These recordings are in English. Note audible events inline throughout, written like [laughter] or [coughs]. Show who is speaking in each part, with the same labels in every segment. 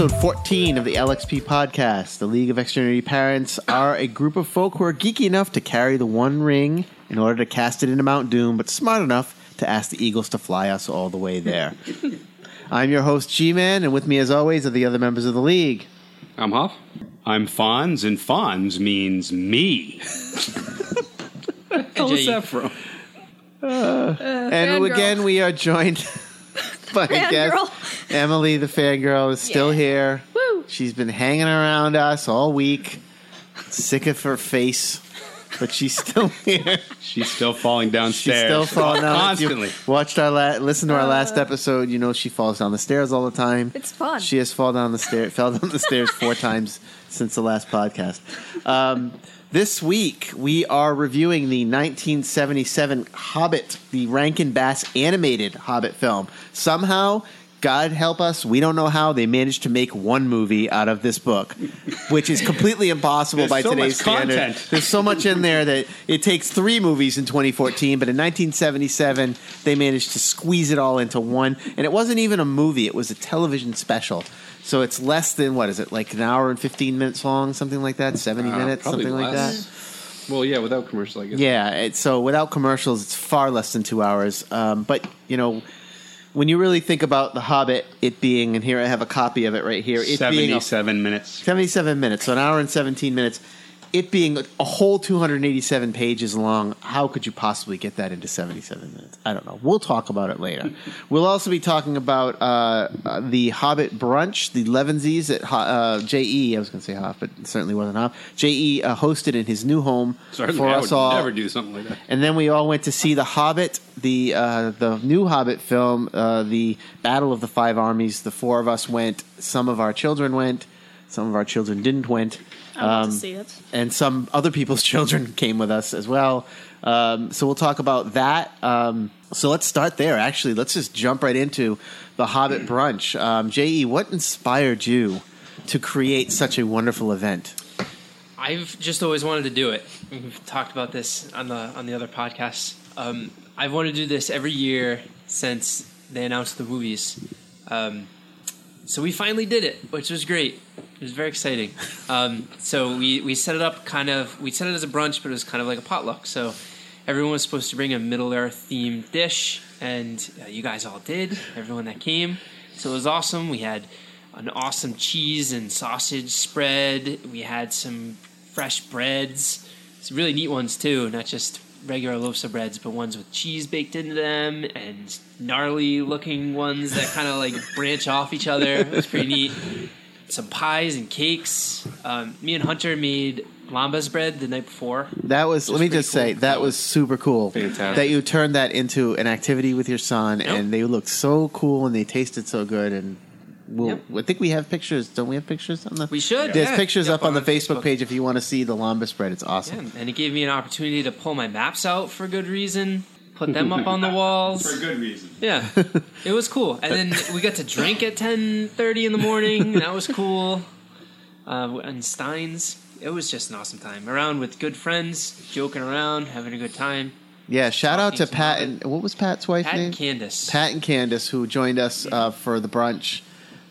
Speaker 1: episode 14 of the LXP podcast. The League of Extraordinary Parents are a group of folk who are geeky enough to carry the One Ring in order to cast it into Mount Doom, but smart enough to ask the Eagles to fly us all the way there. [laughs] I'm your host, G Man, and with me, as always, are the other members of the League.
Speaker 2: I'm Hoff. I'm Fonz, and Fonz means me. What's
Speaker 3: J-
Speaker 2: that from?
Speaker 1: Uh, uh, and
Speaker 3: fangirl.
Speaker 1: again, we are joined [laughs] by
Speaker 3: Fangirl.
Speaker 1: guest Emily, the fangirl, is still
Speaker 3: Yeah.
Speaker 1: here.
Speaker 3: Woo!
Speaker 1: She's been hanging around us all week, sick of her face, but she's still [laughs] here.
Speaker 2: She's still falling downstairs.
Speaker 1: She's still falling down.
Speaker 2: Constantly.
Speaker 1: Watched our la- listen to our last episode. You know she falls down the stairs all the time.
Speaker 3: It's fun.
Speaker 1: She has fallen down the stair, fell down the stairs four [laughs] times since the last podcast. Um, this week we are reviewing the 1977 Hobbit, the Rankin Bass animated Hobbit film. Somehow. God help us, we don't know how they managed to make one movie out of this book, which is completely impossible by
Speaker 2: so
Speaker 1: today's
Speaker 2: much
Speaker 1: standard.
Speaker 2: content.
Speaker 1: There's so much in there that it takes three movies in 2014, but in 1977 they managed to squeeze it all into one, and it wasn't even a movie; it was a television special. So it's less than what is it like an hour and 15 minutes long, something like that, 70
Speaker 2: Uh,
Speaker 1: minutes,
Speaker 2: probably
Speaker 1: something like that.
Speaker 2: Well, yeah, without commercial, I guess.
Speaker 1: Yeah, it, so without commercials, it's far less than two hours. Um, but you know, when you really think about The Hobbit, it being, and here I have a copy of it right here, it being a
Speaker 2: 77 minutes.
Speaker 1: 77 minutes, so an hour and 17 minutes. It being a whole 287 pages long, how could you possibly get that into 77 minutes? I don't know. We'll talk about it later. [laughs] we'll also be talking about uh, uh, the Hobbit brunch, the Elevensies at uh, JE. I was going to say Hoff, but it certainly wasn't Hoff. JE uh, hosted in his new home
Speaker 2: Certainly,
Speaker 1: for
Speaker 2: I
Speaker 1: us
Speaker 2: would
Speaker 1: all.
Speaker 2: never do something like that.
Speaker 1: And then we all went to see The Hobbit, the uh, the new Hobbit film, uh, the Battle of the Five Armies. The four of us went. Some of our children went. Some of our children didn't went.
Speaker 3: I want
Speaker 1: Um,
Speaker 3: to see it.
Speaker 1: and some other people's [laughs] children came with us as well. Um, so we'll talk about that. Um, so let's start there. Actually, let's just jump right into the Hobbit brunch. Um, Je, what inspired you to create such a wonderful event?
Speaker 4: I've just always wanted to do it. We've talked about this on the on the other podcasts. Um, I've wanted to do this every year since they announced the movies. Um, so we finally did it, which was great. It was very exciting. Um, so we, we set it up kind of we set it as a brunch, but it was kind of like a potluck. So everyone was supposed to bring a Middle Earth themed dish, and uh, you guys all did. Everyone that came, so it was awesome. We had an awesome cheese and sausage spread. We had some fresh breads. some really neat ones too, not just regular loaves of breads, but ones with cheese baked into them and gnarly looking ones that kind of like branch off each other. It was pretty neat. Some pies and cakes. Um, me and Hunter made lembas bread the night before.
Speaker 1: That was. let me
Speaker 4: pretty
Speaker 1: just say that was super cool.
Speaker 2: Fantastic.
Speaker 1: That you turned that into an activity with your son,
Speaker 4: Yep.
Speaker 1: and they looked so cool and they tasted so good. And we'll,
Speaker 4: Yep.
Speaker 1: I think we have pictures. Don't we have pictures on the?
Speaker 4: We should.
Speaker 1: There's
Speaker 4: yeah.
Speaker 1: pictures
Speaker 4: Yep,
Speaker 1: up on the Facebook,
Speaker 4: Facebook.
Speaker 1: page if you want to see the lembas bread. It's awesome.
Speaker 4: Yeah, and it gave me an opportunity to pull my maps out for good reason. Put them up on the [laughs] walls.
Speaker 2: For a good reason.
Speaker 4: Yeah, [laughs] it was cool. And then we got to drink at ten thirty in the morning. That was cool. Uh, and Steins, it was just an awesome time. Around with good friends, joking around, having a good time.
Speaker 1: Yeah, shout out to Pat and what was Pat's wife
Speaker 4: Pat
Speaker 1: name?
Speaker 4: and Candace.
Speaker 1: Pat and Candace, who joined us uh, for the brunch.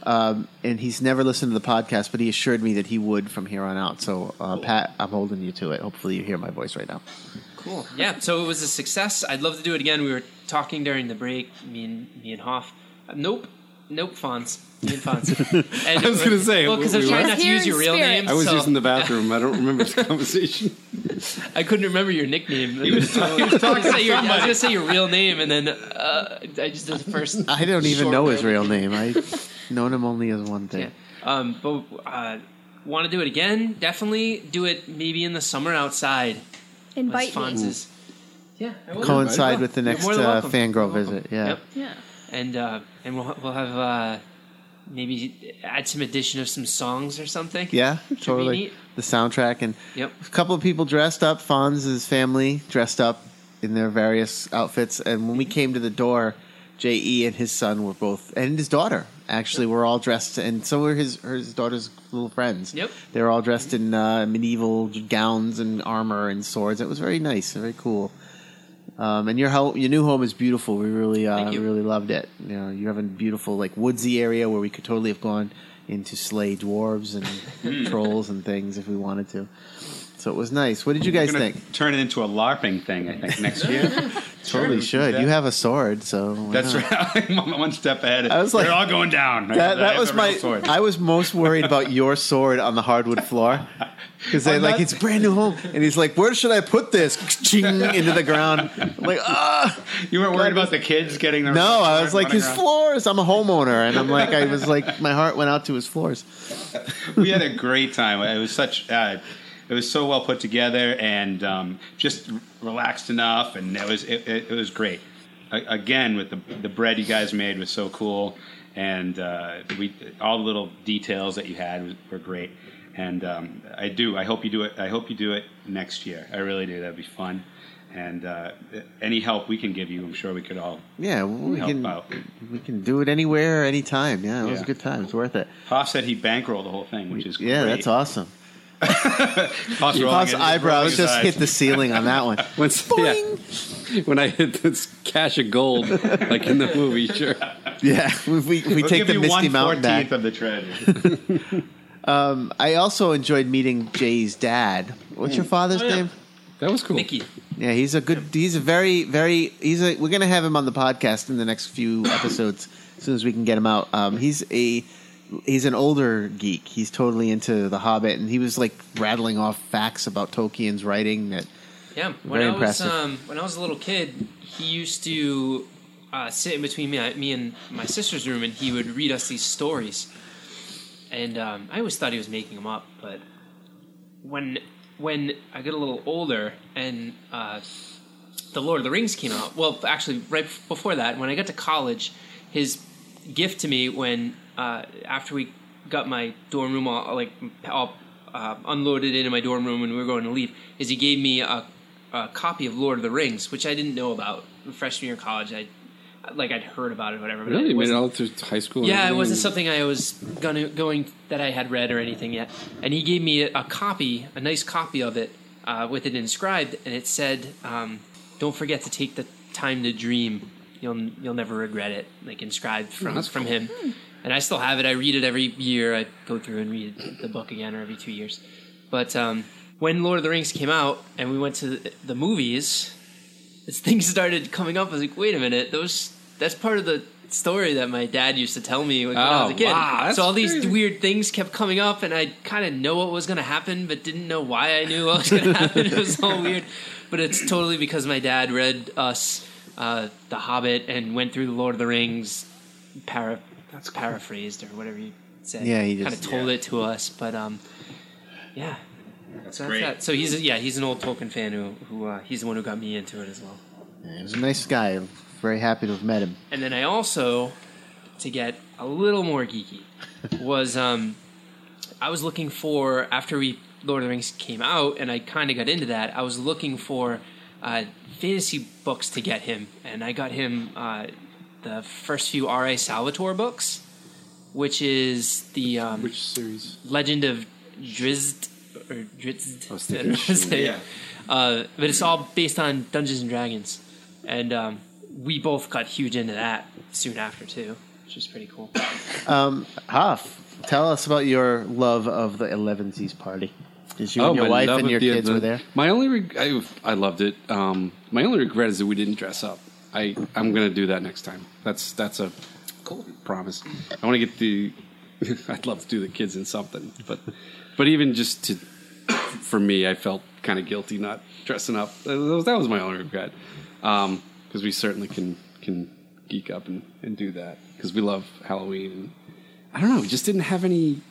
Speaker 1: Um, and he's never listened to the podcast, but he assured me that he would from here on out. So, uh, Pat, I'm holding you to it. Hopefully, you hear my voice right now.
Speaker 4: Cool. Yeah. So it was a success. I'd love to do it again. We were talking during the break. Me and me and Hoff. Uh, nope. Nope. Fonz. Me and Fonz. [laughs] And
Speaker 2: I was gonna say,
Speaker 4: well, because I
Speaker 2: we
Speaker 4: was trying not to use your real
Speaker 3: spirit.
Speaker 4: name.
Speaker 2: I was
Speaker 4: so-
Speaker 2: using the bathroom. I don't remember the [laughs] conversation.
Speaker 4: I couldn't remember your nickname. He
Speaker 2: was [laughs] talking- was talking to
Speaker 4: I was gonna say your real name, and then uh, I just did the first.
Speaker 1: I don't even know his real name. I've known him only as one thing.
Speaker 4: Yeah. Um, but uh, want to do it again? Definitely do it. Maybe in the summer outside.
Speaker 3: Invite
Speaker 4: With
Speaker 3: me.
Speaker 4: Fonz's. Yeah, I will.
Speaker 1: Coincide with the
Speaker 4: You're
Speaker 1: next
Speaker 4: more than
Speaker 1: uh,
Speaker 4: welcome.
Speaker 1: fangirl
Speaker 4: You're welcome.
Speaker 1: visit. Yeah.
Speaker 4: Yep.
Speaker 3: Yeah.
Speaker 4: And uh, and we'll we'll have uh, maybe add some addition of some songs or something.
Speaker 1: Yeah,
Speaker 4: be
Speaker 1: totally.
Speaker 4: neat.
Speaker 1: The soundtrack and
Speaker 4: Yep.
Speaker 1: a couple of people dressed up. Fonz's family dressed up in their various outfits, and when we came to the door, Je and his son were both, and his daughter actually we were all dressed, and so were his his daughter's little friends.
Speaker 4: Yep.
Speaker 1: they were all dressed in uh, medieval gowns and armor and swords. It was very nice, very cool. Um, and your home, your new home is beautiful. We really, uh, really loved it. You know, you have a beautiful like woodsy area where we could totally have gone into slay dwarves and [laughs] trolls and things if we wanted to. So it was nice. What did you guys think?
Speaker 2: turn it into a LARPing thing, I think, next year. [laughs]
Speaker 1: Totally should. You have a sword, so
Speaker 2: That's
Speaker 1: not?
Speaker 2: right. [laughs] I'm one step ahead.
Speaker 1: I was like-
Speaker 2: They're all going down. I
Speaker 1: That, that was my.
Speaker 2: sword.
Speaker 1: I was most worried about your sword on the hardwood floor [laughs] because they
Speaker 2: I'm
Speaker 1: like
Speaker 2: not-
Speaker 1: it's brand new home, and he's like, "Where should I put this?" Ching into the ground. I'm like, ah.
Speaker 2: you weren't worried about the kids getting their
Speaker 1: No, I was like
Speaker 2: running
Speaker 1: his
Speaker 2: around?
Speaker 1: floors. I'm a homeowner, and I'm like, I was like, my heart went out to his floors.
Speaker 2: we had a great time. It was such. Uh, it was so well put together and um, just relaxed enough, and it was it, it, it was great. A- again, with the the bread you guys made was so cool, and uh, we all the little details that you had were great. And um, I do. I hope you do it. I hope you do it next year. I really do. That'd be fun. And uh, any help we can give you, I'm sure we could all
Speaker 1: Yeah, we
Speaker 2: help
Speaker 1: can
Speaker 2: out.
Speaker 1: we can do it anywhere, anytime. Yeah, it was a good time. It's worth it.
Speaker 2: Hoff said he bankrolled the whole thing, which is great.
Speaker 1: Yeah,
Speaker 2: great.
Speaker 1: that's awesome.
Speaker 2: Hoff's rolling
Speaker 1: Hoff's
Speaker 2: his-
Speaker 1: eyebrows just hit the ceiling on that one. [laughs]
Speaker 3: Once, yeah, when I hit this cache of gold, like in the movie, sure.
Speaker 1: Yeah, we, we, we
Speaker 2: We'll
Speaker 1: take
Speaker 2: give
Speaker 1: the
Speaker 2: you
Speaker 1: Misty
Speaker 2: one
Speaker 1: Mountain back.
Speaker 2: fourteenth of the treasure. [laughs]
Speaker 1: I also enjoyed meeting Jay's dad. What's your father's
Speaker 4: Oh, yeah.
Speaker 1: name?
Speaker 3: That was cool.
Speaker 4: Mickey.
Speaker 1: Yeah, he's a good. He's a very, very. He's a. We're gonna have him on the podcast in the next few episodes as soon as we can get him out. Um, he's a. He's an older geek. He's totally into The Hobbit, and he was like rattling off facts about Tolkien's writing. That
Speaker 4: Yeah, when
Speaker 1: Very
Speaker 4: I was
Speaker 1: impressive.
Speaker 4: um, when I was a little kid, he used to uh, sit in between me, me and my sister's room, and he would read us these stories. And um, I always thought he was making them up, but when when I got a little older and uh, the Lord of the Rings came out, well, actually, right before that, when I got to college, his gift to me when uh, after we got my dorm room all like all uh, unloaded into my dorm room and we were going to leave, is he gave me a, a copy of Lord of the Rings, which I didn't know about freshman year of college. I like I'd heard about it, or whatever. But
Speaker 3: Really?
Speaker 4: it
Speaker 3: made it
Speaker 4: wasn't-
Speaker 3: all through high school?
Speaker 4: yeah, it wasn't something I was gonna going that I had read or anything yet. And he gave me a, a copy, a nice copy of it, uh, with it inscribed, and it said, um, "Don't forget to take the time to dream. You'll you'll never regret it." Like inscribed from
Speaker 3: that's
Speaker 4: from
Speaker 3: cool.
Speaker 4: him. And I still have it. I read it every year. I go through and read the book again, or every two years. But um, when Lord of the Rings came out, and we went to the, movies, as [laughs] things started coming up, I was like, wait a minute, those that's part of the story that my dad used to tell me when I was a
Speaker 3: Oh,
Speaker 4: kid.
Speaker 3: wow,
Speaker 4: so all these weird things kept coming up, and I kind of know what was going to happen, but didn't know why I knew what was going [laughs] to happen. it was all weird, but it's totally because my dad read us uh, The Hobbit and went through the Lord of the Rings, para, paraphrased or whatever you said.
Speaker 1: Yeah, he
Speaker 4: kind of told it to us, but um, yeah.
Speaker 2: That's
Speaker 4: So, that's
Speaker 2: great.
Speaker 4: that. so he's yeah he's an old Tolkien fan who who uh, he's the one who got me into it as well.
Speaker 1: yeah, he was a nice guy. I'm very happy to have met him.
Speaker 4: And then I also, to get a little more geeky, was um, I was looking for after we Lord of the Rings came out, and I kind of got into that. I was looking for uh, fantasy books to get him, and I got him uh, the first few R.A. Salvatore books, which is the um,
Speaker 3: Which series?
Speaker 4: Legend of Drizzt or Drizzt.
Speaker 3: I was thinking
Speaker 4: know say
Speaker 2: yeah.
Speaker 4: Uh, but it's all based on Dungeons and Dragons, and um, we both got huge into that soon after too, which is pretty cool. [coughs]
Speaker 1: um, Hoff, tell us about your love of the Elevensies party. Did you and your wife and your
Speaker 3: the-
Speaker 1: kids
Speaker 3: the-
Speaker 1: were there?
Speaker 3: My only, reg- I, I loved it. Um, my only regret is that we didn't dress up. I, I'm going to do that next time. That's that's a
Speaker 4: Cool.
Speaker 3: promise. I want to get the. [laughs] I'd love to do the kids in something, but but even just to, for me, I felt kind of guilty not dressing up. That was, that was my only regret, because we certainly can can geek up and, and do that because we love Halloween. And I don't know, we just didn't have any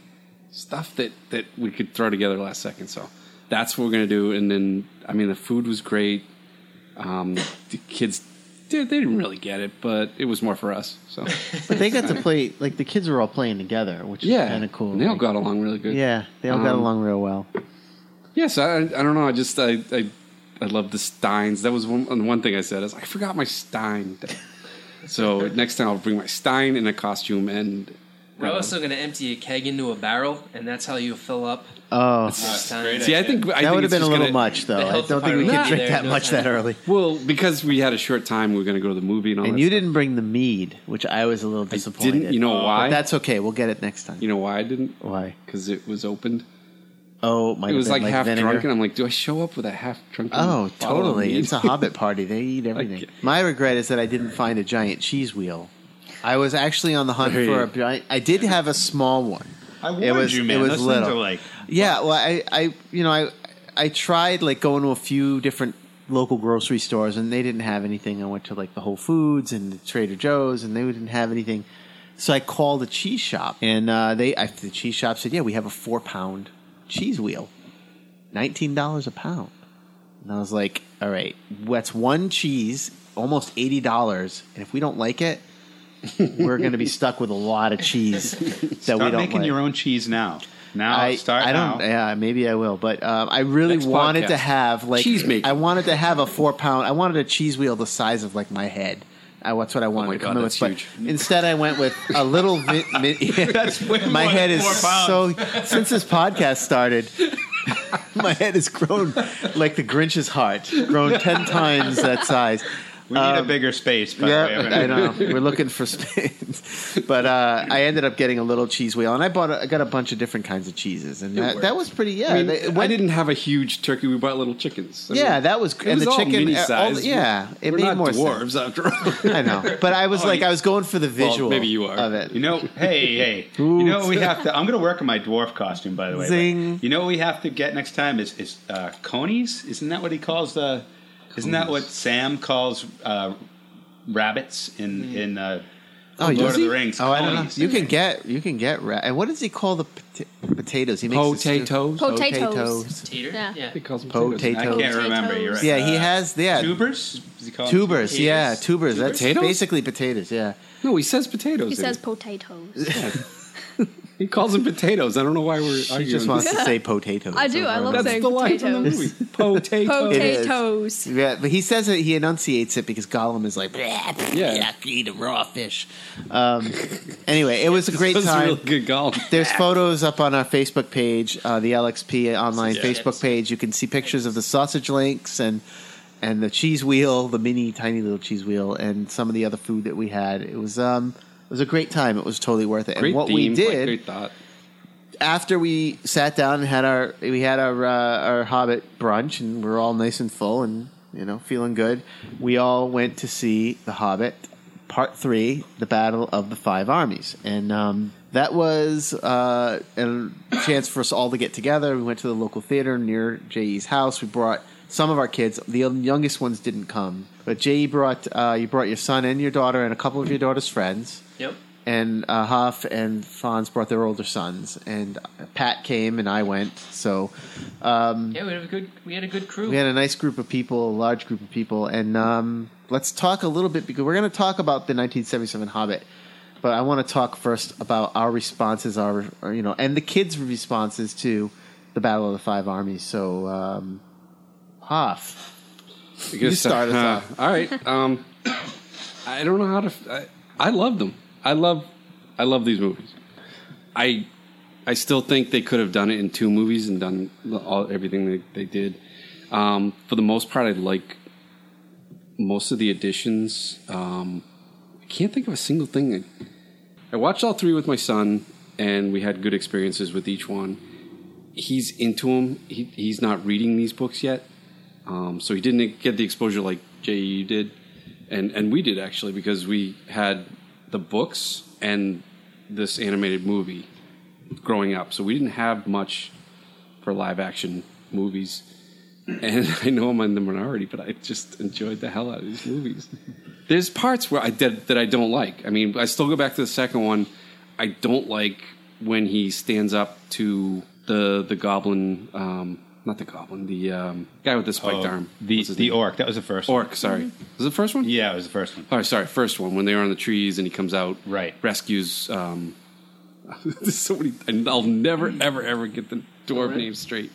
Speaker 3: stuff that that we could throw together last second. So that's what we're gonna do. And then I mean, the food was great. Um, the kids. They they didn't really get it, but it was more for us. So [laughs]
Speaker 1: But they got to play like the kids were all playing together, which is
Speaker 3: yeah,
Speaker 1: kind of cool.
Speaker 3: And they all
Speaker 1: Like,
Speaker 3: got along really good.
Speaker 1: yeah, they all got
Speaker 3: Um,
Speaker 1: along real well.
Speaker 3: Yes, I, I don't know. I just I I, I love the steins. That was one one thing I said. Is I forgot my stein. So next time I'll bring my stein in a costume and
Speaker 4: We're also going to empty a keg into a barrel, and that's how you fill up.
Speaker 1: Oh,
Speaker 4: time.
Speaker 3: See, I think I
Speaker 1: that
Speaker 3: think
Speaker 1: would have
Speaker 3: it's
Speaker 1: been a
Speaker 3: just
Speaker 1: little
Speaker 3: gonna-
Speaker 1: much, though. I
Speaker 4: health
Speaker 1: don't think we
Speaker 4: department
Speaker 1: could
Speaker 4: would be
Speaker 1: drink
Speaker 4: there,
Speaker 1: that
Speaker 4: no
Speaker 1: much
Speaker 4: time.
Speaker 1: that early.
Speaker 3: Well, because we had a short time, we were going to go to the movie and all
Speaker 1: And
Speaker 3: that
Speaker 1: you
Speaker 3: stuff.
Speaker 1: didn't bring the mead, which I was a little disappointed.
Speaker 3: Didn't you know
Speaker 2: Oh,
Speaker 3: why?
Speaker 1: But that's okay. We'll get it next time.
Speaker 3: you know why I didn't?
Speaker 1: Why?
Speaker 3: Because it was opened.
Speaker 1: Oh, it
Speaker 3: It was
Speaker 1: have
Speaker 3: like, half
Speaker 1: vinegar.
Speaker 3: drunk, and I'm like, do I show up with a half drunk?
Speaker 1: Oh, totally. It's a Hobbit party. They eat [laughs] everything.
Speaker 3: Like-
Speaker 1: My regret is that I didn't find a giant cheese wheel. I was actually on the hunt
Speaker 3: There
Speaker 1: for
Speaker 3: you-
Speaker 1: a giant. I did have a small one.
Speaker 2: I warned
Speaker 1: It was-
Speaker 2: you, man.
Speaker 1: it was
Speaker 2: Those
Speaker 1: little.
Speaker 2: things are like
Speaker 1: Yeah, well, I, I, you know, I, I tried like going to a few different local grocery stores, and they didn't have anything. I went to like the Whole Foods and the Trader Joe's, and they didn't have anything. So I called a cheese shop, and uh, they, I, the cheese shop said, "Yeah, we have a four pound cheese wheel, nineteen dollars a pound." And I was like, "All right, that's one cheese, almost eighty dollars, and if we don't like it." [laughs] we're going to be stuck with a lot of cheese [laughs] that we
Speaker 2: start
Speaker 1: don't
Speaker 2: making
Speaker 1: like.
Speaker 2: your own cheese now. Now
Speaker 1: I,
Speaker 2: start
Speaker 1: I don't.
Speaker 2: now.
Speaker 1: Yeah, maybe I will. But um, I really
Speaker 3: Next
Speaker 1: wanted to have like
Speaker 3: Cheese making.
Speaker 1: I wanted to have a four pound. I wanted a cheese wheel the size of like my head. I, that's what I wanted
Speaker 3: my
Speaker 1: to
Speaker 3: God,
Speaker 1: come in
Speaker 3: that's
Speaker 1: with.
Speaker 3: huge.
Speaker 1: But instead, I went with a little. [laughs] Vi- mi-
Speaker 2: That's way
Speaker 1: my
Speaker 2: more
Speaker 1: head
Speaker 2: than
Speaker 1: is
Speaker 2: pounds.
Speaker 1: so. Since this podcast started, my head has grown like the Grinch's heart, grown ten times that size.
Speaker 2: We need a
Speaker 1: Um,
Speaker 2: bigger space. By the way.
Speaker 1: Yeah, I know. [laughs] We're looking for space, but uh, I ended up getting a little cheese wheel, and I bought. A, I got a bunch of different kinds of cheeses, and that, that was pretty. Yeah,
Speaker 3: I, mean,
Speaker 1: they- it
Speaker 3: I didn't have a huge turkey. We bought little chickens. I
Speaker 1: Yeah,
Speaker 3: mean,
Speaker 1: that was
Speaker 3: it
Speaker 1: and
Speaker 3: was
Speaker 1: the chicken.
Speaker 3: mini
Speaker 1: uh, all
Speaker 3: size.
Speaker 1: yeah, it
Speaker 3: We're
Speaker 1: made more sense.
Speaker 3: dwarves after all. [laughs]
Speaker 1: I know, but I was
Speaker 3: Oh,
Speaker 1: like,
Speaker 3: you-
Speaker 1: I was going for the
Speaker 3: Well,
Speaker 1: visual.
Speaker 3: maybe you are.
Speaker 1: of it.
Speaker 2: You know, hey, hey. You know what we have to? I'm going to work on my dwarf costume, by the way.
Speaker 1: Zing.
Speaker 2: You know what we have to get next time is is uh, conies. Isn't that what he calls the? Isn't that what Sam calls uh, rabbits in in uh,
Speaker 1: Oh,
Speaker 2: Lord of
Speaker 1: he?
Speaker 2: the Rings?
Speaker 1: Oh, I don't know. You can get you can get ra- and what does he call the pota- potatoes? He makes this-
Speaker 3: Potatoes.
Speaker 5: Potatoes.
Speaker 4: Tater?
Speaker 5: Yeah.
Speaker 3: He calls them
Speaker 1: Potato-
Speaker 2: I can't remember. You're right.
Speaker 1: Yeah, he has yeah
Speaker 2: tubers. Does he call
Speaker 1: tubers. Yeah, tubers. That's
Speaker 3: Potatoes?
Speaker 1: basically potatoes. Yeah.
Speaker 3: No, he says potatoes.
Speaker 5: He says potatoes. [laughs] [laughs]
Speaker 3: he calls them potatoes. I don't know why we're
Speaker 1: He
Speaker 3: arguing.
Speaker 1: just wants to say potatoes.
Speaker 5: I do, I love
Speaker 3: That's
Speaker 5: saying
Speaker 3: the line from the
Speaker 5: potatoes.
Speaker 3: movie. Potatoes. [laughs]
Speaker 1: It is.
Speaker 5: Potatoes.
Speaker 1: Yeah, but he says it. He enunciates it because Gollum is like, yeah,
Speaker 3: Yeah.
Speaker 1: eat a raw fish. Um, anyway, it was a great
Speaker 3: That was a
Speaker 1: time.
Speaker 3: real good call.
Speaker 1: There's photos up on our Facebook page, uh, the LXP online
Speaker 4: Yeah.
Speaker 1: Facebook page. You can see pictures of the sausage links and and the cheese wheel, the mini tiny little cheese wheel, and some of the other food that we had. It was um it was a great time. It was totally worth it.
Speaker 3: Great
Speaker 1: and what
Speaker 3: theme,
Speaker 1: we
Speaker 3: like,
Speaker 1: did
Speaker 3: great thought.
Speaker 1: after we sat down and had our we had our uh, our Hobbit brunch and we are all nice and full and you know feeling good. We all went to see the Hobbit Part Three: The Battle of the Five Armies, and um, that was uh, a chance for us all to get together. We went to the local theater near J.E.'s house. We brought some of our kids. The youngest ones didn't come, but J.E. brought uh, you brought your son and your daughter and a couple of your daughter's friends
Speaker 4: Yep.
Speaker 1: and uh, Hoff and Fonz brought their older sons, and Pat came and I went. So um,
Speaker 4: Yeah, we had a good we had a good crew.
Speaker 1: we had a nice group of people, a large group of people, and um, let's talk a little bit because we're going to talk about the 1977 Hobbit. But I want to talk first about our responses, our, our you know, and the kids' responses to the Battle of the Five Armies. So, um, Hoff,
Speaker 3: You
Speaker 1: start us off.
Speaker 3: All right. Um, I don't know how to. I, I love them. I love. I love these movies. I. I still think they could have done it in two movies and done all, everything they, they did. Um, for the most part, I like most of the additions. Um, I can't think of a single thing. I, I watched all three with my son, and we had good experiences with each one. He's into them. He, he's not reading these books yet, um, so he didn't get the exposure like JE did, and and we did actually because we had the books and this animated movie growing up, so we didn't have much for live action movies. And [laughs] I know I'm in the minority, but I just enjoyed the hell out of these movies. There's parts where I did that I don't like. I mean, I still go back to the second one. I don't like when he stands up to the the goblin, um, not the goblin, the um, guy with the spiked
Speaker 2: Oh,
Speaker 3: arm.
Speaker 2: the
Speaker 3: What's his
Speaker 2: the
Speaker 3: name?
Speaker 2: orc. That was the first. one.
Speaker 3: Orc, sorry. Was it the first one?
Speaker 2: Yeah, it was the first one.
Speaker 3: Oh, sorry, first one when they were on the trees and he comes out,
Speaker 2: Right.
Speaker 3: Rescues. Um, [laughs] there's so many. and I'll never, ever, ever get the dwarf name straight.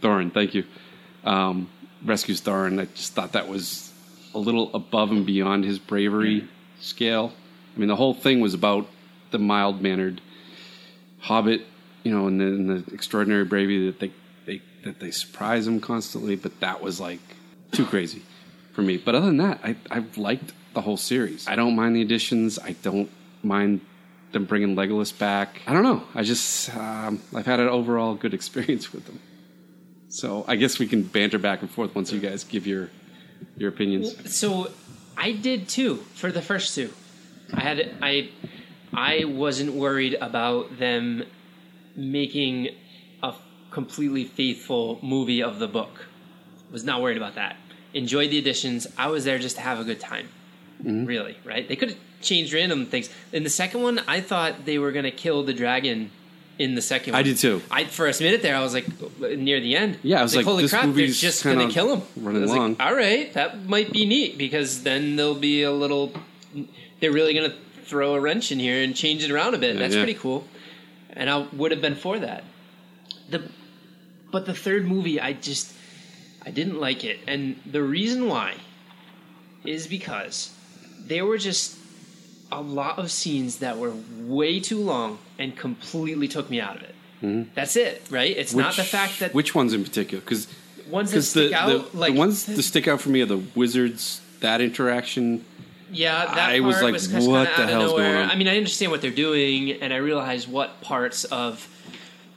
Speaker 3: Thorin, thank you. Um, rescues Thorin. I just thought that was a little above and beyond his bravery scale. I mean, the whole thing was about the mild mannered Hobbit, you know, and then the extraordinary bravery that they, they that they surprise him constantly. But that was like too crazy for me. But other than that, I I've liked the whole series. I don't mind the additions. I don't mind them bringing Legolas back. I don't know. I just um, I've had an overall good [laughs] experience with them. So I guess we can banter back and forth once you guys give your your opinions.
Speaker 4: So I did too for the first two. I had I I wasn't worried about them making a completely faithful movie of the book. Was not worried about that. Enjoyed the additions. I was there just to have a good time.
Speaker 3: Mm-hmm.
Speaker 4: Really, right? They could have changed random things. In the second one, I thought they were going to kill the dragon in the second one.
Speaker 3: I did too.
Speaker 4: I for a minute there, I was like, near the end.
Speaker 3: Yeah, I was like,
Speaker 4: holy
Speaker 3: this
Speaker 4: crap, they're just going to kill him.
Speaker 3: running
Speaker 4: was like,
Speaker 3: along.
Speaker 4: all right, that might be neat because then there'll be a little. They're really going to throw a wrench in here and change it around a bit.
Speaker 3: Yeah,
Speaker 4: That's
Speaker 3: yeah.
Speaker 4: pretty cool, and I would have been for that. The, but the third movie, I just, I didn't like it, and the reason why is because there were just a lot of scenes that were way too long and completely took me out of it. That's it, right? It's not the fact that
Speaker 3: Mm-hmm. which ones in particular because
Speaker 4: ones that
Speaker 3: the,
Speaker 4: stick out,
Speaker 3: the,
Speaker 4: like
Speaker 3: the ones that stick out for me are the wizards that interaction
Speaker 4: Yeah, that
Speaker 3: I
Speaker 4: part
Speaker 3: was like,
Speaker 4: was
Speaker 3: what the hell's going
Speaker 4: nowhere.
Speaker 3: on?
Speaker 4: I mean, I understand what they're doing, and I realize what parts of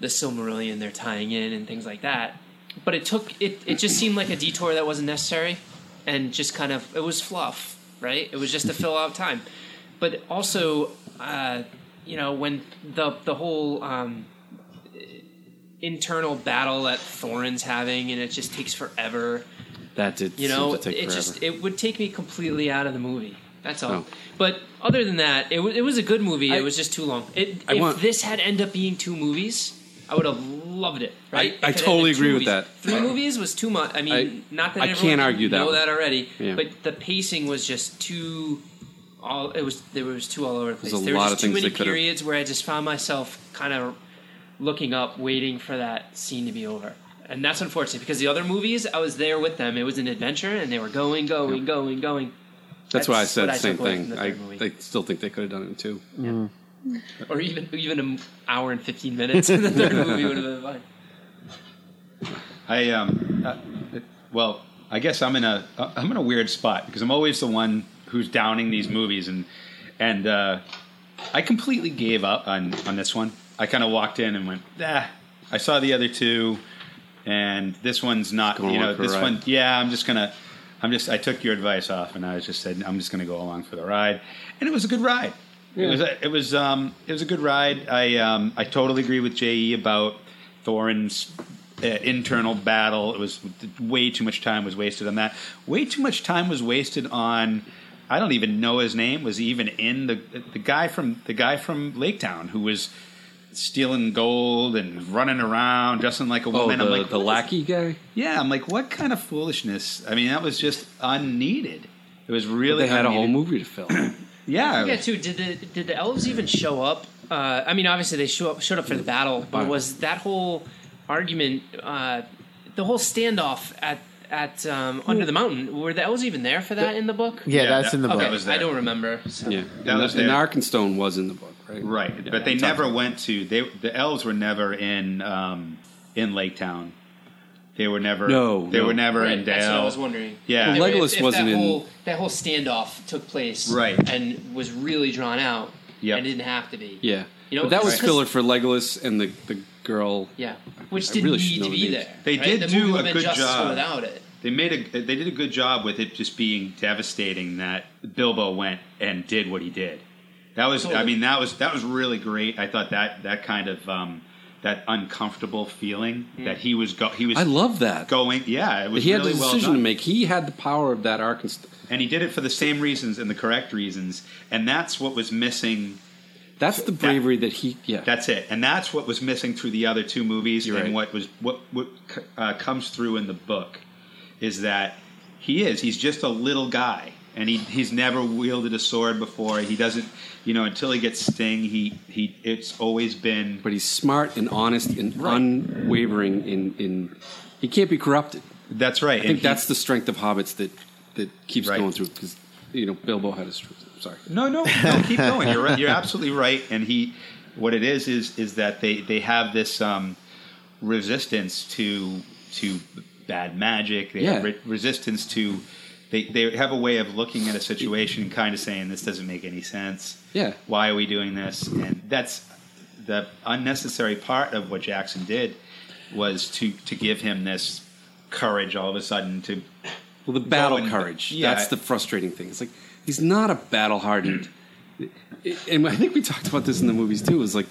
Speaker 4: the Silmarillion they're tying in and things like that. But it took it. It just seemed like a detour that wasn't necessary, and just kind of it was fluff, right? It was just to fill out time. But also, uh, you know, when the the whole um, internal battle that Thorin's having, and it just takes forever
Speaker 3: that did
Speaker 4: you know it
Speaker 3: forever.
Speaker 4: just it would take me completely out of the movie that's all
Speaker 3: Oh.
Speaker 4: but other than that it, wa- it was a good movie
Speaker 3: I-
Speaker 4: it was just too long it, if
Speaker 3: want-
Speaker 4: this had ended up being two movies i would have loved it right
Speaker 3: I- I
Speaker 4: If it had
Speaker 3: totally
Speaker 4: been two
Speaker 3: agree with that.
Speaker 4: three movies was too much i mean
Speaker 3: I-
Speaker 4: not that
Speaker 3: I can't argue that
Speaker 4: know
Speaker 3: one.
Speaker 4: that already
Speaker 3: Yeah.
Speaker 4: but the pacing was just too all it was there was too all over the place
Speaker 3: There's a
Speaker 4: there were
Speaker 3: lot
Speaker 4: just
Speaker 3: of
Speaker 4: too many periods where i just found myself kind of looking up, waiting for that scene to be over. And that's unfortunate because the other movies, I was there with them. It was an adventure, and they were going, going, going, going.
Speaker 3: that's why I said the same
Speaker 4: took away from
Speaker 3: thing.
Speaker 4: the
Speaker 3: I. I still think they could have done it too. Mm-hmm. [laughs]
Speaker 4: Or even even an hour and fifteen minutes [laughs] in the third movie would have been fine.
Speaker 2: I um, uh, well, I guess I'm in a I'm in a weird spot because I'm always the one who's downing these movies, and and uh, I completely gave up on on this one. I kind of walked in and went, ah. I saw the other two, and this one's not.
Speaker 3: Going
Speaker 2: you know,
Speaker 3: along for the
Speaker 2: this
Speaker 3: ride.
Speaker 2: one. Yeah, I'm just gonna. I'm just. I took your advice off, and I was just said I'm just gonna go along for the ride, and it was a good ride. It was. A, it was. Um. It was a good ride. I. Um. I totally agree with Je about Thorin's uh, internal battle. It was way too much time was wasted on that. Way too much time was wasted on. I don't even know his name. Was he even in the the guy from the guy from Lake Town who was stealing gold and running around dressing like a
Speaker 3: Oh,
Speaker 2: woman?
Speaker 3: the,
Speaker 2: I'm like,
Speaker 3: the
Speaker 2: is-
Speaker 3: lackey guy.
Speaker 2: yeah, I'm like, what kind of foolishness? I mean, that was just unneeded. It was really.
Speaker 3: They had a whole movie to film. [clears throat]
Speaker 2: Yeah,
Speaker 4: Yeah, too. Did the did the elves even show up? Uh, I mean, obviously they show up showed up for the battle, but was that whole argument, uh, the whole standoff at at um, under the mountain? Were the elves even there for that in the book?
Speaker 1: Yeah,
Speaker 2: Yeah,
Speaker 1: that's
Speaker 2: that-
Speaker 1: in the
Speaker 2: okay.
Speaker 1: book.
Speaker 2: That was
Speaker 4: I don't remember. So.
Speaker 3: yeah,
Speaker 2: That
Speaker 3: and,
Speaker 2: was
Speaker 3: and
Speaker 2: there.
Speaker 3: Arkenstone was in the book, right?
Speaker 2: right.
Speaker 3: Yeah,
Speaker 2: but they never went to. They the elves were never in um, in Lake Town. They were never.
Speaker 3: No,
Speaker 2: they
Speaker 3: no.
Speaker 2: were never
Speaker 4: Right,
Speaker 2: in Dale.
Speaker 4: that's what I was wondering.
Speaker 2: Yeah.
Speaker 4: If-
Speaker 2: Well,
Speaker 3: Legolas
Speaker 4: if, if
Speaker 3: wasn't
Speaker 4: that
Speaker 3: in-
Speaker 4: Whole, that whole standoff took place,
Speaker 2: Right.
Speaker 4: and was really drawn out.
Speaker 2: Yeah,
Speaker 4: and didn't have to be.
Speaker 3: Yeah,
Speaker 4: You know,
Speaker 3: but that was filler for Legolas and the the girl.
Speaker 4: yeah, which
Speaker 3: I
Speaker 4: didn't
Speaker 3: really
Speaker 4: need to be
Speaker 3: names.
Speaker 4: there.
Speaker 2: They
Speaker 4: right?
Speaker 2: did
Speaker 4: the
Speaker 2: do
Speaker 4: movie
Speaker 2: a
Speaker 4: been
Speaker 2: good
Speaker 4: justice
Speaker 2: job.
Speaker 4: without it.
Speaker 2: They made a. They did a good job with it just being devastating that Bilbo went and did what he did. That was. I mean, that was that was really great. I thought that that kind of um, that uncomfortable feeling
Speaker 4: Hmm.
Speaker 2: that he was go, he was
Speaker 3: I love that.
Speaker 2: going. Yeah, it was
Speaker 3: he had
Speaker 2: really
Speaker 3: the decision
Speaker 2: done.
Speaker 3: to make. He had the power of that Arkenstone.
Speaker 2: and he did it for the same reasons and the correct reasons, and that's what was missing.
Speaker 3: That's the bravery that he. Yeah,
Speaker 2: That's it, and that's what was missing through the other two movies,
Speaker 3: You're
Speaker 2: and
Speaker 3: right.
Speaker 2: what was what what uh, comes through in the book is that he is he's just a little guy, and he he's never wielded a sword before. He doesn't, you know, until he gets Sting. He he it's always been
Speaker 3: but he's smart and honest and unwavering. In in he can't be corrupted.
Speaker 2: that's right.
Speaker 3: I think that's the strength of hobbits that that keeps
Speaker 2: Right.
Speaker 3: going through because you know Bilbo had his. Sorry,
Speaker 2: No, no, no. Keep going. You're right. You're absolutely right. And he, what it is is is that they they have this um, resistance to to bad magic. They have
Speaker 3: Yeah.
Speaker 2: re- resistance to. They, they have a way of looking at a situation and kind of saying this doesn't make any sense.
Speaker 3: Yeah.
Speaker 2: Why are we doing this? And that's the unnecessary part of what Jackson did was to to give him this courage all of a sudden to
Speaker 3: Well, the battle
Speaker 2: and-
Speaker 3: courage.
Speaker 2: yeah.
Speaker 3: That's the frustrating thing. It's like he's not a battle hardened. [clears throat] And I think we talked about this in the movies too. Is like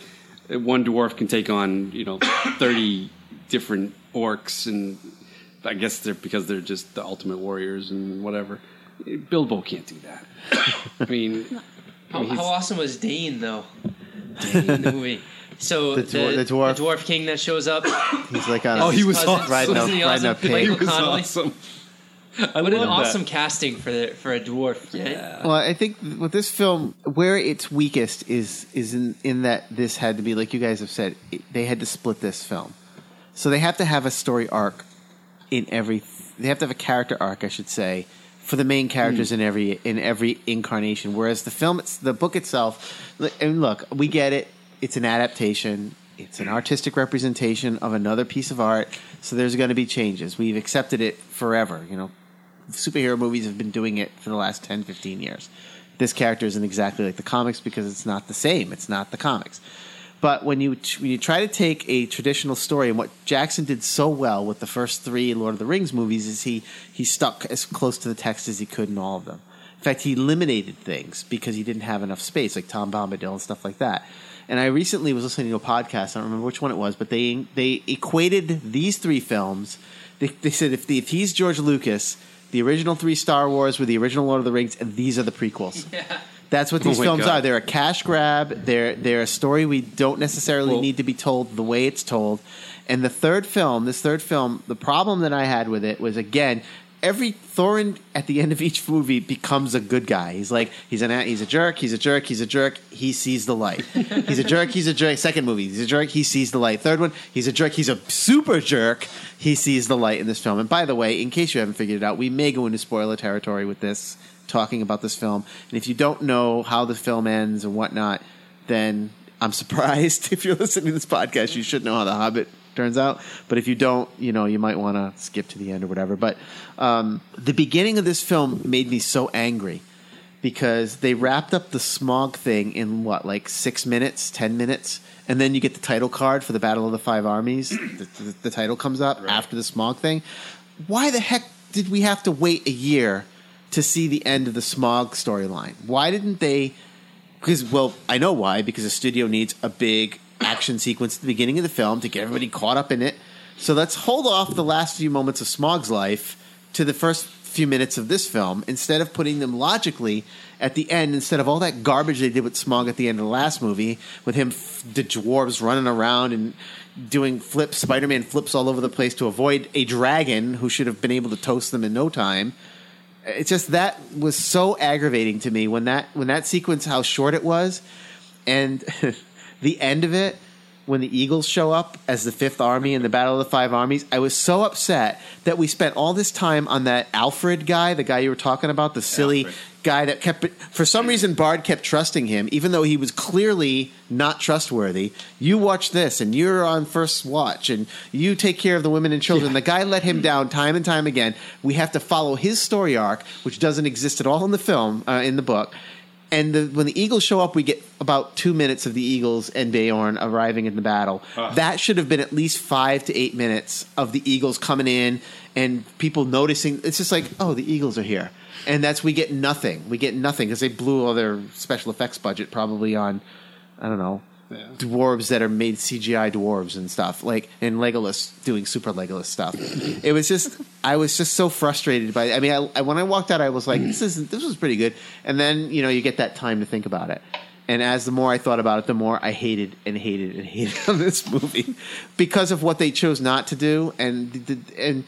Speaker 3: one dwarf can take on you know thirty different orcs, and I guess they're because they're just the ultimate warriors and whatever. Bilbo can't do that. [coughs] I mean,
Speaker 4: How,
Speaker 3: he's-
Speaker 4: how awesome was Dain though? Dain in the movie. So
Speaker 1: The
Speaker 4: the,
Speaker 1: dwar- the dwarf-
Speaker 4: dwarf king that shows up. [coughs]
Speaker 1: He's like on.
Speaker 3: Oh, he was
Speaker 4: Cousins.
Speaker 3: awesome.
Speaker 1: Riding a,
Speaker 4: Wasn't he
Speaker 1: riding a pig.
Speaker 3: He was
Speaker 4: Connolly.
Speaker 3: awesome. I
Speaker 4: What an
Speaker 3: love that.
Speaker 4: awesome casting for the, for a dwarf. Yeah.
Speaker 1: Well, I think with this film, where it's weakest is is in, in that this had to be like you guys have said, it, they had to split this film, so they have to have a story arc in every. They have to have a character arc, I should say, for the main characters hmm. in every in every incarnation. Whereas the film, it's, the book itself, and look, we get it. It's an adaptation. It's an artistic representation of another piece of art. So there's going to be changes. We've accepted it forever. You know, superhero movies have been doing it for the last 10, 15 years. This character isn't exactly like the comics because it's not the same. It's not the comics. But when you when you try to take a traditional story, and what Jackson did so well with the first three Lord of the Rings movies is he he stuck as close to the text as he could in all of them. In fact, he eliminated things because he didn't have enough space, like Tom Bombadil and stuff like that. And I recently was listening to a podcast. I don't remember which one it was, but they they equated these three films. They, they said if the, if he's George Lucas, the original three Star Wars were the original Lord of the Rings, and these are the prequels. [laughs] That's what these
Speaker 3: Oh
Speaker 1: films
Speaker 3: God.
Speaker 1: are. They're a cash grab. They're they're a story we don't necessarily
Speaker 3: Well-
Speaker 1: need to be told the way it's told. And the third film, this third film, the problem that I had with it was again, every Thorin at the end of each movie becomes a good guy. He's like he's an he's a jerk, he's a jerk, he's a jerk. He sees the light. [laughs] he's a jerk, he's a jerk. Second movie, he's a jerk, he sees the light. Third one, he's a jerk, he's a super jerk. He sees the light in this film. And by the way, in case you haven't figured it out, we may go into spoiler territory with this talking about this film. And if you don't know how the film ends and whatnot, then I'm [laughs] surprised. If you're listening to this podcast, you should know how The Hobbit turns out. But if you don't, you know, you might want to skip to the end or whatever. But um, the beginning of this film made me so angry because they wrapped up the Smaug thing in what, like six minutes, ten minutes, and then you get the title card for the Battle of the Five Armies. [clears throat] the, the, the title comes up after the Smaug thing. Why the heck did we have to wait a year to see the end of the Smaug storyline? Why didn't they? Because well, I know why. Because the studio needs a big action sequence at the beginning of the film to get everybody caught up in it. So let's hold off the last few moments of Smaug's life to the first few minutes of this film instead of putting them logically at the end instead of all that garbage they did with Smog at the end of the last movie with him the dwarves running around and doing flips Spider-Man flips all over the place to avoid a dragon who should have been able to toast them in no time it's just that was so aggravating to me when that when that sequence how short it was and [laughs] the end of it when the eagles show up as the fifth army in the battle of the five armies i was so upset that we spent all this time on that Alfrid guy the guy you were talking about the silly
Speaker 2: Alfrid.
Speaker 1: guy that kept for some reason bard kept trusting him even though he was clearly not trustworthy. You watch this and you're on first watch and you take care of the women and children. The guy let him down time and time again. We have to follow his story arc which doesn't exist at all in the film uh, in the book and the, when the Eagles show up, we get about two minutes of the Eagles and Beorn arriving in the battle. Ah. That should have been at least five to eight minutes of the Eagles coming in and people noticing. It's just like, oh, the Eagles are here, and that's we get nothing. We get nothing because they blew all their special effects budget probably on, I don't know,
Speaker 3: Yeah.
Speaker 1: dwarves that are made CGI dwarves and stuff like and Legolas doing super Legolas stuff. it was just I was just so frustrated by. I mean, I, I, when I walked out, I was like, this is this was pretty good. And then you know you get that time to think about it. And as the more I thought about it, the more I hated and hated and hated [laughs] on this movie because of what they chose not to do. And and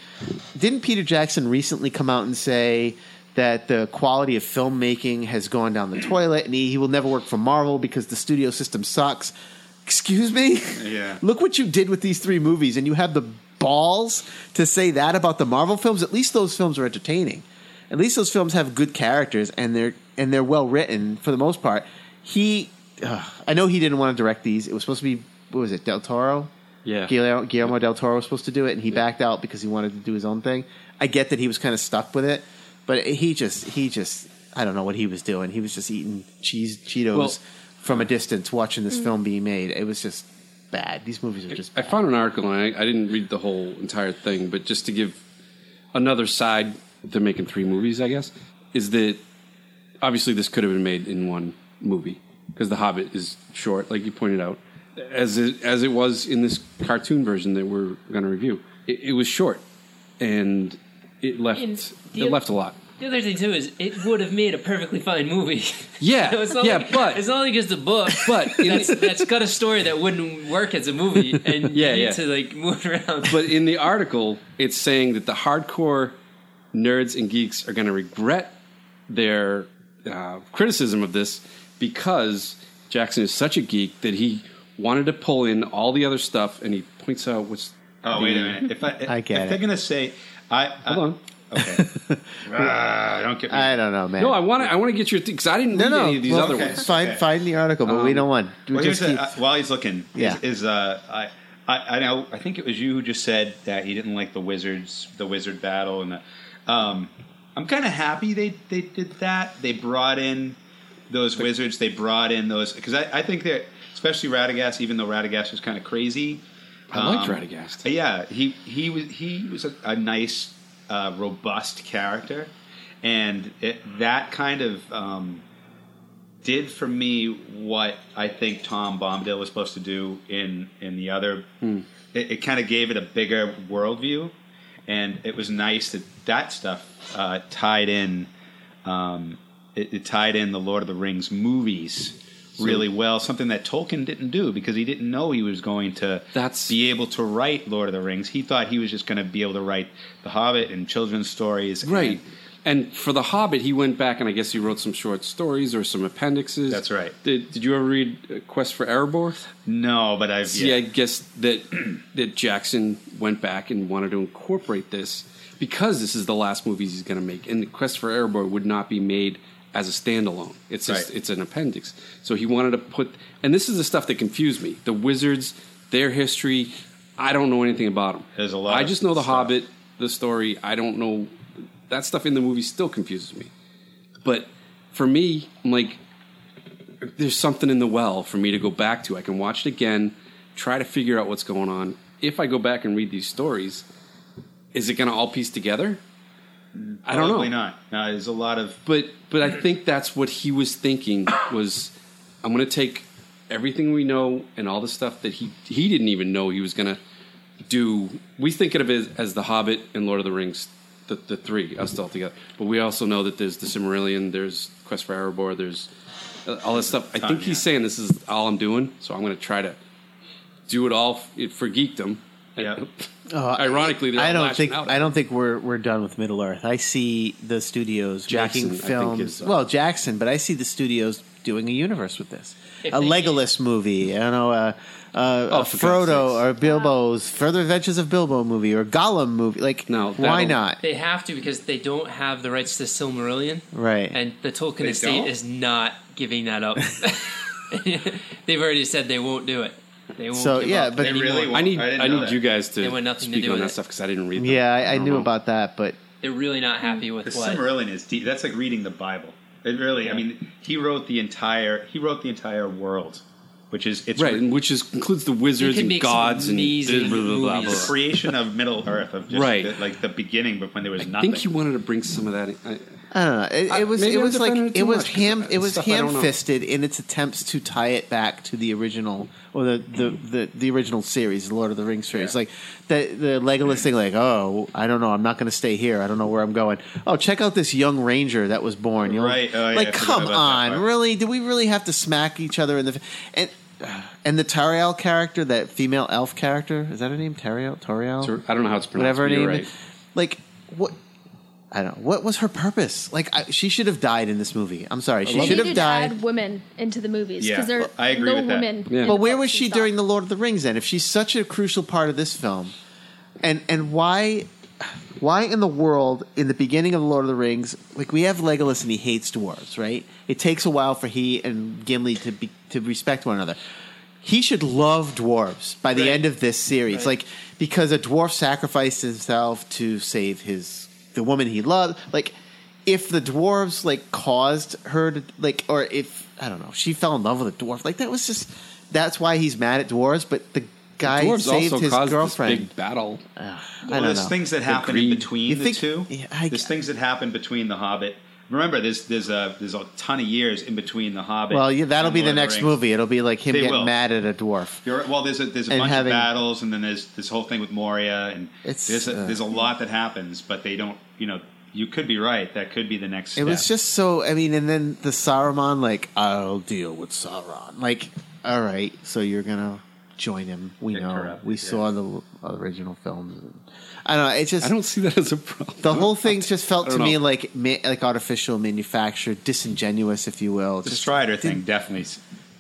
Speaker 1: didn't Peter Jackson recently come out and say that the quality of filmmaking has gone down the toilet and he, he will never work for Marvel because the studio system sucks? Excuse me?
Speaker 2: Yeah. [laughs]
Speaker 1: Look what you did with these three movies, and you have the balls to say that about the Marvel films. At least those films are entertaining. At least those films have good characters and they're and they're well written for the most part. He uh, I know he didn't want to direct these. It was supposed to be what was it, Del Toro?
Speaker 3: Yeah.
Speaker 1: Guillermo, Guillermo del Toro was supposed to do it, and he backed out because he wanted to do his own thing. I get that he was kind of stuck with it, but he just he just I don't know what he was doing. He was just eating cheese Cheetos
Speaker 3: Well-
Speaker 1: from a distance, watching this mm. film being made. It was just bad. These movies are just.
Speaker 3: I
Speaker 1: Bad.
Speaker 3: found an article, and I, I didn't read the whole entire thing, but just to give another side to making three movies, I guess, is that obviously this could have been made in one movie because The Hobbit is short, like you pointed out, as it, as it was in this cartoon version that we're going to review. It, it was short, and it left
Speaker 4: And
Speaker 3: it
Speaker 4: the-
Speaker 3: left a lot.
Speaker 4: The other thing too is it would have made a perfectly fine movie.
Speaker 3: Yeah, [laughs]
Speaker 4: it's not
Speaker 3: yeah,
Speaker 4: like,
Speaker 3: but
Speaker 4: it's not like it's a book,
Speaker 3: But [laughs] in-
Speaker 4: that's, that's got a story that wouldn't work as a movie, and [laughs]
Speaker 3: Yeah,
Speaker 4: you need
Speaker 3: yeah.
Speaker 4: to like move it around.
Speaker 3: but in the article, it's saying that the hardcore nerds and geeks are going to regret their uh, criticism of this because Jackson is such a geek that he wanted to pull in all the other stuff, and he points out what's.
Speaker 2: Oh wait a minute! If I,
Speaker 1: I get
Speaker 2: if
Speaker 1: it.
Speaker 2: they're gonna say, I
Speaker 3: Hold on.
Speaker 2: Okay. [laughs] Ah, don't get me.
Speaker 1: I don't know, man.
Speaker 3: No, I want to. I want to get your because I didn't
Speaker 1: no,
Speaker 3: read
Speaker 1: no.
Speaker 3: any of these
Speaker 1: well,
Speaker 3: other
Speaker 2: okay.
Speaker 3: ones.
Speaker 1: Find
Speaker 2: Okay.
Speaker 1: find the article, but we
Speaker 3: Um,
Speaker 1: don't want. We
Speaker 2: Well,
Speaker 1: just keep,
Speaker 2: a, uh, while he's looking,
Speaker 1: Yeah.
Speaker 2: is, is uh, I, I I know I think it was you who just said that you didn't like the wizards, the wizard battle, and the. Um, I'm kind of happy they they did that. They brought in those wizards. They brought in those because I, I think that especially Radagast, even though Radagast was kind of crazy.
Speaker 3: I liked
Speaker 2: um,
Speaker 3: Radagast.
Speaker 2: Yeah, he he was he was a, a nice, uh, robust character, and it, that kind of um, did for me what I think Tom Bombadil was supposed to do in in the other. It, it kind of gave it a bigger worldview, and it was nice that that stuff uh, tied in. Um, it, it tied in the Lord of the Rings movies really well. Something that Tolkien didn't do because he didn't know he was going to
Speaker 3: That's-
Speaker 2: be able to write Lord of the Rings. He thought he was just going to be able to write The Hobbit and children's stories.
Speaker 3: Right. And for The Hobbit, he went back and I guess he wrote some short stories or some appendixes.
Speaker 2: That's right.
Speaker 3: Did, did you ever read uh, Quest for Erebor?
Speaker 2: no, but I've
Speaker 3: See,
Speaker 2: yeah.
Speaker 3: I guess that [clears throat] that Jackson went back and wanted to incorporate this because this is the last movies he's going to make, and the Quest for Erebor would not be made as a standalone. It's just,
Speaker 2: Right.
Speaker 3: it's an appendix. So he wanted to put, and this is the stuff that confused me: the wizards, their history. I don't know anything about them.
Speaker 2: There's a lot
Speaker 3: I just know the
Speaker 2: stuff.
Speaker 3: Hobbit, the story. I don't know that stuff in the movie. Still confuses me. But for me, I'm like, there's something in the well for me to go back to. I can watch it again, try to figure out what's going on. If I go back and read these stories, is it going to all piece together? I don't know.
Speaker 2: Probably not. No, there's a lot of
Speaker 3: But but I think that's what he was thinking was I'm going to take everything we know and all the stuff that he he didn't even know he was going to do. We think of it as, as the Hobbit and Lord of the Rings, the, the three us all together. But we also know that there's the Silmarillion, there's Quest for Erebor, there's uh, all this stuff. I think he's saying this is all I'm doing, so I'm going to try to do it all f- for geekdom.
Speaker 2: Yeah. [laughs]
Speaker 1: Oh,
Speaker 3: Ironically, they're
Speaker 1: I don't think
Speaker 3: out.
Speaker 1: I don't think we're we're done with Middle Earth. I see the studios
Speaker 3: Jackson,
Speaker 1: making films.
Speaker 3: is, uh,
Speaker 1: well, Jackson, but I see the studios doing a universe with this. A
Speaker 4: they-
Speaker 1: Legolas movie, I don't know, uh, uh,
Speaker 3: Oh,
Speaker 1: a Frodo or Bilbo's Further Adventures of Bilbo movie or Gollum movie. Like,
Speaker 3: No,
Speaker 1: why not?
Speaker 4: They have to because they don't have the rights to Silmarillion,
Speaker 1: Right.
Speaker 4: and the Tolkien
Speaker 2: They
Speaker 4: estate
Speaker 2: don't?
Speaker 4: is not giving that up. [laughs] [laughs] They've already said they won't do it. They won't.
Speaker 1: So,
Speaker 4: give
Speaker 1: yeah,
Speaker 4: up
Speaker 1: but-
Speaker 2: They
Speaker 4: anymore.
Speaker 2: really
Speaker 3: I need
Speaker 2: I
Speaker 3: I,
Speaker 2: didn't know
Speaker 3: need
Speaker 2: that.
Speaker 3: you guys to
Speaker 4: They want nothing to
Speaker 3: speak
Speaker 4: do
Speaker 3: on
Speaker 4: with
Speaker 3: that
Speaker 4: it.
Speaker 3: stuff because I didn't read them.
Speaker 1: yeah, I, I knew
Speaker 3: know.
Speaker 1: about that, but
Speaker 4: They're really not happy with
Speaker 2: the
Speaker 4: what.
Speaker 2: Silmarillion is deep. That's like reading the Bible. It really. I mean, he wrote the entire. He wrote the entire world, which is it's
Speaker 3: Right, and which is includes the wizards
Speaker 4: can
Speaker 3: and
Speaker 4: make some
Speaker 3: gods and
Speaker 4: amazing
Speaker 3: blah, blah, blah, blah,
Speaker 2: the
Speaker 4: movies.
Speaker 2: creation of Middle Earth of just
Speaker 3: Right.
Speaker 2: the, like the beginning, but when there was nothing.
Speaker 3: I
Speaker 2: nothing.
Speaker 3: think you wanted to bring some of that. In. I,
Speaker 1: I don't know. It, it was
Speaker 3: maybe
Speaker 1: it was like
Speaker 3: it
Speaker 1: was ham it was
Speaker 3: stuff I don't know.
Speaker 1: ham fisted in its attempts to tie it back to the original or the the, the, the original series, the Lord of the Rings series.
Speaker 2: Yeah.
Speaker 1: Like the the Legolas thing, like oh I don't know, I'm not going to stay here. I don't know where I'm going. Oh, check out this young ranger that was born. You know?
Speaker 2: Right. Oh,
Speaker 1: like
Speaker 2: forgot
Speaker 1: come on, really? Do we really have to smack each other in the and? And the Tariel character, that female elf character, is that her name? Tariel? Toriel?
Speaker 3: I don't know how it's pronounced.
Speaker 1: whatever her name
Speaker 3: right.
Speaker 1: Like what? I don't know. What was her purpose? Like I, she should have died in this movie. I'm sorry, she should have died.
Speaker 6: add women into the movies
Speaker 2: Yeah,
Speaker 6: because there are
Speaker 2: I agree
Speaker 6: no
Speaker 2: with that.
Speaker 6: women.
Speaker 3: Yeah.
Speaker 6: in
Speaker 1: But
Speaker 6: the
Speaker 1: where
Speaker 6: books
Speaker 1: was she
Speaker 6: and stuff.
Speaker 1: during the Lord of the Rings? Then, if she's such a crucial part of this film, and and why why in the world in the beginning of the Lord of the Rings, like we have Legolas and he hates dwarves, right? It takes a while for he and Gimli to be to respect one another. He should love dwarves by the
Speaker 4: Right.
Speaker 1: end of this series,
Speaker 4: Right.
Speaker 1: like because a dwarf sacrificed himself to save his the woman he loved. Like if the dwarves like caused her to like, or if I don't know, she fell in love with a dwarf. Like that was just that's why he's mad at dwarves. But the guy
Speaker 3: Dwarves
Speaker 1: saved
Speaker 3: also
Speaker 1: his
Speaker 3: caused
Speaker 1: girlfriend.
Speaker 3: this big battle.
Speaker 1: Ugh, I
Speaker 2: Well,
Speaker 1: don't
Speaker 2: there's
Speaker 1: know.
Speaker 2: things that happen in between
Speaker 1: You
Speaker 2: the
Speaker 1: think-
Speaker 2: two.
Speaker 1: yeah, I-
Speaker 2: there's things that happen between the Hobbit. Remember, there's there's a there's a ton of years in between the Hobbit.
Speaker 1: Well, yeah, that'll
Speaker 2: and
Speaker 1: be the
Speaker 2: Lord of
Speaker 1: next
Speaker 2: Rings.
Speaker 1: movie. It'll be like him
Speaker 2: They
Speaker 1: getting
Speaker 2: will.
Speaker 1: mad at a dwarf.
Speaker 2: You're, well, there's a there's a
Speaker 1: And
Speaker 2: bunch
Speaker 1: having-
Speaker 2: of battles, and then there's this whole thing with Moria, and
Speaker 1: It's,
Speaker 2: there's a,
Speaker 1: uh,
Speaker 2: there's a lot that happens, but they don't. You know, you could be right. That could be the next.
Speaker 1: It
Speaker 2: Step.
Speaker 1: was just so. I mean, and then the Saruman, like, I'll deal with Sauron. Like, all right, so you're gonna join him. We
Speaker 2: Get
Speaker 1: know.
Speaker 2: corrupted,
Speaker 1: we
Speaker 2: yeah.
Speaker 1: saw the original films. I don't know. It just
Speaker 3: I don't see that as a problem.
Speaker 1: the whole thing just felt to
Speaker 3: don't
Speaker 1: me like ma- like artificial, manufactured, disingenuous, if you will.
Speaker 2: the
Speaker 1: Just-
Speaker 2: Strider thing. Definitely.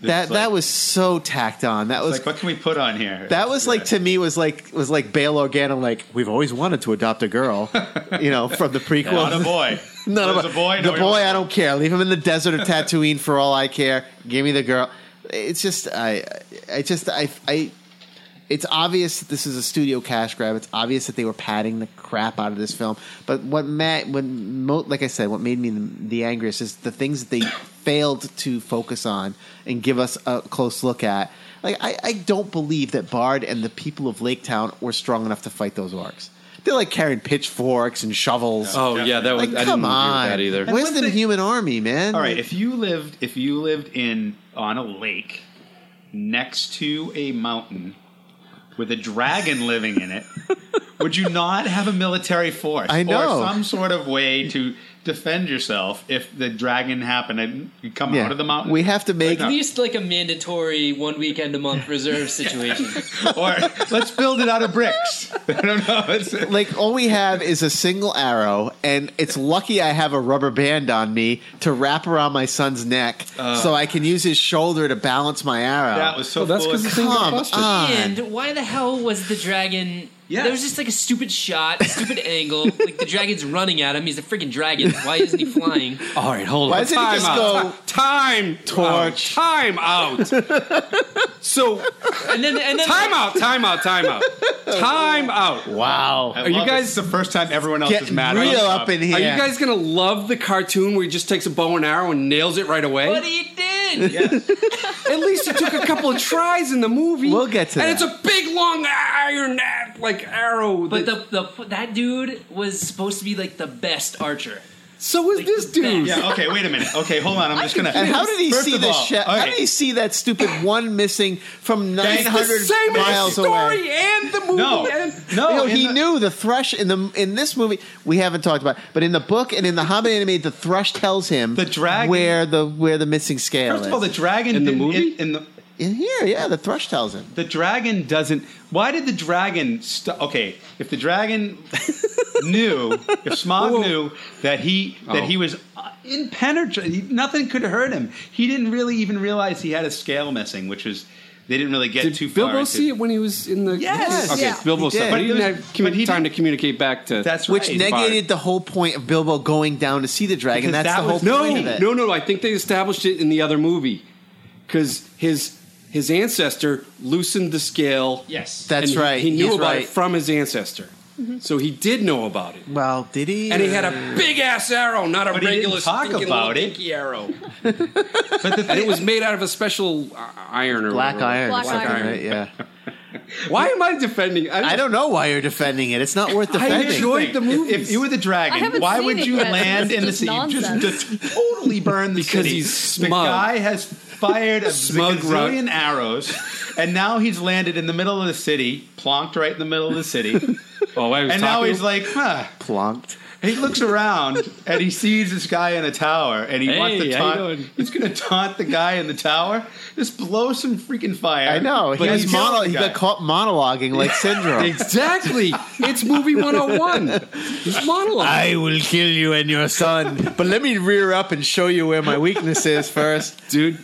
Speaker 1: That
Speaker 2: it's
Speaker 1: that was so tacked on. That was
Speaker 2: like what can we put on here?
Speaker 1: That was like to me was like was like Bail Organa like we've always wanted to adopt a girl, [laughs] you know, from the prequel.
Speaker 2: not a boy. [laughs]
Speaker 1: Of
Speaker 2: There's a boy.
Speaker 1: The
Speaker 2: no,
Speaker 1: boy, I don't care. Leave him in the desert of Tatooine for all I care. Give me the girl. It's just I, I just I I. It's obvious that this is a studio cash grab. It's obvious that they were padding the crap out of this film. But what Matt, when mo- like I said, what made me the, the angriest is the things that they failed to focus on and give us a close look at. Like I, I don't believe that Bard and the people of Lake Town were strong enough to fight those orcs. They're like carrying pitchforks and shovels.
Speaker 3: Oh yeah, that was
Speaker 1: Like,
Speaker 3: I
Speaker 1: come
Speaker 3: didn't
Speaker 1: on.
Speaker 3: agree with that either.
Speaker 2: And
Speaker 1: Where's
Speaker 2: one
Speaker 1: the human army, man?
Speaker 2: All right, if you lived if you lived in on a lake next to a mountain with a dragon living in it, would you not have a military force
Speaker 1: I know.
Speaker 2: or some sort of way to defend yourself if the dragon happened and you come
Speaker 1: yeah,
Speaker 2: out of the mountain?
Speaker 1: we have to make.
Speaker 2: No.
Speaker 4: At least like a mandatory one weekend a month reserve [laughs] situation.
Speaker 2: or [laughs] let's build it out of bricks. [laughs] I don't know. It's,
Speaker 1: Like all we have is a single arrow, and it's lucky I have a rubber band on me to wrap around my son's neck, uh. so I can use his shoulder to balance my arrow.
Speaker 2: that was so.
Speaker 3: Well, that's
Speaker 2: full of-
Speaker 3: 'cause the thing got
Speaker 1: Come
Speaker 3: busted.
Speaker 1: on.
Speaker 4: and why the hell was the dragon?
Speaker 2: Yes.
Speaker 4: There was just like a stupid shot, a stupid [laughs] angle. Like the dragon's running at him. He's a freaking dragon. Why isn't he flying? [laughs]
Speaker 3: All right, hold
Speaker 1: Why
Speaker 3: on.
Speaker 1: doesn't he
Speaker 3: time
Speaker 1: just
Speaker 3: out.
Speaker 1: go,
Speaker 3: time
Speaker 1: torch?
Speaker 3: out. Time out. [laughs] so
Speaker 4: And then and then
Speaker 3: time out. Time out. Time out. Time out.
Speaker 1: Wow.
Speaker 2: I
Speaker 3: Are you guys-
Speaker 2: this. It's the first time everyone else
Speaker 1: Getting
Speaker 2: is mad?
Speaker 1: real
Speaker 2: about
Speaker 1: up in here.
Speaker 3: Are you guys gonna love the cartoon where he just takes a bow and arrow and nails it right away?
Speaker 4: what do you he did.
Speaker 2: Yes. [laughs]
Speaker 3: At least it took a couple of tries in the movie.
Speaker 1: We'll get to
Speaker 3: and
Speaker 1: that.
Speaker 3: it's a big long iron like arrow.
Speaker 4: But
Speaker 3: that-
Speaker 4: the, the that dude was supposed to be like the best archer.
Speaker 3: So was
Speaker 4: like
Speaker 3: this dude.
Speaker 2: Yeah. Okay. Wait a minute. Okay. Hold on. I'm just gonna.
Speaker 1: And how did he
Speaker 2: First
Speaker 1: see
Speaker 2: of
Speaker 1: the
Speaker 2: all,
Speaker 1: she- How did he see that stupid one missing from nine
Speaker 3: It's the same
Speaker 1: miles
Speaker 3: story
Speaker 1: away?
Speaker 3: and the movie.
Speaker 2: No.
Speaker 3: and
Speaker 2: No.
Speaker 1: No,
Speaker 2: in
Speaker 1: he
Speaker 2: the-
Speaker 1: knew the thrush in the in this movie. We haven't talked about, but in the book and in the Hobbit anime, the thrush tells him
Speaker 2: The dragon-
Speaker 1: where the where the missing scale
Speaker 2: First
Speaker 1: is.
Speaker 2: of all, the dragon
Speaker 3: In the movie?
Speaker 2: In, in the
Speaker 1: in here, yeah, the thrush tells him.
Speaker 2: the dragon doesn't. Why did the dragon? St- okay, if the dragon [laughs] knew, if Smaug
Speaker 3: Whoa.
Speaker 2: knew that he that
Speaker 3: Oh.
Speaker 2: he was uh, impenetrable, nothing could hurt him. He didn't really even realize he had a scale missing, which was they didn't really get
Speaker 3: Did
Speaker 2: too
Speaker 3: Bilbo
Speaker 2: far. into-
Speaker 3: see it when he was in the?
Speaker 2: Yes.
Speaker 3: Okay,
Speaker 5: Yeah.
Speaker 3: Bilbo
Speaker 1: He
Speaker 3: saw
Speaker 1: did.
Speaker 3: but he
Speaker 2: But
Speaker 3: didn't have commu-
Speaker 2: he
Speaker 3: time
Speaker 2: didn't-
Speaker 3: to communicate back to.
Speaker 2: That's
Speaker 1: Which
Speaker 2: right.
Speaker 1: negated the whole point of Bilbo going down to see the dragon.
Speaker 2: Because
Speaker 1: That's
Speaker 2: that
Speaker 1: the whole
Speaker 2: was-
Speaker 3: no,
Speaker 1: point of it.
Speaker 3: no, no. I think they established it in the other movie because his his ancestor loosened the scale.
Speaker 4: Yes.
Speaker 1: That's
Speaker 3: he-
Speaker 1: right.
Speaker 3: He, knew
Speaker 1: He's
Speaker 3: about
Speaker 1: right.
Speaker 3: it from his ancestor, so he did know about it.
Speaker 1: Well, did he?
Speaker 3: And he had a big ass arrow, not a
Speaker 2: But
Speaker 3: regular
Speaker 2: talk about it.
Speaker 3: arrow. [laughs]
Speaker 2: But the
Speaker 3: And it was made out of a special uh, iron or
Speaker 1: black
Speaker 3: whatever.
Speaker 1: iron. or
Speaker 5: Black
Speaker 1: something,
Speaker 5: iron.
Speaker 1: Yeah. [laughs]
Speaker 3: Why am I defending?
Speaker 1: I don't know why you're defending it. It's not worth defending.
Speaker 3: I enjoyed the
Speaker 2: If- If, you were the dragon, why would you
Speaker 5: yet.
Speaker 2: land in the
Speaker 5: just
Speaker 2: sea? Just, just totally burn the [laughs]
Speaker 3: Because
Speaker 2: city.
Speaker 3: he's
Speaker 2: The guy has fired a [laughs]
Speaker 3: Smug
Speaker 2: zillion arrows, and now he's landed in the middle of the city, plonked right in the middle of the city. [laughs]
Speaker 3: Oh, I was
Speaker 2: and now
Speaker 3: talking-
Speaker 2: he's like, huh.
Speaker 1: Plonked.
Speaker 2: He looks around and he sees this guy in a tower, and he wants
Speaker 3: Hey,
Speaker 2: to
Speaker 3: how you
Speaker 2: taunt.
Speaker 3: doing?
Speaker 2: He's going to taunt the guy in the tower. Just blow some freaking fire.
Speaker 1: I know.
Speaker 2: But
Speaker 1: He's
Speaker 2: he's
Speaker 1: mono- he got caught monologuing like Syndrome. [laughs]
Speaker 3: Exactly. it's movie 101. He's monologue.
Speaker 1: I will kill you and your son, but let me rear up and show you where my weakness is first.
Speaker 3: Dude,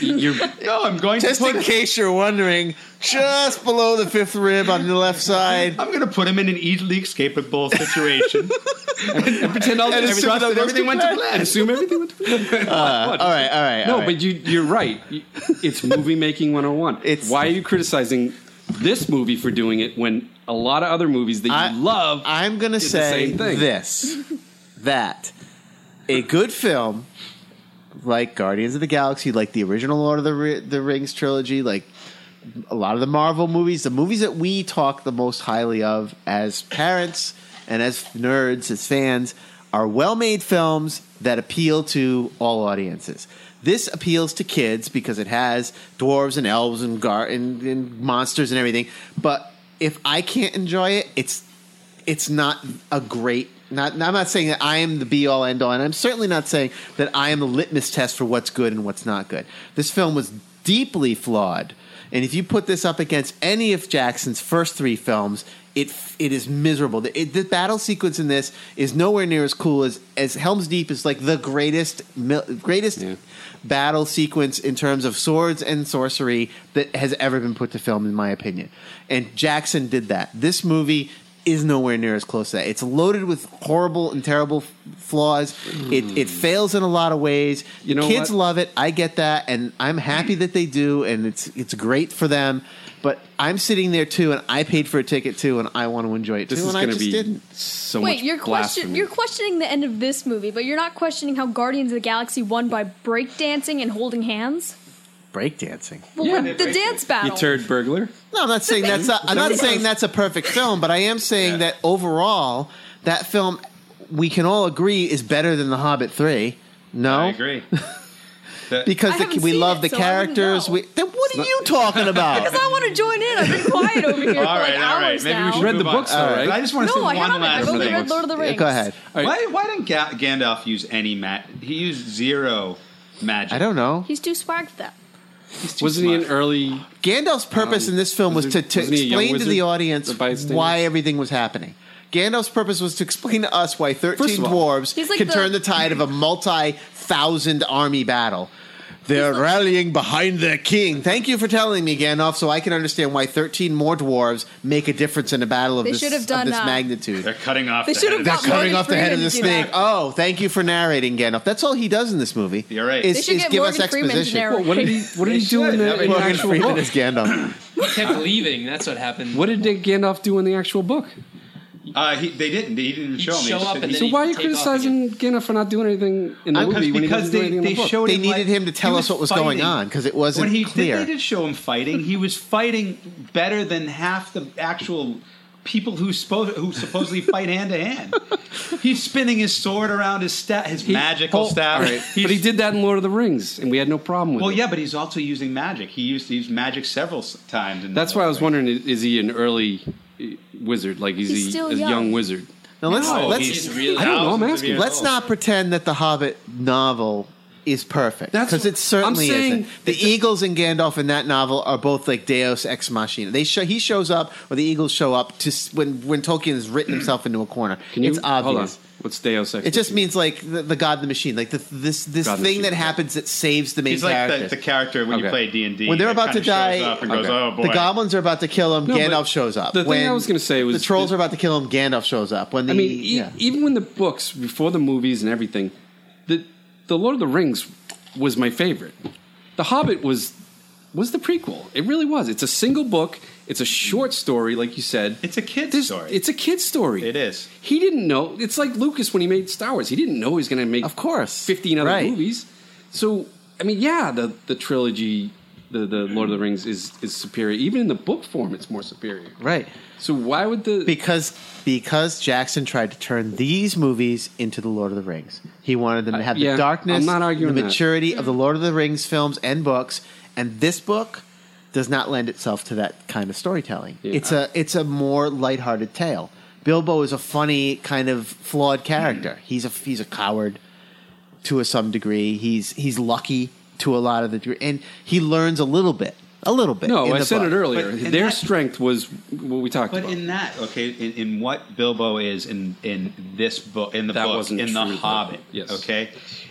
Speaker 3: you're
Speaker 2: No, I'm going
Speaker 1: Just
Speaker 2: to put
Speaker 1: in case you're wondering, just below the fifth rib on the left side.
Speaker 2: I'm going to put him in an easily escapable situation. [laughs]
Speaker 3: and pretend all
Speaker 1: And
Speaker 3: everything,
Speaker 1: assume that
Speaker 3: everything went to
Speaker 1: plan.
Speaker 3: plan. And assume everything went to plan. [laughs]
Speaker 1: Uh, all right, all right.
Speaker 3: No,
Speaker 1: all right.
Speaker 3: but you, you're right. It's movie making 101.
Speaker 1: It's-
Speaker 3: Why are you criticizing this movie for doing it when a lot of other movies that you
Speaker 1: I-
Speaker 3: love?
Speaker 1: I'm going to
Speaker 3: It's the
Speaker 1: say
Speaker 3: same thing.
Speaker 1: this that a good film like Guardians of the Galaxy, like the original Lord of the, the Rings trilogy, like a lot of the Marvel movies, the movies that we talk the most highly of as parents and as nerds, as fans, are well made films that appeal to all audiences. This appeals to kids because it has dwarves and elves and, gar- and, and monsters and everything. But if I can't enjoy it, it's it's not a great not I'm not saying that I am the be all end all, and I'm certainly not saying that I am the litmus test for what's good and what's not good. This film was deeply flawed. And if you put this up against any of Jackson's first three films, it it is miserable. The, it, the battle sequence in this is nowhere near as cool as as Helm's Deep is like the greatest greatest
Speaker 3: Yeah.
Speaker 1: battle sequence in terms of swords and sorcery that has ever been put to film, in my opinion. And Jackson did that. This movie is nowhere near as close to that. It's loaded with horrible and terrible f- flaws. It, hmm. it fails in a lot of ways.
Speaker 3: You know
Speaker 1: Kids
Speaker 3: what?
Speaker 1: love it. I get that, and I'm happy that they do, and it's it's great for them. But I'm sitting there too, and I paid for a ticket too, and I want to enjoy it
Speaker 3: this
Speaker 1: too,
Speaker 3: is
Speaker 1: and I
Speaker 3: going to
Speaker 1: just
Speaker 3: be
Speaker 1: didn't.
Speaker 3: so
Speaker 6: Wait,
Speaker 3: much
Speaker 6: you're question you're questioning the end of this movie, but you're not questioning how Guardians of the Galaxy won by breakdancing and holding hands.
Speaker 1: Breakdancing.
Speaker 6: Well,
Speaker 3: Yeah.
Speaker 6: what- the dance battle.
Speaker 3: you turd burglar.
Speaker 1: No, I'm not saying that's. A, I'm not saying that's a perfect film, but I am saying
Speaker 2: Yeah.
Speaker 1: that overall, that film we can all agree is better than The Hobbit three. No,
Speaker 2: I agree. [laughs]
Speaker 1: Because the, we love
Speaker 6: it,
Speaker 1: the
Speaker 6: so
Speaker 1: characters. We, then what are you talking about? [laughs]
Speaker 6: Because I want to join in. I've been quiet over here for
Speaker 2: all right,
Speaker 6: like
Speaker 2: all right.
Speaker 6: hours
Speaker 2: Maybe
Speaker 6: now.
Speaker 2: we should
Speaker 3: Read the
Speaker 2: move on.
Speaker 3: books, though,
Speaker 2: All
Speaker 3: right?
Speaker 2: But I just want to
Speaker 6: no,
Speaker 2: say
Speaker 6: I
Speaker 2: one
Speaker 6: haven't.
Speaker 2: last
Speaker 6: I've only
Speaker 2: thing.
Speaker 6: read Lord of the
Speaker 1: Yeah,
Speaker 6: Rings.
Speaker 1: Go ahead.
Speaker 3: All right.
Speaker 2: Why, why didn't Ga- Gandalf use any magic? He used zero magic.
Speaker 1: I don't know.
Speaker 6: He's too swagged for that.
Speaker 2: He's too
Speaker 3: Wasn't he an early?
Speaker 1: Gandalf's purpose
Speaker 3: Um,
Speaker 1: in this film was,
Speaker 3: was
Speaker 1: to,
Speaker 3: it-
Speaker 1: to
Speaker 3: wasn't he a young
Speaker 1: explain to the audience why everything was happening. Gandalf's purpose was to explain to us why 13
Speaker 3: all,
Speaker 1: dwarves
Speaker 6: like
Speaker 1: can
Speaker 6: the-
Speaker 1: turn the tide of a multi thousand army battle. They're rallying behind their king. Thank you for telling me, Gandalf, so I can understand why 13 more dwarves make a difference in a battle of
Speaker 6: They
Speaker 1: this,
Speaker 6: should have
Speaker 1: of
Speaker 6: done
Speaker 1: this
Speaker 6: that.
Speaker 1: magnitude.
Speaker 2: They're cutting off.
Speaker 6: They
Speaker 2: the
Speaker 6: should
Speaker 2: head
Speaker 6: have
Speaker 2: of
Speaker 1: They're
Speaker 6: got
Speaker 2: the-
Speaker 1: cutting
Speaker 6: Morgan
Speaker 1: off the head of
Speaker 6: Freeman
Speaker 1: this
Speaker 6: to do
Speaker 1: thing.
Speaker 6: that.
Speaker 1: Oh, thank you for narrating, Gandalf. That's all he does in this movie.
Speaker 2: You're right.
Speaker 1: Is,
Speaker 6: They should
Speaker 1: is
Speaker 6: get
Speaker 1: give
Speaker 6: Morgan
Speaker 1: us
Speaker 6: Freeman to
Speaker 1: exposition.
Speaker 6: narrate.
Speaker 3: Well, what did he? What did
Speaker 2: They
Speaker 3: he do in
Speaker 2: should.
Speaker 3: the, in the
Speaker 1: Morgan
Speaker 3: actual
Speaker 1: Freeman
Speaker 3: book?
Speaker 1: is Gandalf.
Speaker 4: He kept leaving. That's what happened.
Speaker 3: What did Gandalf do in the actual book?
Speaker 2: Uh, he, they didn't. He didn't
Speaker 4: He'd
Speaker 2: show me.
Speaker 4: show up and
Speaker 2: He-
Speaker 4: then
Speaker 3: So why are you criticizing Gandalf for not doing anything in the
Speaker 2: Uh,
Speaker 3: movie when he
Speaker 2: because
Speaker 3: doesn't
Speaker 2: they,
Speaker 3: in
Speaker 2: they
Speaker 3: the
Speaker 2: showed
Speaker 1: They
Speaker 2: him
Speaker 1: needed
Speaker 2: like-
Speaker 1: him to tell us what was going on because it wasn't
Speaker 2: when he
Speaker 1: clear.
Speaker 2: Did, they did show him fighting. He was fighting better than half the actual people who supposed who supposedly [laughs] fight hand to hand. He's spinning his sword around his sta- his
Speaker 3: He-
Speaker 2: magical
Speaker 3: oh,
Speaker 2: staff.
Speaker 3: all right.
Speaker 2: He's-
Speaker 3: But he did that in Lord of the Rings, and we had no problem with it.
Speaker 2: Well,
Speaker 3: it.
Speaker 2: yeah, but he's also using magic. He used he used magic several times. In
Speaker 3: That's why I was wondering: is he an early wizard? Like is
Speaker 6: He's
Speaker 3: he
Speaker 6: still
Speaker 3: a young.
Speaker 6: young.
Speaker 3: wizard?
Speaker 1: Now let's
Speaker 2: No,
Speaker 1: let's
Speaker 2: he's
Speaker 4: really-
Speaker 3: I don't know. I'm
Speaker 2: thousands of
Speaker 3: asking.
Speaker 2: years
Speaker 1: let's
Speaker 2: old.
Speaker 1: not pretend that the Hobbit novel is perfect
Speaker 3: That's-
Speaker 1: because it certainly
Speaker 3: I'm saying
Speaker 1: isn't. The Eagles and Gandalf in that novel are both like Deus ex machina. They show he shows up or the Eagles show up to s- when when Tolkien has written himself into a corner.
Speaker 3: Can you
Speaker 1: it's
Speaker 3: hold on?
Speaker 1: obvious.
Speaker 3: What's Deus Ex?
Speaker 1: It just means like the, the God the machine, like the, this this
Speaker 3: God
Speaker 1: thing
Speaker 3: machine,
Speaker 1: that happens that saves the main
Speaker 2: He's like the, the character when you
Speaker 3: Okay.
Speaker 2: play D and D.
Speaker 1: when they're about to die,
Speaker 2: up and goes,
Speaker 3: Okay.
Speaker 2: "Oh boy!"
Speaker 1: the goblins are about to kill him.
Speaker 3: No, but
Speaker 1: Gandalf shows up.
Speaker 3: the thing I was gonna say was
Speaker 1: the trolls
Speaker 3: that-
Speaker 1: are about to kill him. Gandalf shows up. When the
Speaker 3: I mean, e-
Speaker 1: yeah.
Speaker 3: even when the books before the movies and everything, the the Lord of the Rings was my favorite. The Hobbit was was the prequel. It really was. It's a single book. It's a short story, like you said.
Speaker 2: It's a kid's
Speaker 3: There's-
Speaker 2: story.
Speaker 3: It's a kid's story.
Speaker 2: It is.
Speaker 3: He didn't know. It's like Lucas when he made Star Wars. He didn't know he was going to make,
Speaker 1: Of course.
Speaker 3: fifteen other
Speaker 1: Right.
Speaker 3: movies. So I mean, yeah, the the trilogy, the the Lord of the Rings is is superior. Even in the book form, it's more superior.
Speaker 1: right.
Speaker 3: So why would the
Speaker 1: Because because Jackson tried to turn these movies into the Lord of the Rings. He wanted them to
Speaker 3: Uh,
Speaker 1: have
Speaker 3: yeah,
Speaker 1: the darkness,
Speaker 3: I'm not arguing
Speaker 1: the
Speaker 3: that.
Speaker 1: maturity of the Lord of the Rings films and books, and this book does not lend itself to that kind of storytelling.
Speaker 3: Yeah.
Speaker 1: It's a it's a more lighthearted tale. Bilbo is a funny kind of flawed character. Hmm. He's a he's a coward to a some degree. He's he's lucky to a lot of the degree, and he learns a little bit, a little bit.
Speaker 3: no? I said
Speaker 1: book.
Speaker 3: it earlier.
Speaker 2: But
Speaker 3: Their
Speaker 2: that-
Speaker 3: strength was what we talked
Speaker 2: But
Speaker 3: about.
Speaker 2: But in that, okay, in, in what Bilbo is in in this book, in the
Speaker 3: That
Speaker 2: book,
Speaker 3: wasn't
Speaker 2: in the
Speaker 3: true, though.
Speaker 2: Hobbit,
Speaker 3: Yes.
Speaker 2: okay,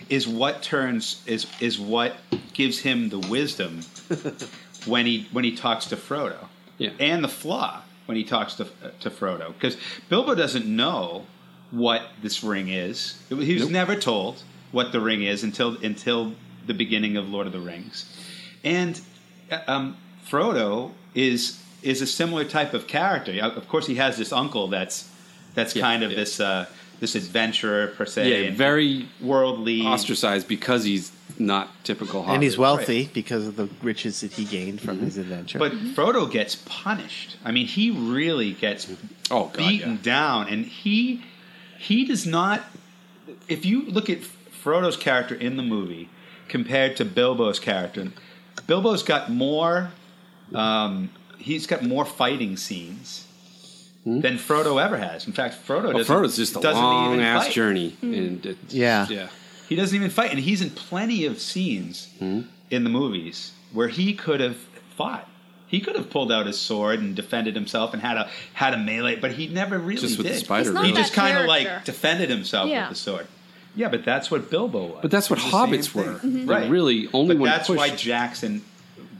Speaker 2: is what turns is is what gives him the wisdom [laughs] when he when he talks to Frodo,
Speaker 3: Yeah.
Speaker 2: and the flaw when he talks to to Frodo, because Bilbo doesn't know what this ring is. He was
Speaker 3: Nope.
Speaker 2: never told what the ring is until until the beginning of Lord of the Rings, and um, Frodo is is a similar type of character. Of course, he has this uncle that's that's
Speaker 3: Yeah,
Speaker 2: kind of
Speaker 3: yeah.
Speaker 2: this uh, this adventurer per se,
Speaker 3: Yeah, very
Speaker 2: worldly.
Speaker 3: ostracized because he's not typical.
Speaker 1: and he's
Speaker 3: Hobbit.
Speaker 1: wealthy because of the riches that he gained from his adventure.
Speaker 2: But Frodo gets punished. I mean, he really gets
Speaker 3: Oh, God,
Speaker 2: beaten
Speaker 3: yeah.
Speaker 2: down, and he he does not. If you look at Frodo's character in the movie compared to Bilbo's character, Bilbo's got more. Um, he's got more fighting scenes than Frodo ever has. In fact, Frodo
Speaker 3: Well,
Speaker 2: doesn't.
Speaker 3: Hmm? Frodo's just a long ass
Speaker 2: fight.
Speaker 3: journey, and it's,
Speaker 1: Yeah.
Speaker 3: yeah.
Speaker 2: He doesn't even fight, and he's in plenty of scenes
Speaker 3: Hmm?
Speaker 2: in the movies where he could have fought. He could have pulled out his sword and defended himself and had a had a melee, but he never really
Speaker 3: Just with
Speaker 2: did.
Speaker 3: the spider
Speaker 6: He's
Speaker 2: he just kind of like defended himself
Speaker 6: Yeah.
Speaker 2: with the sword. Yeah, but that's what Bilbo was.
Speaker 3: But that's what
Speaker 2: It was the same
Speaker 3: hobbits were.
Speaker 6: Mm-hmm.
Speaker 3: They
Speaker 2: Right.
Speaker 3: Really, only
Speaker 2: But
Speaker 3: when
Speaker 2: that's
Speaker 3: pushed.
Speaker 2: why Jackson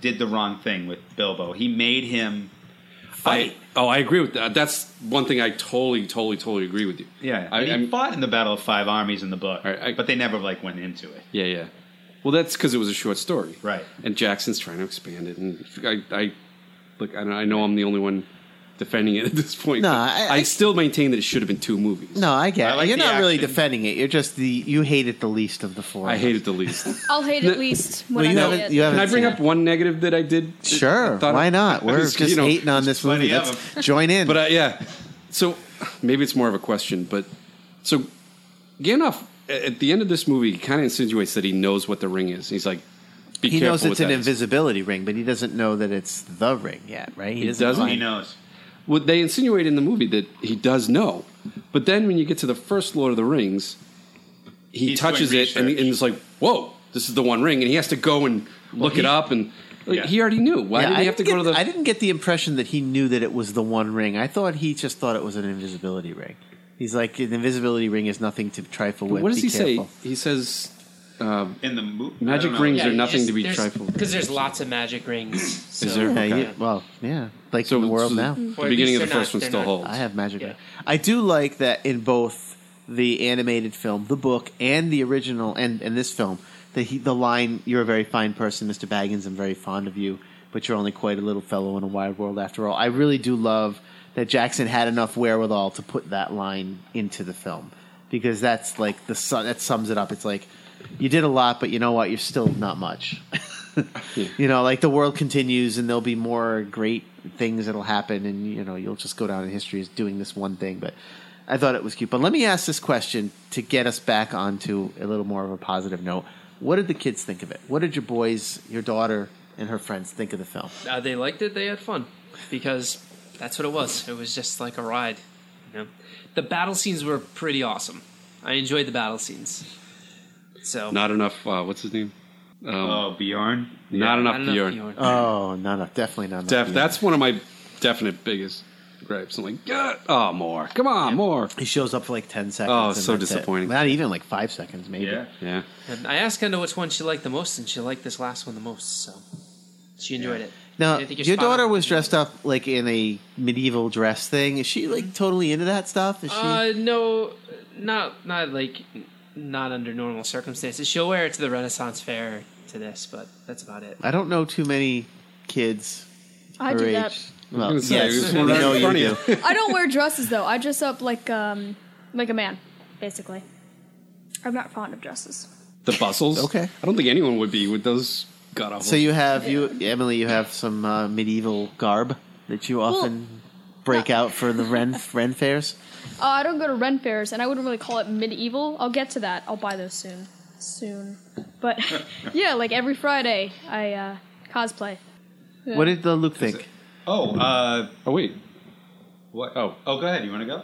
Speaker 2: did the wrong thing with Bilbo. He made him
Speaker 3: I,
Speaker 2: fight.
Speaker 3: Oh, I agree with that. That's one thing I totally, totally, totally agree with you.
Speaker 2: yeah,
Speaker 3: I,
Speaker 2: he fought in the Battle of Five Armies in the book,
Speaker 3: right, I-
Speaker 2: but they never like went into it.
Speaker 3: yeah, yeah. Well, that's because it was a short story,
Speaker 2: Right.
Speaker 3: And Jackson's trying to expand it, and I, I look, I, I know I'm the only one defending it at this point.
Speaker 1: No, I-
Speaker 3: I,
Speaker 1: I-
Speaker 3: still maintain that it should have been two movies.
Speaker 1: no, I get. It.
Speaker 2: like
Speaker 1: You're
Speaker 2: the
Speaker 1: not really defending it. You're just the you hate it the least of the four.
Speaker 3: I hate it the least. [laughs]
Speaker 6: I'll hate at least when
Speaker 1: Well, you
Speaker 6: I
Speaker 1: haven't.
Speaker 6: see.
Speaker 1: You haven't.
Speaker 3: Can I bring
Speaker 1: seen
Speaker 3: up one negative that I did?
Speaker 1: Sure.
Speaker 3: I
Speaker 1: Why not? [laughs] We're
Speaker 3: Because,
Speaker 1: just
Speaker 3: you know,
Speaker 1: hating on this movie. Let's join in.
Speaker 3: But uh, yeah, so maybe it's more of a question. But so Gandalf at the end of this movie, he kind of insinuates that he knows what the ring is. He's like, "Be
Speaker 1: he knows it's an
Speaker 3: that."
Speaker 1: invisibility ring, but he doesn't know that it's the ring yet, right?
Speaker 3: He
Speaker 1: doesn't
Speaker 3: doesn't?
Speaker 2: He knows.
Speaker 3: Well, they insinuate in the movie that he does know, but then when you get to the first Lord of the Rings, he
Speaker 2: He's
Speaker 3: touches
Speaker 2: doing
Speaker 3: it and,
Speaker 2: research.
Speaker 3: and it's like, "Whoa, this is the One Ring," and he has to go and look
Speaker 2: he-
Speaker 3: it up and. like,
Speaker 2: Yeah.
Speaker 3: He already knew. Why
Speaker 1: Yeah,
Speaker 3: did
Speaker 1: I
Speaker 3: he have to
Speaker 1: didn't
Speaker 3: go to
Speaker 1: get-
Speaker 3: the?
Speaker 1: I didn't get the impression that he knew that it was the one ring. I thought he just thought it was an invisibility ring. He's like, an invisibility ring is nothing to trifle with.
Speaker 3: what does
Speaker 1: Be
Speaker 3: he say? He says, uh,
Speaker 2: In the movie,
Speaker 3: Magic rings are nothing to be trifled with.
Speaker 4: Because there's lots of magic rings. So,
Speaker 3: Is there?
Speaker 1: Yeah,
Speaker 3: Okay.
Speaker 1: you- well, yeah, like
Speaker 3: so
Speaker 1: in the world
Speaker 3: so
Speaker 1: now.
Speaker 3: The
Speaker 4: Or
Speaker 3: beginning of the first
Speaker 4: not-
Speaker 3: one still
Speaker 4: not-
Speaker 3: holds.
Speaker 1: I have magic.
Speaker 4: Yeah.
Speaker 1: I do like that in both the animated film, the book, and the original, and, and this film. The he, the line, "You're a very fine person, Mr. Baggins. I'm very fond of you, but you're only quite a little fellow in a wide world after all." I really do love that Jackson had enough wherewithal to put that line into the film because that's like the su- that sums it up. It's like you did a lot, but you know what? You're still not much. [laughs] You know, like the world continues, and there'll be more great things that'll happen, and you know, you'll just go down in history as doing this one thing. But I thought it was cute. But let me ask this question to get us back onto a little more of a positive note. What did the kids think of it? What did your boys, your daughter, and her friends think of the film?
Speaker 4: Uh, they liked it. They had fun because that's what it was. It was just like a ride. You know, the battle scenes were pretty awesome. I enjoyed the battle scenes. So
Speaker 3: Not enough. Uh, what's his name? Um,
Speaker 2: Oh, Beorn.
Speaker 3: not enough
Speaker 4: not enough
Speaker 3: Beorn.
Speaker 4: Beorn.
Speaker 1: Oh, not enough. Definitely not enough.
Speaker 3: Def, that's one of my definite biggest gripes. I'm like, "God, oh, more. Come on, more.
Speaker 1: he shows up for like ten seconds.
Speaker 3: Oh,
Speaker 1: and
Speaker 3: so
Speaker 1: that's it.
Speaker 3: disappointing.
Speaker 1: Not even like five seconds, maybe.
Speaker 2: Yeah.
Speaker 3: Yeah.
Speaker 4: And I asked Kendall which one she liked the most, and she liked this last one the most. So she enjoyed it.
Speaker 1: Now,
Speaker 4: you're
Speaker 1: your daughter
Speaker 4: on.
Speaker 1: was dressed up like in a medieval dress thing. Is she like totally into that stuff? Is she?
Speaker 4: Uh, no, not not like not under normal circumstances. She'll wear it to the Renaissance Fair to this, but that's about it.
Speaker 1: I don't know too many kids
Speaker 6: I
Speaker 1: her
Speaker 6: do
Speaker 1: age.
Speaker 6: that.
Speaker 1: Well, yes,
Speaker 3: yes. [laughs]
Speaker 1: we know you do. [laughs]
Speaker 6: I don't wear dresses though. I dress up like um like a man, basically. I'm not fond of dresses.
Speaker 3: The bustles.
Speaker 1: Okay.
Speaker 3: I don't think anyone would be with those god awful.
Speaker 1: So you have you Emily, you have some uh, medieval garb that you often break out for the Ren Ren fairs.
Speaker 6: Uh, I don't go to Ren fairs, and I wouldn't really call it medieval. I'll get to that. I'll buy those soon, soon. But [laughs] yeah, like every Friday, I uh, cosplay.
Speaker 1: What did the Luke think?
Speaker 2: Oh, uh,
Speaker 3: oh wait,
Speaker 2: what?
Speaker 3: Oh.
Speaker 2: oh, go ahead. You want to go?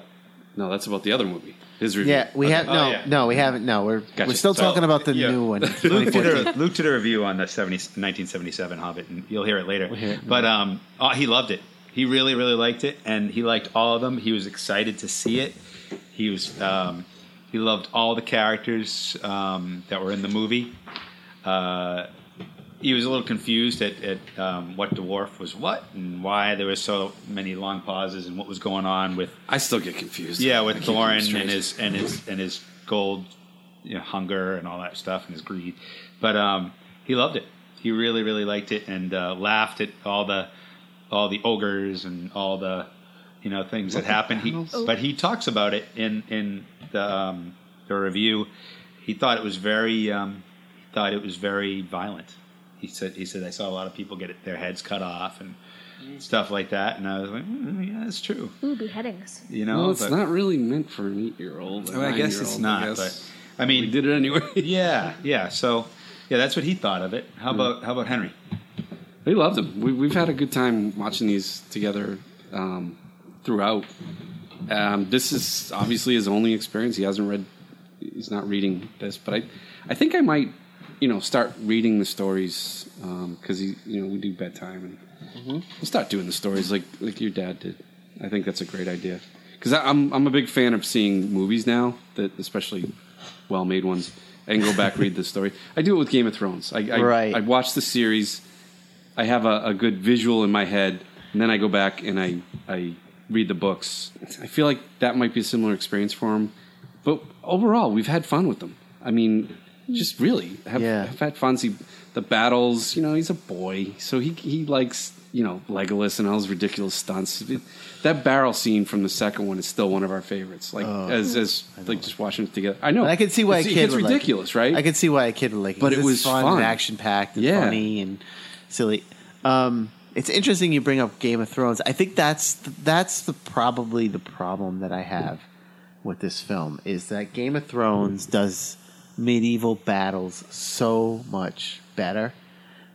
Speaker 3: no, that's about the other movie. His review.
Speaker 1: Yeah, we have
Speaker 2: Oh,
Speaker 1: no,
Speaker 2: yeah.
Speaker 1: no, we haven't. No, we're
Speaker 3: Gotcha.
Speaker 1: we're still
Speaker 2: So,
Speaker 1: talking about the
Speaker 2: yeah.
Speaker 1: new one. [laughs]
Speaker 2: Luke did, a, Luke did a review on the 70, 1977 Hobbit, and you'll hear it later.
Speaker 1: hear it.
Speaker 2: But um, oh, he loved it. He really, really liked it, and he liked all of them. He was excited to see it. He was. Um, he loved all the characters um, that were in the movie. Uh, he was a little confused at, at um, what dwarf was what and why there were so many long pauses and what was going on with
Speaker 3: I still get confused.
Speaker 2: yeah with Thorin and his and his and his gold you know, hunger and all that stuff and his greed. But um, he loved it. He really really liked it and uh, laughed at all the all the ogres and all the you know things that happen. He, but he talks about it in in the um, the review. He thought it was very um, he thought it was very violent. He said he said I saw a lot of people get their heads cut off and stuff like that, and I was like, mm, yeah, that's true.
Speaker 6: Ooh, beheadings.
Speaker 2: You know,
Speaker 3: Well, it's
Speaker 2: but-
Speaker 3: not really meant for an eight-year-old. a
Speaker 2: Well, I guess it's not,
Speaker 3: I guess.
Speaker 2: but I mean,
Speaker 3: we did it anyway. [laughs]
Speaker 2: yeah, yeah. So yeah, that's what he thought of it. How about how about Henry?
Speaker 3: We loved them. We, we've had a good time watching these together um, throughout. Um, this is obviously his only experience. He hasn't read. He's not reading this, but I, I think I might, you know, start reading the stories because he, you know, we do bedtime and we'll start doing the stories like like your dad did. I think that's a great idea because I'm I'm a big fan of seeing movies now that especially well made ones and go back read the story. I do it with Game of Thrones. I I,
Speaker 1: Right.
Speaker 3: I watch the series. I have a, a good visual in my head, and then I go back and I I read the books. I feel like that might be a similar experience for him. But overall, we've had fun with them. I mean, just really have,
Speaker 1: Yeah.
Speaker 3: have had fun. See the battles. You know, he's a boy, so he he likes you know Legolas and all his ridiculous stunts. That barrel scene from the second one is still one of our favorites. Like oh. as as like just watching it together. I know.
Speaker 1: And I can see why
Speaker 3: it's,
Speaker 1: a kid
Speaker 3: it's
Speaker 1: would like it.
Speaker 3: ridiculous, right?
Speaker 1: I can see why a kid would like it.
Speaker 3: But it was
Speaker 1: fun,
Speaker 3: fun.
Speaker 1: and action packed and
Speaker 3: Yeah.
Speaker 1: funny and silly. Um, it's interesting you bring up Game of Thrones. I think that's that's the probably the problem that I have with this film is that Game of Thrones does medieval battles so much better.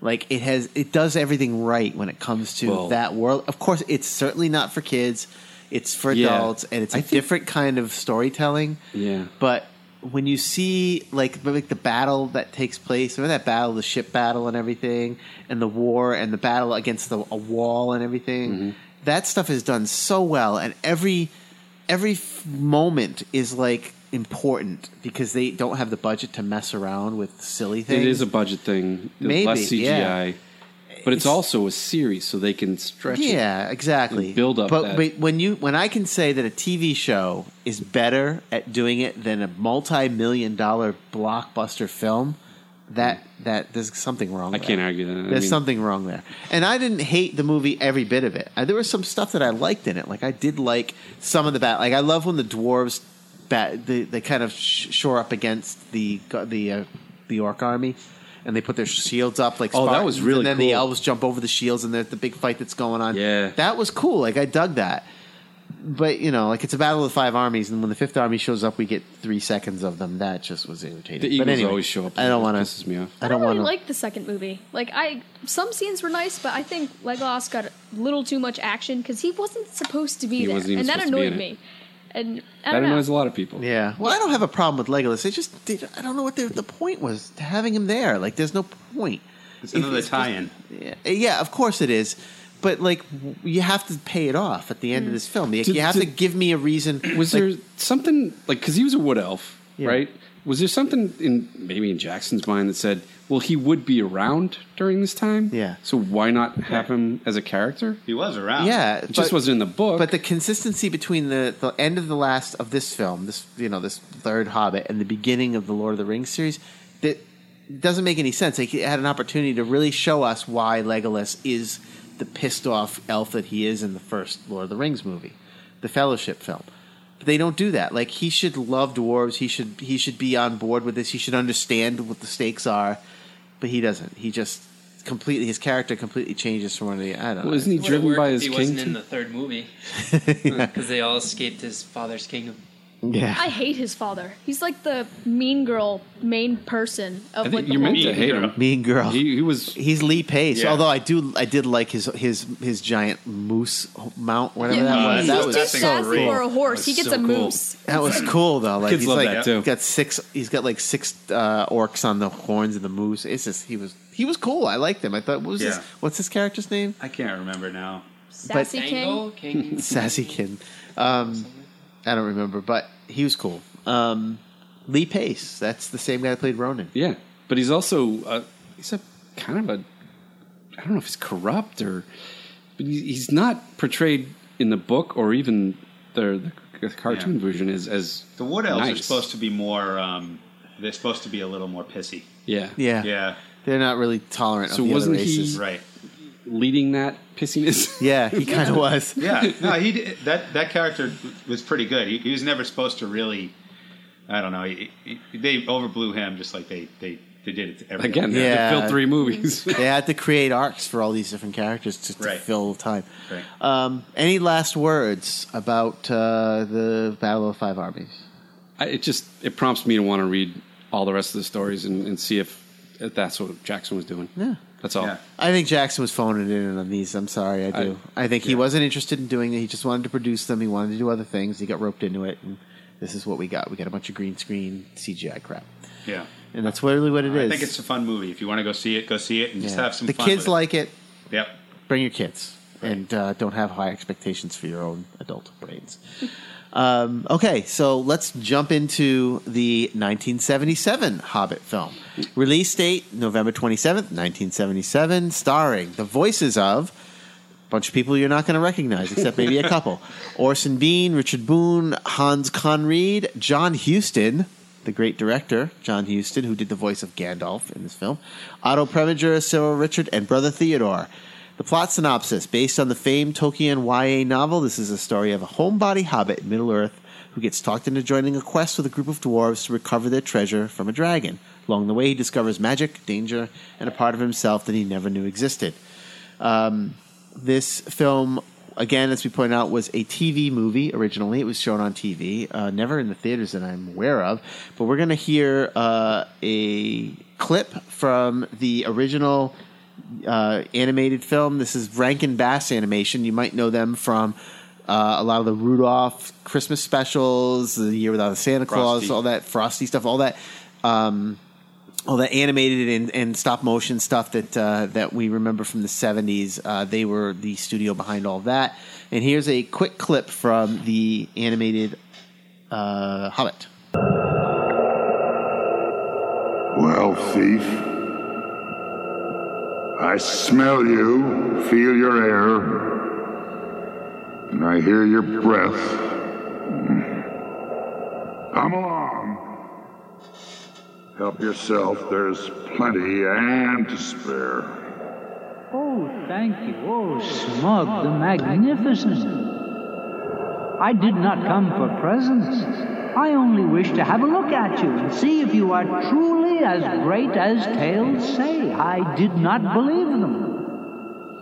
Speaker 1: Like it has, it does everything right when it comes to
Speaker 3: Well-
Speaker 1: that world. Of course, it's certainly not for kids. It's for
Speaker 3: Yeah.
Speaker 1: adults, and it's a
Speaker 3: I think-
Speaker 1: different kind of storytelling.
Speaker 3: Yeah.
Speaker 1: But when you see like like the battle that takes place, remember that battle, the ship battle and everything, and the war and the battle against the, a wall and everything,
Speaker 3: Mm-hmm.
Speaker 1: that stuff is done so well, and every every f- moment is like important because they don't have the budget to mess around with silly things.
Speaker 3: It is a budget thing.
Speaker 1: Maybe,
Speaker 3: less CGI.
Speaker 1: yeah.
Speaker 3: But it's, also a series, so they can stretch it.
Speaker 1: Yeah, exactly.
Speaker 3: and build up
Speaker 1: But,
Speaker 3: that-
Speaker 1: but when you when I can say that a TV show is better at doing it than a multi-million dollar blockbuster film, that that there's something wrong.
Speaker 3: I
Speaker 1: there.
Speaker 3: can't argue that. I
Speaker 1: There's
Speaker 3: mean-
Speaker 1: something wrong there. And I didn't hate the movie every bit of it. There was some stuff that I liked in it. Like I did like some of the bat. Like I love when the dwarves bat. They, they kind of sh- shore up against the the uh, the orc army. And they put their shields up like
Speaker 3: Oh, that was really
Speaker 1: And then the elves jump over the shields, and there's the big fight that's going on.
Speaker 3: Yeah.
Speaker 1: that was cool. Like I dug that. But you know, like it's a battle of the five armies, and when the fifth army shows up, we get three seconds of them. That just was irritating.
Speaker 3: The
Speaker 1: but
Speaker 3: Eagles
Speaker 1: anyway,
Speaker 3: always show up.
Speaker 1: I don't want
Speaker 3: Pisses
Speaker 1: to.
Speaker 3: me off.
Speaker 1: I
Speaker 6: I
Speaker 1: don't
Speaker 6: don't really
Speaker 1: want to.
Speaker 6: like the second movie. Like I, some scenes were nice, but I think Legolas got a little too much action because he wasn't supposed to be
Speaker 3: He
Speaker 6: there,
Speaker 3: wasn't even
Speaker 6: and that
Speaker 3: supposed to be
Speaker 6: annoyed
Speaker 3: in
Speaker 6: me.
Speaker 3: it.
Speaker 6: And I
Speaker 3: That
Speaker 6: don't know.
Speaker 3: annoys a lot of people.
Speaker 1: Yeah. Well, I don't have a problem with Legolas. It just did, I don't know what the, the point was to having him there. Like, there's no point.
Speaker 2: It's another
Speaker 1: If-
Speaker 2: tie-in.
Speaker 1: Yeah, yeah, of course it is. But like, w- you have to pay it off at the end of mm. this film. Like,
Speaker 3: Did-
Speaker 1: you have
Speaker 3: did-
Speaker 1: to give me a reason.
Speaker 3: Was
Speaker 1: like,
Speaker 3: there something like because he was a wood elf,
Speaker 1: Yeah.
Speaker 3: right? Was there something in maybe in Jackson's mind that said, "Well, he would be around during this time"?
Speaker 1: Yeah.
Speaker 3: So why not have him as a character?
Speaker 2: He was around.
Speaker 1: Yeah,
Speaker 3: It just
Speaker 1: but-
Speaker 3: wasn't in the book.
Speaker 1: But the consistency between the, the end of the last of this film, this you know this third Hobbit, and the beginning of the Lord of the Rings series, that doesn't make any sense. Like, it had an opportunity to really show us why Legolas is the pissed off elf that he is in the first Lord of the Rings movie, the Fellowship film. But they don't do that. Like he should love dwarves. He should he should be on board with this. He should understand what the stakes are. But he doesn't. He just completely his character completely changes from one of the I don't know.
Speaker 3: isn't he driven by
Speaker 4: if
Speaker 3: his
Speaker 4: he
Speaker 3: king?
Speaker 4: wasn't in the third movie [laughs] uh, because they all escaped his father's kingdom.
Speaker 1: Yeah.
Speaker 6: I hate his father. He's like the mean girl main person of
Speaker 3: I
Speaker 6: like
Speaker 3: think
Speaker 6: the
Speaker 3: you're meant to hate him.
Speaker 1: Mean girl.
Speaker 3: He, he was.
Speaker 1: He's Lee Pace.
Speaker 2: Yeah.
Speaker 1: Although I do, I did like his his his giant moose mount, whatever
Speaker 6: Yeah,
Speaker 1: that was.
Speaker 6: he's
Speaker 1: That was
Speaker 6: too
Speaker 1: so
Speaker 6: sassy
Speaker 1: cool.
Speaker 6: for a horse. He gets
Speaker 3: so
Speaker 6: a
Speaker 3: cool.
Speaker 6: moose.
Speaker 1: That was cool though. Like
Speaker 3: Kids
Speaker 1: he's
Speaker 3: love
Speaker 1: like
Speaker 3: that, too.
Speaker 1: got six. He's got like six uh, orcs on the horns of the moose. It's just he was he was cool. I liked him. I thought what was his
Speaker 2: Yeah.
Speaker 1: what's his character's name?
Speaker 2: I can't remember now.
Speaker 6: Sassy king.
Speaker 4: Angle, King.
Speaker 1: Sassy King. [laughs] Um, I don't remember, but he was cool. Um, Lee Pace. That's the same guy that played Ronan.
Speaker 3: Yeah, but he's also uh, he's a kind of a I don't know if he's corrupt or but he's not portrayed in the book or even the, the cartoon
Speaker 2: Yeah.
Speaker 3: version as as
Speaker 2: The Wood Elves are supposed to be more. Um, they're supposed to be a little more pissy.
Speaker 3: yeah
Speaker 1: Yeah.
Speaker 2: Yeah,
Speaker 1: They're not really tolerant
Speaker 3: So
Speaker 1: of the
Speaker 3: wasn't
Speaker 1: other
Speaker 3: he-
Speaker 1: races.
Speaker 2: right.
Speaker 3: Leading that pissiness. [laughs]
Speaker 1: Yeah, he kind of was.
Speaker 2: Yeah, no, he did, that that character was pretty good. He, he was never supposed to really. I don't know. He, he, they overblew him just like they they, they did it to everyone.
Speaker 3: Again, they
Speaker 1: Yeah.
Speaker 3: had to fill three movies. [laughs]
Speaker 1: They had to create arcs for all these different characters to, to
Speaker 2: Right.
Speaker 1: fill time.
Speaker 2: Right.
Speaker 1: Um, any last words about uh, the Battle of Five Armies?
Speaker 3: I, it just it prompts me to want to read all the rest of the stories and, and see if, if that's what Jackson was doing.
Speaker 1: Yeah.
Speaker 3: That's all.
Speaker 2: Yeah.
Speaker 1: I think Jackson was phoning it in on these. I'm sorry, I do. I, think he wasn't interested in doing it. He just wanted to produce them. He wanted to do other things. He got roped into it, and this is what we got. We got a bunch of green screen CGI crap,
Speaker 2: Yeah,
Speaker 1: and that's really what it is.
Speaker 2: I think it's a fun movie. If you want to go see it, go see it and just have some
Speaker 1: the
Speaker 2: fun.
Speaker 1: kids
Speaker 2: with it.
Speaker 1: like it.
Speaker 2: Yep.
Speaker 1: Bring your kids, and uh, don't have high expectations for your own adult brains. [laughs] Um, okay, so let's jump into the 1977 Hobbit film. Release date November 27th, 1977, starring the voices of a bunch of people you're not going to recognize, except maybe a couple [laughs] Orson Bean, Richard Boone, Hans Conried, John Huston, the great director, John Huston, who did the voice of Gandalf in this film, Otto Preminger, Cyril Ritchard, and Brother Theodore. The plot synopsis based on the famed Tolkien YA novel, this is a story of a homebody hobbit in Middle Earth who gets talked into joining a quest with a group of dwarves to recover their treasure from a dragon. Along the way, he discovers magic, danger, and a part of himself that he never knew existed. Um, this film, again, as we pointed out, was a TV movie originally. It was shown on TV, uh, never in the theaters that I'm aware of. But we're going to hear uh, a clip from the original uh, animated film. This is Rankin Bass Animation. You might know them from uh, a lot of the Rudolph Christmas specials, The Year Without a Santa Claus,
Speaker 2: Frosty.
Speaker 1: all that Frosty stuff, all that. Um, all the animated and, and stop motion stuff that uh, that we remember from the 70s. Uh, they were the studio behind all that. And here's a quick clip from the animated uh, Hobbit.
Speaker 7: Well, thief, I smell you, feel your air, and I hear your breath. Come along. Help yourself, there's plenty and to spare.
Speaker 8: Oh, thank you. Oh, Smaug the Magnificent. I did not come for presents. I only wish to have a look at you and see if you are truly as great as tales say. I did not believe them.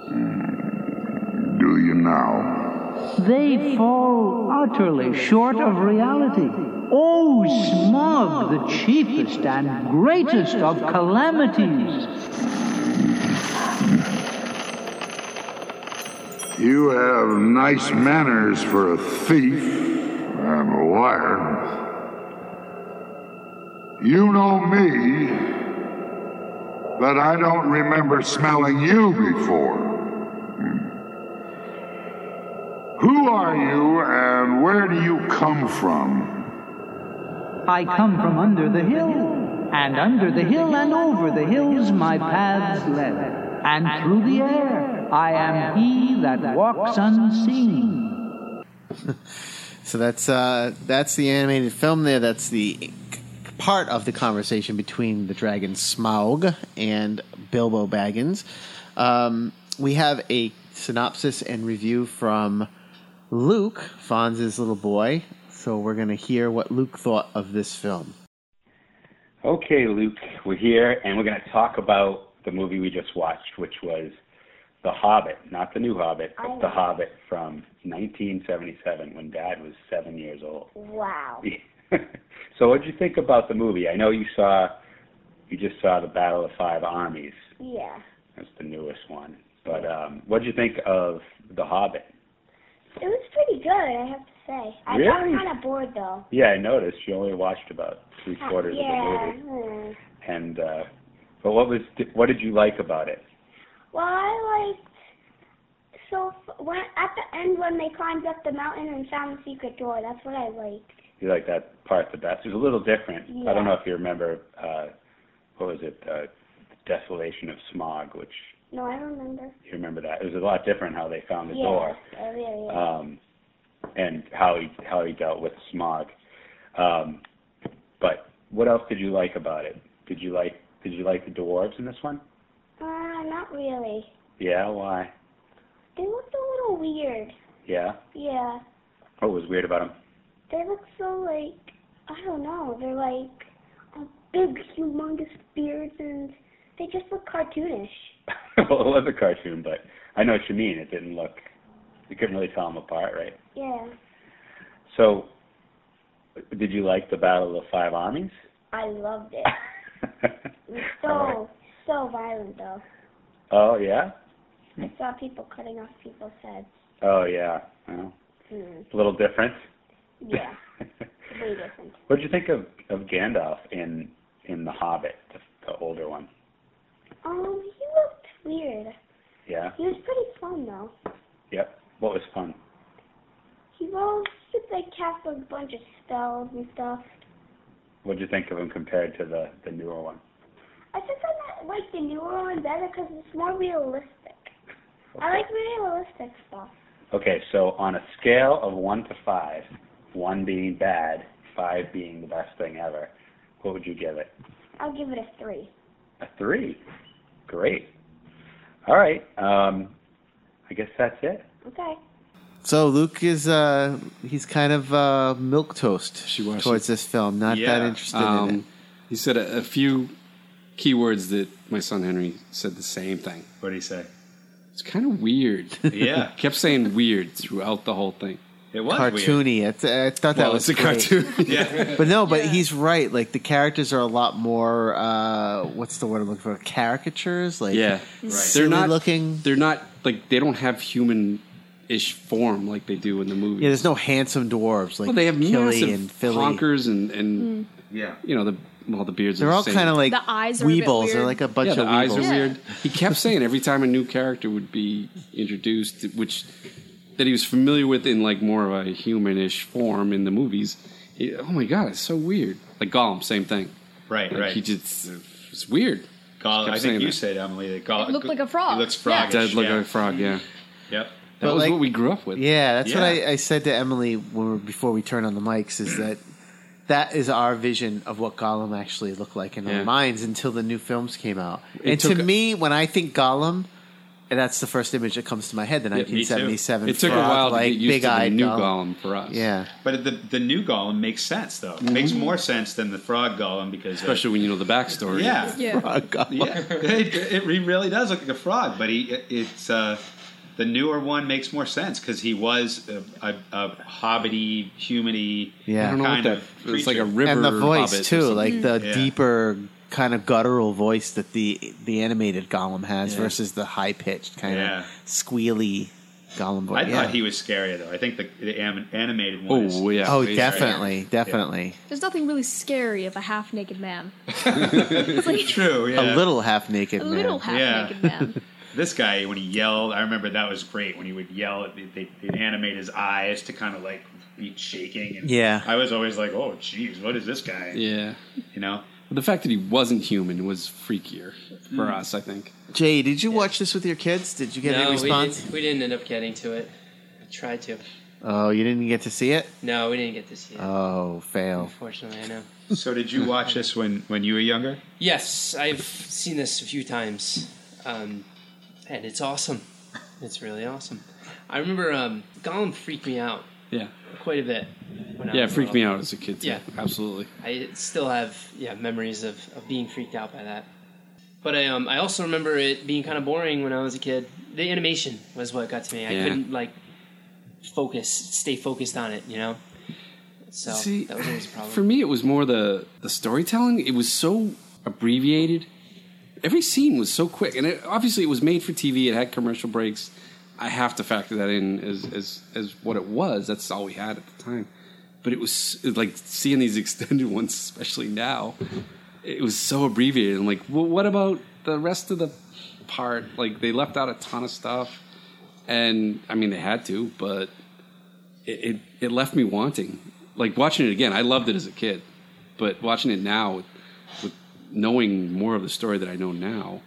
Speaker 8: Hmm.
Speaker 7: Do you now?
Speaker 8: They fall utterly short of reality. Oh, Smaug, the chiefest and greatest of calamities.
Speaker 7: You have nice manners for a thief and a liar. You know me, but I don't remember smelling you before. Hmm. Who are you and where do you come from?
Speaker 8: I come from under the hill, and under the hill and over the hills my paths led, and through the air I am he that walks unseen. [laughs]
Speaker 1: So that's uh, that's the animated film there. That's the part of the conversation between the dragon Smaug and Bilbo Baggins. Um, we have a synopsis and review from Luke, Fonz's little boy. So we're going to hear what Luke thought of this film.
Speaker 9: Okay, Luke, we're here and we're going to talk about the movie we just watched, which was The Hobbit, not the new Hobbit, but The Hobbit from 1977 when Dad was seven years old.
Speaker 10: Wow. [laughs]
Speaker 9: so, what did you think about the movie? I know you saw, you just saw The Battle of Five Armies.
Speaker 10: Yeah.
Speaker 9: That's the newest one. But um, what did you think of The Hobbit?
Speaker 10: It was pretty good, I have to say. I
Speaker 9: Really?
Speaker 10: got kind of bored though.
Speaker 9: Yeah, I noticed you only watched about three quarters
Speaker 10: yeah.
Speaker 9: of the movie.
Speaker 10: hmm.
Speaker 9: And uh, but what was what did you like about it?
Speaker 10: Well, I liked. So f- when at the end when they climbed up the mountain and found the secret door, that's what I liked.
Speaker 9: You like that part the best. It was a little different. I don't know if you remember. Uh, what was it? Uh, Desolation of Smaug, which
Speaker 10: No, I don't remember.
Speaker 9: you remember that. It was a lot different how they found the
Speaker 10: yeah.
Speaker 9: door.
Speaker 10: Oh, yeah, yeah.
Speaker 9: um, and how he how he dealt with Smaug. Um, but what else did you like about it? Did you like did you like the dwarves in this one?
Speaker 10: Uh, not really.
Speaker 9: Yeah, why?
Speaker 10: They looked a little weird.
Speaker 9: Yeah.
Speaker 10: Yeah.
Speaker 9: What was weird about them?
Speaker 10: They look so like I don't know. They're like big, humongous beards, and they just look cartoonish. [laughs]
Speaker 9: well, it was a cartoon, but I know what you mean. It didn't look. You couldn't really tell them apart, right?
Speaker 10: Yeah.
Speaker 9: So, did you like the Battle of the Five Armies?
Speaker 10: I loved it. It was so
Speaker 9: right.
Speaker 10: So violent though.
Speaker 9: Oh yeah.
Speaker 10: I saw people cutting off people's heads.
Speaker 9: Oh yeah. Well, it's a little different.
Speaker 10: Yeah. [laughs] Way different.
Speaker 9: what did you think of of Gandalf in in The Hobbit, the, the older one?
Speaker 10: Um, he looked weird.
Speaker 9: Yeah.
Speaker 10: He was pretty fun though.
Speaker 9: Yep. What was fun?
Speaker 10: He was just like cast a bunch of spells and stuff.
Speaker 9: What did you think of him compared to the the newer one?
Speaker 10: I think I like the newer one better because it's more realistic. I like realistic stuff.
Speaker 9: Okay, so on a scale of one to five, one being bad, five being the best thing ever, what would you give it?
Speaker 10: I'll give it a three.
Speaker 9: A three. Great. All right. Um, I guess that's it.
Speaker 10: Okay.
Speaker 1: So Luke is uh he's kind of uh milk toast
Speaker 3: watched
Speaker 1: towards this film. Not that
Speaker 2: Yeah.
Speaker 1: interested in it.
Speaker 3: Um, he said a, a few keywords that my son Henry said the same thing.
Speaker 2: What did he say?
Speaker 3: It's kind of weird.
Speaker 2: Yeah. [laughs]
Speaker 3: kept saying weird throughout the whole thing.
Speaker 2: It was weird.
Speaker 1: Cartoony. I, th- I thought that was
Speaker 3: a cartoon. [laughs]
Speaker 2: Yeah. [laughs]
Speaker 1: But no, but he's right. Like the characters are a lot more. uh What's the word I'm looking for? Caricatures. Like
Speaker 3: yeah,
Speaker 1: they're
Speaker 3: they're not
Speaker 1: looking.
Speaker 3: They're not like they don't have human-ish form like they do in the movie.
Speaker 1: Yeah, there's no handsome dwarves like
Speaker 3: well, they have
Speaker 1: Kili
Speaker 3: massive
Speaker 1: and Fili.
Speaker 3: honkers and and
Speaker 2: Yeah.
Speaker 3: you know the well the beards.
Speaker 1: They're
Speaker 3: are the
Speaker 1: all
Speaker 3: same.
Speaker 1: kind of like
Speaker 6: The eyes are a bit
Speaker 1: weebles. They're like a bunch
Speaker 3: yeah,
Speaker 1: of
Speaker 3: the eyes are
Speaker 1: weebles.
Speaker 3: weird. He kept saying every time a new character would be introduced, which that he was familiar with in like more of a humanish form in the movies. He, oh my god, it's so weird. Like Gollum, same thing.
Speaker 2: Right,
Speaker 3: Like,
Speaker 2: right.
Speaker 3: He just it's weird.
Speaker 2: Gall-
Speaker 3: kept
Speaker 2: I think you
Speaker 3: that.
Speaker 2: said Emily that Gall-
Speaker 6: It looked like a frog.
Speaker 2: He looks
Speaker 6: Yeah.
Speaker 2: froggish.
Speaker 3: Dead look
Speaker 2: yeah.
Speaker 3: like a frog. Yeah,
Speaker 2: Yep.
Speaker 3: that
Speaker 1: But
Speaker 3: was
Speaker 1: like-
Speaker 3: what we grew up with.
Speaker 1: Yeah, that's what I, I said to Emily when we before we turned on the mics. Is that that is our vision of what Gollum actually looked like in
Speaker 3: Yeah.
Speaker 1: our minds until the new films came out.
Speaker 3: It
Speaker 1: and to
Speaker 3: took-
Speaker 1: me, when I think Gollum, and that's the first image that comes to my head. The
Speaker 2: me
Speaker 1: 1977.
Speaker 3: It took a
Speaker 1: frog,
Speaker 3: while to
Speaker 1: like,
Speaker 3: get used to the
Speaker 1: big-eyed
Speaker 3: new
Speaker 1: Gollum.
Speaker 3: Gollum for us.
Speaker 1: Yeah,
Speaker 2: But the the new Gollum makes sense though. It makes more sense than the frog Gollum because
Speaker 3: especially when you know the backstory.
Speaker 2: yeah.
Speaker 6: Yeah.
Speaker 1: Frog Gollum.
Speaker 2: Yeah, [laughs] it, it really does look like a frog, but he it's uh, the newer one makes more sense because he was a, a, a hobbity, humany
Speaker 1: Yeah.
Speaker 3: I don't know
Speaker 2: kind
Speaker 3: what that.
Speaker 2: of
Speaker 3: It's like a
Speaker 2: creature.
Speaker 3: river
Speaker 1: and the voice
Speaker 3: hobbit
Speaker 1: too, like the
Speaker 2: Yeah.
Speaker 1: deeper kind of guttural voice that the the animated Gollum has
Speaker 3: Yeah.
Speaker 1: versus the high pitched kind
Speaker 2: Yeah.
Speaker 1: of squealy Gollum voice.
Speaker 2: I
Speaker 1: yeah.
Speaker 2: thought he was scarier though. I think the, the anim- animated one. is,
Speaker 3: Oh yeah.
Speaker 1: Oh,
Speaker 3: He's-
Speaker 1: definitely, definitely.
Speaker 6: There's nothing really scary of a half naked man. [laughs]
Speaker 2: true. Yeah.
Speaker 1: A little half naked
Speaker 6: A
Speaker 1: man.
Speaker 6: little half
Speaker 2: Yeah.
Speaker 6: naked man.
Speaker 2: This guy, when he yelled, I remember that was great. When he would yell, they, they, they'd animate his eyes to kind of like be shaking. And
Speaker 1: Yeah.
Speaker 2: I was always like, "Oh, jeez, what is this guy?"
Speaker 3: Yeah.
Speaker 2: You know.
Speaker 3: But the fact that he wasn't human was freakier for us, I think.
Speaker 1: Jay, did you watch this with your kids? Did you get
Speaker 4: no,
Speaker 1: any
Speaker 4: we
Speaker 1: response?
Speaker 4: didn't, we didn't end up getting to it. I tried to.
Speaker 1: Oh, you didn't get to see it?
Speaker 4: No, we didn't get to see it.
Speaker 1: Oh, fail.
Speaker 4: Unfortunately, I know.
Speaker 2: So did you watch this when when you were younger?
Speaker 4: Yes, I've seen this a few times, um, and it's awesome. It's really awesome. I remember um, Gollum freaked me out
Speaker 3: Yeah.
Speaker 4: quite a bit. When
Speaker 3: Yeah, it freaked
Speaker 4: little.
Speaker 3: me out as a kid too.
Speaker 4: Yeah.
Speaker 3: Absolutely.
Speaker 4: I still have yeah memories of, of being freaked out by that. But I um I also remember it being kind of boring when I was a kid. The animation was what got to me. I
Speaker 3: Yeah.
Speaker 4: couldn't like focus, stay focused on it. You know. So
Speaker 3: See,
Speaker 4: that was always a problem.
Speaker 3: For me, it was more the the storytelling. It was so abbreviated. Every scene was so quick, and it, obviously it was made for TV. It had commercial breaks. I have to factor that in as as as what it was. That's all we had at the time. But it was like seeing these [laughs] extended ones, especially now. It was so abbreviated. I'm like, well, what about the rest of the part? Like they left out a ton of stuff, and I mean they had to, but it, it, it left me wanting. like watching it again, I loved it as a kid, but watching it now, with, with knowing more of the story that I know now,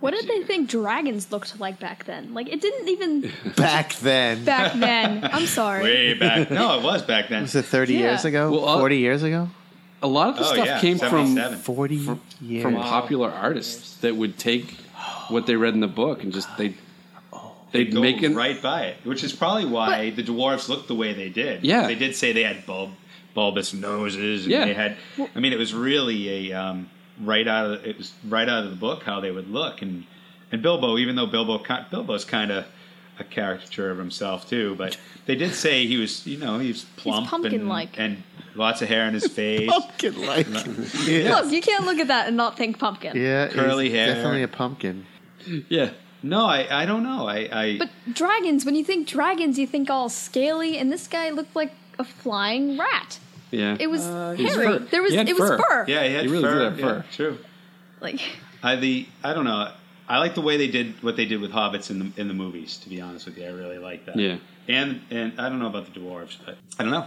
Speaker 6: What did they think dragons looked like back then? Like it didn't even [laughs]
Speaker 1: Back then.
Speaker 6: back then. [laughs] I'm sorry.
Speaker 2: Way back. No, it was back then.
Speaker 1: Was it 30
Speaker 6: Yeah.
Speaker 1: years ago?
Speaker 3: Well, uh,
Speaker 1: 40 years ago?
Speaker 3: a lot of the
Speaker 2: Oh,
Speaker 3: stuff
Speaker 2: yeah,
Speaker 3: came from
Speaker 2: 77.
Speaker 1: 40 years.
Speaker 3: from popular artists that would take what they read in the book and just they they'd
Speaker 2: Go
Speaker 3: make it
Speaker 2: right by it, which is probably why the dwarves looked the way they did.
Speaker 3: Yeah.
Speaker 2: they did say they had bulb, bulbous noses, and
Speaker 3: Yeah.
Speaker 2: they had. I mean, it was really a um, right out of it was right out of the book how they would look, and and Bilbo, even though Bilbo Bilbo's kind of a caricature of himself too, but [laughs] they did say he was, you know, he was plump and,
Speaker 6: pumpkin-like.
Speaker 2: and lots of hair in his [laughs] face.
Speaker 1: Pumpkin like. [laughs]
Speaker 6: Look, you can't look at that and not think pumpkin.
Speaker 1: Yeah,
Speaker 2: Curly
Speaker 1: he's
Speaker 2: hair.
Speaker 1: Definitely a pumpkin.
Speaker 3: yeah
Speaker 2: No, I, I don't know. I, I
Speaker 6: But dragons, when you think dragons, you think all scaly, and this guy looked like a flying rat.
Speaker 3: Yeah
Speaker 6: It was
Speaker 3: he's
Speaker 6: hairy.
Speaker 3: fur.
Speaker 6: There was
Speaker 3: He had
Speaker 6: it was
Speaker 3: fur.
Speaker 6: fur.
Speaker 2: yeah, he had
Speaker 3: He really
Speaker 2: fur.
Speaker 3: did have fur.
Speaker 2: Yeah, true.
Speaker 6: Like [laughs]
Speaker 2: I the I don't know. I like the way they did what they did with hobbits in the in the movies. To be honest with you, I really like that.
Speaker 3: Yeah.
Speaker 2: and and I don't know about the dwarves, but I don't know.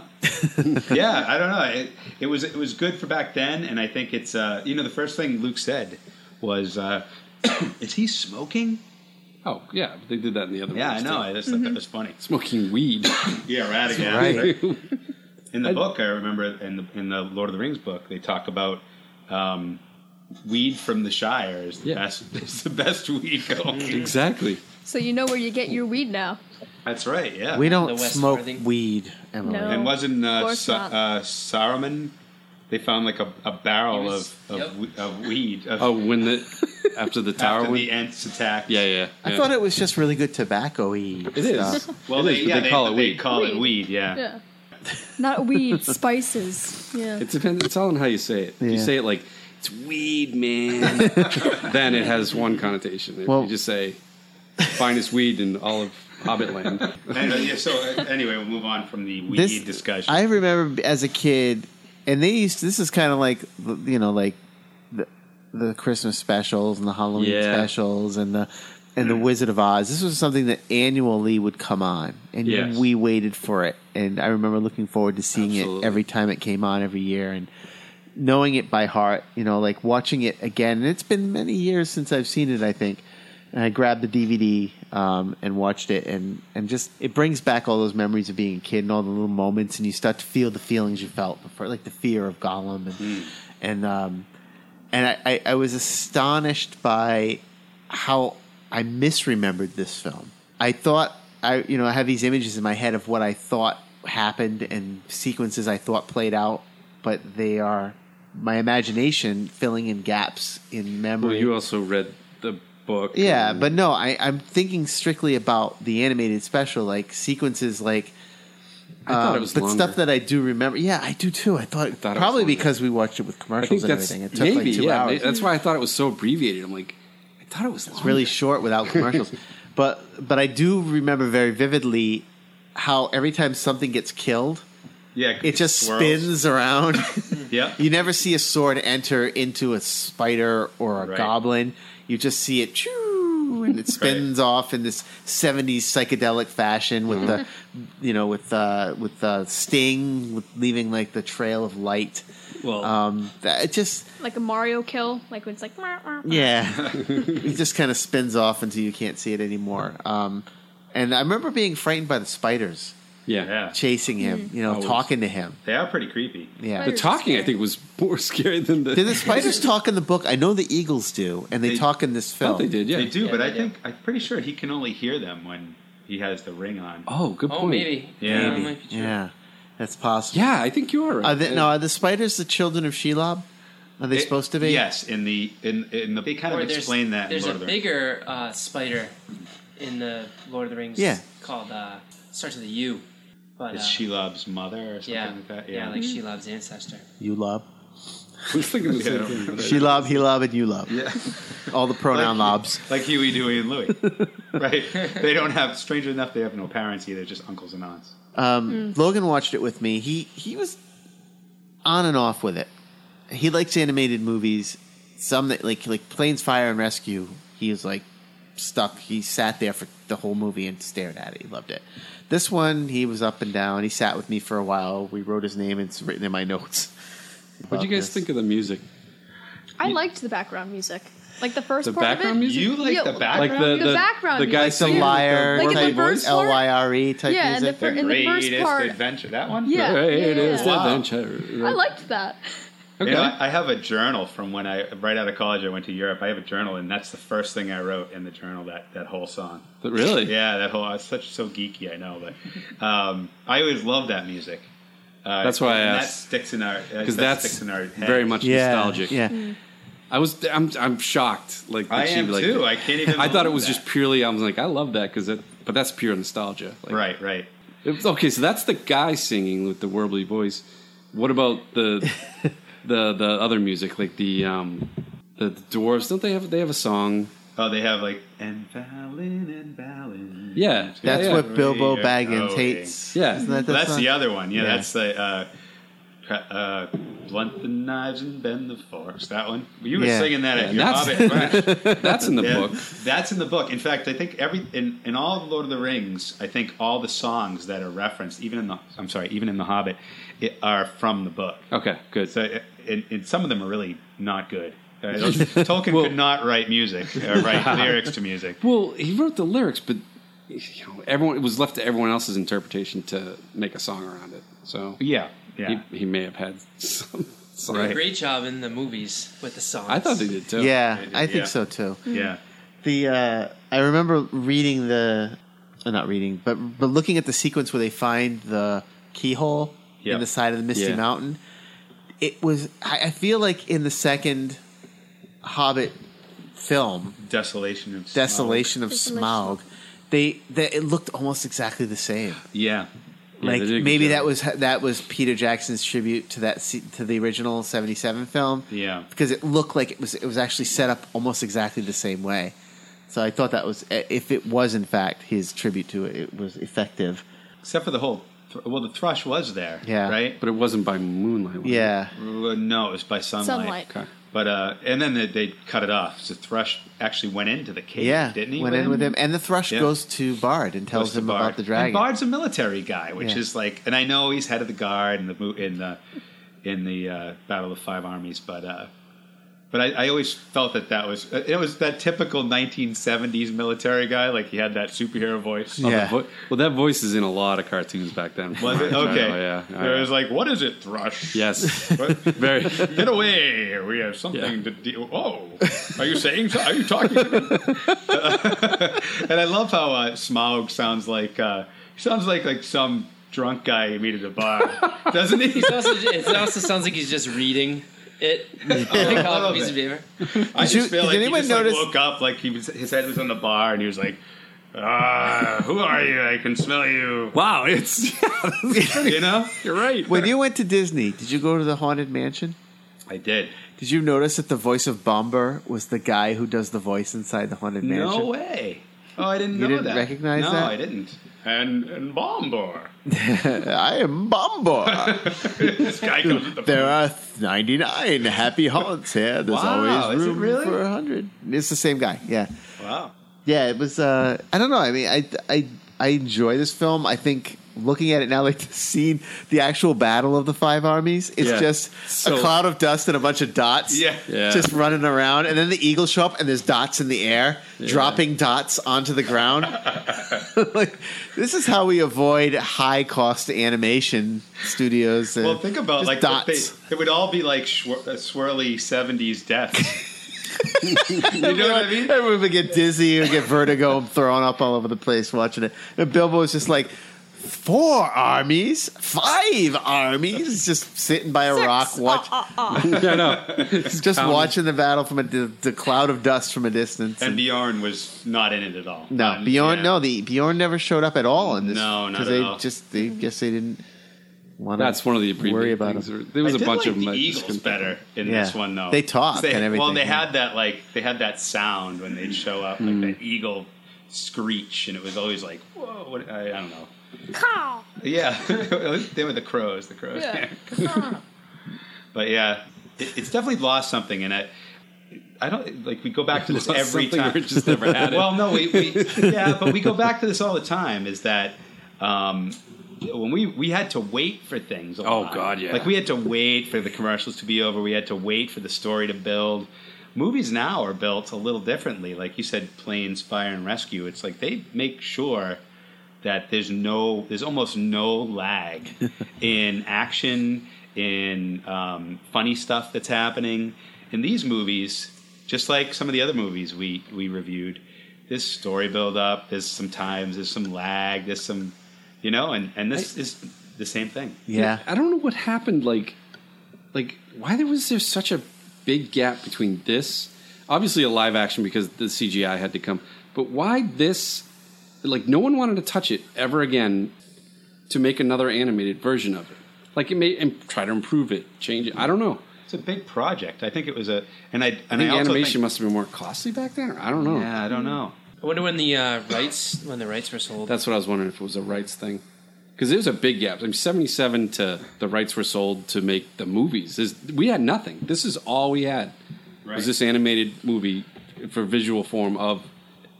Speaker 2: [laughs] yeah, I don't know. It, it was it was good for back then, and I think it's uh, you know the first thing Luke said was, uh, [coughs] "Is he smoking?"
Speaker 3: oh yeah they did that in the other
Speaker 2: Yeah, I
Speaker 3: movies,
Speaker 2: know.
Speaker 3: too.
Speaker 2: I just thought that was funny.
Speaker 3: smoking weed [laughs]
Speaker 2: Yeah, Radigan.
Speaker 1: Right.
Speaker 2: In the book, I remember in the in the Lord of the Rings book, they talk about um, weed from the Shire is the
Speaker 3: Yeah.
Speaker 2: best. [laughs] It's the best weed going. [laughs]
Speaker 3: exactly
Speaker 6: so you know where you get your weed now.
Speaker 2: That's right. Yeah.
Speaker 1: We don't smoke
Speaker 4: Worthing.
Speaker 1: weed, Emily.
Speaker 6: No.
Speaker 2: and wasn't uh,
Speaker 6: course
Speaker 2: Sa- uh, Saruman? They found like a, a barrel
Speaker 4: was-
Speaker 2: of of,
Speaker 4: yep.
Speaker 2: of weed. Of,
Speaker 3: oh when the [laughs] after the tower
Speaker 2: after
Speaker 3: went
Speaker 2: the Ents attacked.
Speaker 3: yeah yeah
Speaker 1: I thought it was just really good tobacco-y
Speaker 3: it is.
Speaker 2: Well,
Speaker 3: It
Speaker 2: they,
Speaker 3: is, but
Speaker 2: yeah,
Speaker 3: they call it
Speaker 2: they
Speaker 3: weed.
Speaker 2: call it
Speaker 6: Weed.
Speaker 2: weed. Yeah.
Speaker 6: Yeah. Not weed, spices. Yeah.
Speaker 3: It depends. It's all on how you say it. If you
Speaker 1: Yeah.
Speaker 3: say it like it's weed, man, [laughs] then it has one connotation. If
Speaker 1: Well-
Speaker 3: you just say finest weed in all of Hobbitland, [laughs]
Speaker 2: Anyway, yeah, so uh, anyway, we'll move on from the weed
Speaker 1: This-
Speaker 2: discussion.
Speaker 1: I remember as a kid, and they used. This is kind of like you know, like the the Christmas specials and the Halloween
Speaker 3: Yeah.
Speaker 1: specials and the and the Wizard of Oz. This was something that annually would come on, and
Speaker 3: Yes.
Speaker 1: we waited for it. And I remember looking forward to seeing
Speaker 3: Absolutely.
Speaker 1: it every time it came on every year, and knowing it by heart. You know, like watching it again. And it's been many years since I've seen it. I think. And I grabbed the DVD um, and watched it, and, and just it brings back all those memories of being a kid and all the little moments, and you start to feel the feelings you felt before, like the fear of Gollum, and and um, and I, I, I was astonished by how I misremembered this film. I thought I you know I have these images in my head of what I thought happened and sequences I thought played out, but they are my imagination filling in gaps in memory.
Speaker 3: well, you also read the book.
Speaker 1: Yeah,
Speaker 3: and-
Speaker 1: but no, I, I'm thinking strictly about the animated special, like sequences, like.
Speaker 3: I thought it
Speaker 1: um,
Speaker 3: was
Speaker 1: but
Speaker 3: longer.
Speaker 1: stuff that I do remember. Yeah, I do too. I thought,
Speaker 3: thought it was
Speaker 1: probably because we watched it with
Speaker 3: I
Speaker 1: commercials and everything. It took
Speaker 3: maybe
Speaker 1: like two
Speaker 3: yeah.
Speaker 1: hours.
Speaker 3: That's why I thought it was so abbreviated. I'm like, I thought it was
Speaker 1: It's really short without commercials. [laughs] but but I do remember very vividly how every time something gets killed,
Speaker 2: yeah,
Speaker 1: it just
Speaker 2: swirls.
Speaker 1: spins around. [laughs]
Speaker 2: Yeah.
Speaker 1: you never see a sword enter into a spider or a
Speaker 2: Right.
Speaker 1: goblin. You just see it choo, and it [laughs] spins off in this '70s psychedelic fashion with the, you know, with uh, with the sting, with leaving like the trail of light.
Speaker 3: Well.
Speaker 1: Um, that, it just
Speaker 6: Like a Mario kill, like when it's like "Meow, meow, meow."
Speaker 1: yeah, [laughs] it just kind of spins off until you can't see it anymore. Um, and I remember being frightened by the spiders
Speaker 3: yeah.
Speaker 2: Yeah,
Speaker 1: chasing him, you know,
Speaker 3: Always.
Speaker 1: talking to him.
Speaker 2: they are pretty creepy.
Speaker 1: Yeah.
Speaker 3: The talking, I think, was more [laughs] scary than the.
Speaker 1: Did the spiders [laughs] talk in the book? I know the eagles do, and they,
Speaker 2: They-
Speaker 1: talk in this film.
Speaker 3: they did. Yeah.
Speaker 2: They do,
Speaker 4: Yeah,
Speaker 2: but
Speaker 4: they
Speaker 2: I
Speaker 4: do.
Speaker 2: think I'm pretty sure he can only hear them when he has the ring on.
Speaker 3: Oh, good
Speaker 4: Oh,
Speaker 3: point.
Speaker 4: maybe.
Speaker 2: Yeah.
Speaker 4: that might be.
Speaker 1: Yeah, that's possible.
Speaker 3: Yeah, I think you are right.
Speaker 1: Are they, no, are the spiders the children of Shelob? Are they
Speaker 2: It-
Speaker 1: supposed to be?
Speaker 2: Yes, in the in in the they kind
Speaker 4: Or
Speaker 2: of explain that. in
Speaker 4: There's
Speaker 2: Lord
Speaker 4: a
Speaker 2: of the Rings.
Speaker 4: bigger uh, spider in the Lord of the Rings.
Speaker 1: Yeah.
Speaker 4: Called uh, starts with a U. But
Speaker 2: Is
Speaker 4: uh,
Speaker 2: Shelob's mother or something
Speaker 4: yeah,
Speaker 2: like that?
Speaker 4: yeah, like Shelob's ancestor.
Speaker 1: You love.
Speaker 3: I was thinking the same thing.
Speaker 1: She love, he love, and you love.
Speaker 2: yeah,
Speaker 1: All the pronoun lobs. [laughs]
Speaker 2: like Huey, Dewey, and Louie. [laughs] right? They don't have. Stranger enough, they have no parents either, just uncles and aunts.
Speaker 1: Um, Logan watched it with me. He he was on and off with it. He likes animated movies. Some that like like Planes, Fire, and Rescue. He was like stuck. He sat there for the whole movie and stared at it. He loved it. This one, he was up and down. He sat with me for a while. We wrote his name. It's written in my [laughs] notes.
Speaker 3: What do you guys think of the music?
Speaker 6: I liked the background music, like the first
Speaker 3: The
Speaker 6: part
Speaker 3: background
Speaker 6: of it.
Speaker 3: music?
Speaker 2: You like
Speaker 6: Yeah,
Speaker 2: the background?
Speaker 3: Like the
Speaker 6: The
Speaker 3: the,
Speaker 6: background
Speaker 3: the guy
Speaker 6: music.
Speaker 1: The
Speaker 3: singing
Speaker 1: liar,
Speaker 6: Like in the
Speaker 1: type
Speaker 6: first
Speaker 1: L
Speaker 6: part?
Speaker 1: Y R E type
Speaker 6: Yeah, and
Speaker 1: music.
Speaker 6: the fir- in the first
Speaker 2: Greatest
Speaker 6: part.
Speaker 2: adventure. That one.
Speaker 6: Yeah,
Speaker 3: Greatest
Speaker 6: yeah, yeah.
Speaker 3: adventure.
Speaker 6: I liked that.
Speaker 3: Okay.
Speaker 2: You know, I I have a journal from when I right out of college. I went to Europe. I have a journal, and that's the first thing I wrote in the journal. That that whole song.
Speaker 3: But really?
Speaker 2: Yeah, that whole. It's such so geeky. I know, but um, I always loved that music. Uh,
Speaker 3: That's why I
Speaker 2: and
Speaker 3: asked.
Speaker 2: That sticks in our
Speaker 3: Because
Speaker 2: that
Speaker 3: that's
Speaker 2: sticks in our head.
Speaker 3: very much
Speaker 1: Yeah,
Speaker 3: nostalgic.
Speaker 1: yeah.
Speaker 3: I was. I'm. I'm shocked. Like
Speaker 2: I
Speaker 3: she,
Speaker 2: am
Speaker 3: like,
Speaker 2: too. I can't even.
Speaker 3: I thought it was
Speaker 2: that.
Speaker 3: just purely. I was like, I love that because it. But that's pure nostalgia. Like,
Speaker 2: right, right.
Speaker 3: It- okay, so that's the guy singing with the warbly voice. What about the [laughs] the the other music, like the um the, the dwarves? Don't they have they have a song?
Speaker 2: Oh, they have like and Balin and Balin.
Speaker 3: Yeah,
Speaker 1: That's
Speaker 3: yeah, yeah.
Speaker 1: what Bilbo Baggins
Speaker 2: Oh,
Speaker 1: hates.
Speaker 3: Yeah.
Speaker 1: Isn't that the
Speaker 2: that's
Speaker 1: song?
Speaker 2: the other one. Yeah,
Speaker 1: Yeah.
Speaker 2: that's the uh, cra- uh, blunt the knives and bend the forks. That one. You were
Speaker 1: Yeah.
Speaker 2: singing that
Speaker 3: Yeah,
Speaker 2: at your
Speaker 3: that's-
Speaker 2: Hobbit. Right? [laughs]
Speaker 3: That's in the
Speaker 2: Yeah,
Speaker 3: book.
Speaker 2: That's in the book. In fact, I think every in, in all of Lord of the Rings, I think all the songs that are referenced, even in the I'm sorry, even in the Hobbit, it, are from the book.
Speaker 3: Okay, good.
Speaker 2: So, uh, and, and some of them are really not good. Uh, [laughs] those- Tolkien could not write music or write [laughs] lyrics to music.
Speaker 3: Well, he wrote the lyrics, but you know, everyone it was left to everyone else's interpretation to make a song around it. So
Speaker 2: Yeah, yeah.
Speaker 3: he, he may have had [laughs] some. some
Speaker 4: Did a great job in the movies with the songs.
Speaker 3: I thought they did too.
Speaker 1: Yeah,
Speaker 2: They did,
Speaker 1: I think
Speaker 2: yeah.
Speaker 1: so too.
Speaker 2: yeah.
Speaker 1: The uh, I remember reading the, uh, not reading, but but looking at the sequence where they find the keyhole
Speaker 2: Yep.
Speaker 1: in the side of the Misty
Speaker 3: Yeah.
Speaker 1: Mountain. It was. I, I feel like in the second Hobbit film,
Speaker 2: Desolation of Smaug.
Speaker 1: Desolation of
Speaker 6: Desolation.
Speaker 1: Smaug, they, they it looked almost exactly the same.
Speaker 2: Yeah.
Speaker 3: Yeah,
Speaker 1: like
Speaker 3: they did a good
Speaker 1: maybe that was that was Peter Jackson's tribute to that to the original '77 film.
Speaker 2: Yeah.
Speaker 1: because it looked like it was it was actually set up almost exactly the same way. So I thought that was if it was in fact his tribute to it, it was effective.
Speaker 2: Except for the whole. Well, the thrush was there.
Speaker 1: Yeah.
Speaker 2: Right.
Speaker 3: but it wasn't by moonlight. was it?
Speaker 1: Yeah,
Speaker 2: Uh, no, it was by sunlight.
Speaker 6: Sunlight.
Speaker 3: Okay.
Speaker 2: But uh, and then they, they cut it off. So thrush actually went into the cave.
Speaker 1: yeah,
Speaker 2: didn't he?
Speaker 1: went in with him, and the thrush
Speaker 2: Yeah.
Speaker 1: goes to Bard and tells him
Speaker 2: Bard.
Speaker 1: about the dragon.
Speaker 2: And Bard's a military guy, which
Speaker 1: Yeah.
Speaker 2: is like, and I know he's head of the guard in the in the in the uh, Battle of Five Armies, but uh, but I, I always felt that that was it was that typical 1970s military guy, like he had that superhero voice.
Speaker 3: Oh, the
Speaker 1: Yeah.
Speaker 3: vo- well, that voice is in a lot of cartoons back then. [laughs]
Speaker 2: Was it [laughs]
Speaker 3: Oh,
Speaker 2: okay?
Speaker 3: yeah. all
Speaker 2: It
Speaker 3: right.
Speaker 2: was like, what is it, Thrush?
Speaker 3: Yes. [laughs] Very.
Speaker 2: Get away! We have something
Speaker 3: Yeah.
Speaker 2: to deal. Oh, are you saying? So? Are you talking? And I love how uh, Smaug sounds like uh, he sounds like like some drunk guy you meet at a bar, doesn't he?
Speaker 4: Also, it also sounds like he's just reading it. [laughs] Like [laughs]
Speaker 2: little
Speaker 4: piece of paper.
Speaker 2: I just
Speaker 1: you-
Speaker 2: feel
Speaker 1: did
Speaker 2: like he
Speaker 1: anyone
Speaker 2: just
Speaker 1: notice-
Speaker 2: like woke up like he was his head was on the bar and he was like. Ah, who are you? I can smell you.
Speaker 3: Wow, it's [laughs]
Speaker 2: You know,
Speaker 3: you're right.
Speaker 1: when you went to Disney, did you go to the haunted mansion?
Speaker 2: I did.
Speaker 1: Did you notice that the voice of Bombur was the guy who does the voice inside the haunted mansion?
Speaker 2: No way. Oh, I didn't
Speaker 1: You
Speaker 2: know
Speaker 1: didn't
Speaker 2: that.
Speaker 1: recognize
Speaker 2: no,
Speaker 1: that?
Speaker 2: I didn't. And and Bombur. [laughs]
Speaker 1: I am Bombur. [laughs]
Speaker 2: this guy comes with the
Speaker 1: There are 99 happy haunts here. There's
Speaker 2: Wow,
Speaker 1: always
Speaker 2: is it
Speaker 1: room
Speaker 2: really?
Speaker 1: for 100. It's the same guy. Yeah.
Speaker 2: Wow.
Speaker 1: Yeah, it was uh I don't know. I mean, I I I enjoy this film. I think looking at it now like [laughs] the scene the actual battle of the five armies it's
Speaker 3: Yeah.
Speaker 1: just
Speaker 3: So-
Speaker 1: a cloud of dust and a bunch of dots
Speaker 2: Yeah.
Speaker 3: Yeah.
Speaker 1: just running around and then the eagles show up and there's dots in the air dropping dots onto the ground [laughs] like this is how we avoid high cost animation studios
Speaker 2: Well, think about like
Speaker 1: dots
Speaker 2: They, it would all be like swir- uh, swirly '70s death. You know what I mean?
Speaker 1: Everyone would get dizzy or get vertigo and throwing up all over the place watching it. And Bilbo was just like, four armies, five armies, just sitting by a rock, uh, watch, uh, uh. [laughs]
Speaker 3: yeah, no.
Speaker 1: just watching the battle from a, the, the cloud of dust from a distance.
Speaker 2: And Beorn was not in it at all.
Speaker 1: no,
Speaker 2: Not-
Speaker 1: Beorn,
Speaker 2: yeah.
Speaker 1: no, the Beorn never showed up at all in this.
Speaker 2: No, not at
Speaker 1: they
Speaker 2: all.
Speaker 1: just, they guess they didn't want to.
Speaker 3: That's one of the
Speaker 1: worry
Speaker 3: worry
Speaker 1: about
Speaker 3: things.
Speaker 1: him.
Speaker 3: There was
Speaker 2: I
Speaker 3: a
Speaker 2: did
Speaker 3: bunch
Speaker 2: like
Speaker 3: of them.
Speaker 2: the
Speaker 3: I just
Speaker 2: Eagles
Speaker 3: couldn't-
Speaker 2: better in
Speaker 1: Yeah.
Speaker 2: this one, though.
Speaker 1: They talk
Speaker 2: They,
Speaker 1: and everything,
Speaker 2: Well, they
Speaker 1: yeah.
Speaker 2: had that like they had that sound when they'd show up, like that eagle screech, and it was always like, whoa! What, I, I don't know.
Speaker 6: Caw.
Speaker 2: Yeah, [laughs] they were the crows. The crows.
Speaker 6: Yeah. [laughs]
Speaker 2: but yeah, it, it's definitely lost something, and I, I don't like we go back to [laughs] this
Speaker 3: Lost
Speaker 2: every
Speaker 3: something
Speaker 2: time.
Speaker 3: or just never had it?
Speaker 2: well, no, we, we yeah, but we go back to this all the time. Is that um, when we we had to wait for things?
Speaker 3: Oh,
Speaker 2: lot.
Speaker 3: God, yeah.
Speaker 2: Like we had to wait for the commercials to be over. We had to wait for the story to build. Movies now are built a little differently. Like you said, planes, fire, and rescue. It's like they make sure that there's no, there's almost no lag [laughs] in action, in um, funny stuff that's happening. In these movies, just like some of the other movies we we reviewed, this story build up. There's some times there's some lag. There's some, you know, and and this is the same thing.
Speaker 1: Yeah.
Speaker 3: I don't know what happened. Like, like why there was there such a big gap between this? Obviously, a live action because the CGI had to come. But why this? Like, no one wanted to touch it ever again to make another animated version of it. Like, it may and try to improve it, change it. I don't know.
Speaker 2: It's a big project. I think it was a, and I
Speaker 3: I
Speaker 2: and
Speaker 3: think
Speaker 2: I also
Speaker 3: animation
Speaker 2: think,
Speaker 3: must have been more costly back then. Or I don't know.
Speaker 2: Yeah, I don't know.
Speaker 4: I wonder when the uh, rights when the rights were sold.
Speaker 3: That's what I was wondering if it was a rights thing. Because it was a big gap. I mean, 77 to the rights were sold to make the movies. This, we had nothing. This is all we had.
Speaker 2: Right.
Speaker 3: Was this animated movie for visual form of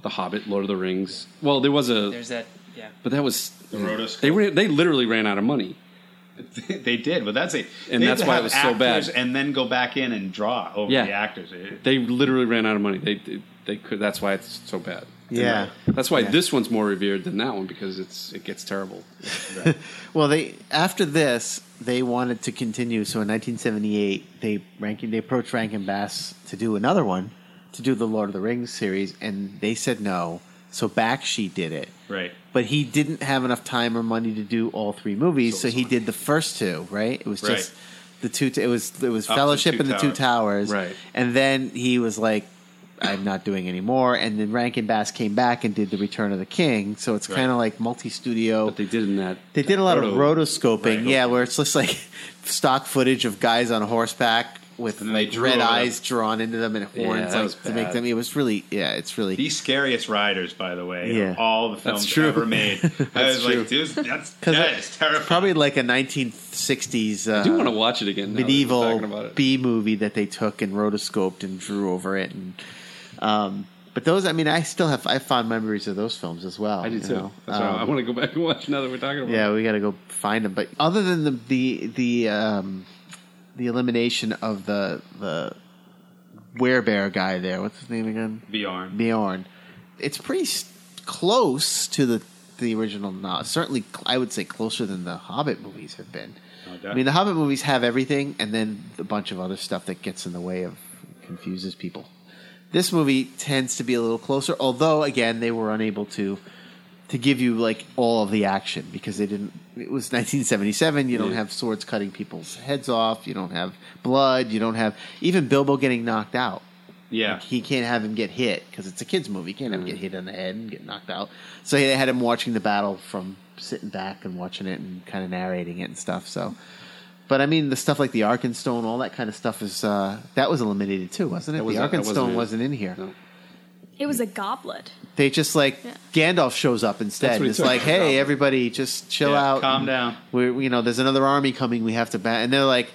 Speaker 3: The Hobbit, Lord of the Rings? Well, there was a,
Speaker 4: There's that. Yeah.
Speaker 3: but that was
Speaker 2: The rotoscope.
Speaker 3: they ran, they literally ran out of money. [laughs]
Speaker 2: they did, but that's a
Speaker 3: And that's why it was so bad.
Speaker 2: And then go back in and draw over
Speaker 3: Yeah.
Speaker 2: the actors. It-
Speaker 3: They literally ran out of money. They they, they could. That's why it's so bad.
Speaker 1: Yeah.
Speaker 3: That's why
Speaker 1: Yeah.
Speaker 3: this one's more revered than that one because it's it gets terrible. [laughs]
Speaker 1: Well, they after this they wanted to continue. So in 1978, they ranking they approached Rankin Bass to do another one, to do the Lord of the Rings series, and they said no. So Bakshi did it,
Speaker 2: right.
Speaker 1: but he didn't have enough time or money to do all three movies, so, he did the first two. Right? It was
Speaker 2: Right.
Speaker 1: just the two. It was it was
Speaker 2: Up
Speaker 1: Fellowship
Speaker 2: Two
Speaker 1: and the Two
Speaker 2: Towers.
Speaker 1: Towers,
Speaker 3: Right.
Speaker 1: And then he was like. I'm not doing anymore. And then Rankin Bass came back and did the Return of the King. So it's
Speaker 2: Right.
Speaker 1: kind of like multi-studio.
Speaker 3: But they did in that.
Speaker 1: They did a lot
Speaker 3: Roto-
Speaker 1: of rotoscoping,
Speaker 2: Right.
Speaker 1: yeah, where it's just like [laughs] stock footage of guys on horseback with
Speaker 2: And they
Speaker 1: like red
Speaker 2: over
Speaker 1: eyes drawn into them and horns,
Speaker 3: that was
Speaker 1: like to make them. It was really, yeah, it's really.
Speaker 2: The scariest riders, by the way,
Speaker 1: Yeah.
Speaker 2: of all the films
Speaker 3: true.
Speaker 2: ever made. [laughs] I was
Speaker 3: true.
Speaker 2: like, dude, that's, [laughs]
Speaker 1: 'Cause
Speaker 2: that
Speaker 1: it-
Speaker 2: is terrifying.
Speaker 1: Probably like a 1960s uh,
Speaker 3: I do want to watch it again. now that we're
Speaker 1: medieval
Speaker 3: talking about it.
Speaker 1: B movie that they took and rotoscoped and drew over it, and um, but those, I mean, I still have I have fond memories of those films as well.
Speaker 3: I do too. why I
Speaker 1: Um,
Speaker 3: want to go back and watch now that we're talking about.
Speaker 1: Yeah,
Speaker 3: it.
Speaker 1: we got to go find them. But other than the the the um, the elimination of the the werebear guy there, what's his name again?
Speaker 2: Beorn.
Speaker 1: Beorn. It's pretty close to the the original. No, certainly, I would say closer than the Hobbit movies have been.
Speaker 2: No
Speaker 1: I mean, the Hobbit movies have everything, and then a bunch of other stuff that gets in the way of confuses people. This movie tends to be a little closer, although again they were unable to to give you like all of the action because they didn't. It was 1977. You don't have swords cutting people's heads off. You don't have blood. You don't have even Bilbo getting knocked out.
Speaker 2: yeah.
Speaker 1: Like, he can't have him get hit because it's a kids movie. You can't have him get mm-hmm. hit on the head and get knocked out. So they had him watching the battle from sitting back and watching it and kind of narrating it and stuff. So, but I mean, the stuff like the Arkenstone, all that kind of stuff is uh, that was eliminated too, wasn't it?
Speaker 3: That was-
Speaker 1: the
Speaker 3: that
Speaker 1: Arkenstone
Speaker 3: wasn't in-
Speaker 1: wasn't in here.
Speaker 3: No.
Speaker 6: It was a goblet.
Speaker 1: They just like
Speaker 6: Yeah.
Speaker 1: Gandalf shows up instead.
Speaker 3: That's what he
Speaker 1: It's
Speaker 3: took.
Speaker 1: like, hey, everybody, just chill
Speaker 2: Yeah,
Speaker 1: out,
Speaker 2: calm down.
Speaker 1: We're you know, there's another army coming. We have to bat. And they're like,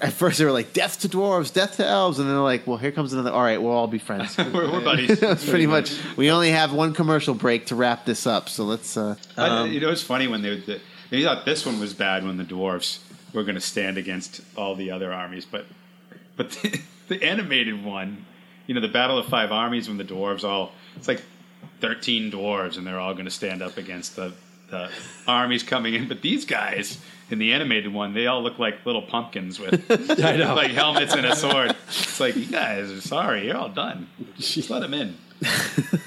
Speaker 1: at first they were like, death to dwarves, death to elves, and then they're like, well, here comes another. All right, we'll all be friends. [laughs]
Speaker 2: We're, we're buddies. [laughs]
Speaker 1: That's pretty much. We only have one commercial break to wrap this up, so let's. Uh,
Speaker 2: But,
Speaker 1: um,
Speaker 2: you know, it's funny when they, the, they thought this one was bad when the dwarves were going to stand against all the other armies, but but the, [laughs] the animated one, you know, the Battle of Five Armies when the dwarves all it's like thirteen dwarves and they're all going to stand up against the the armies coming in, but these guys. In the animated one, they all look like little pumpkins with [laughs] [laughs] like helmets and a sword. It's like you guys are sorry, you're all done. Just let them in.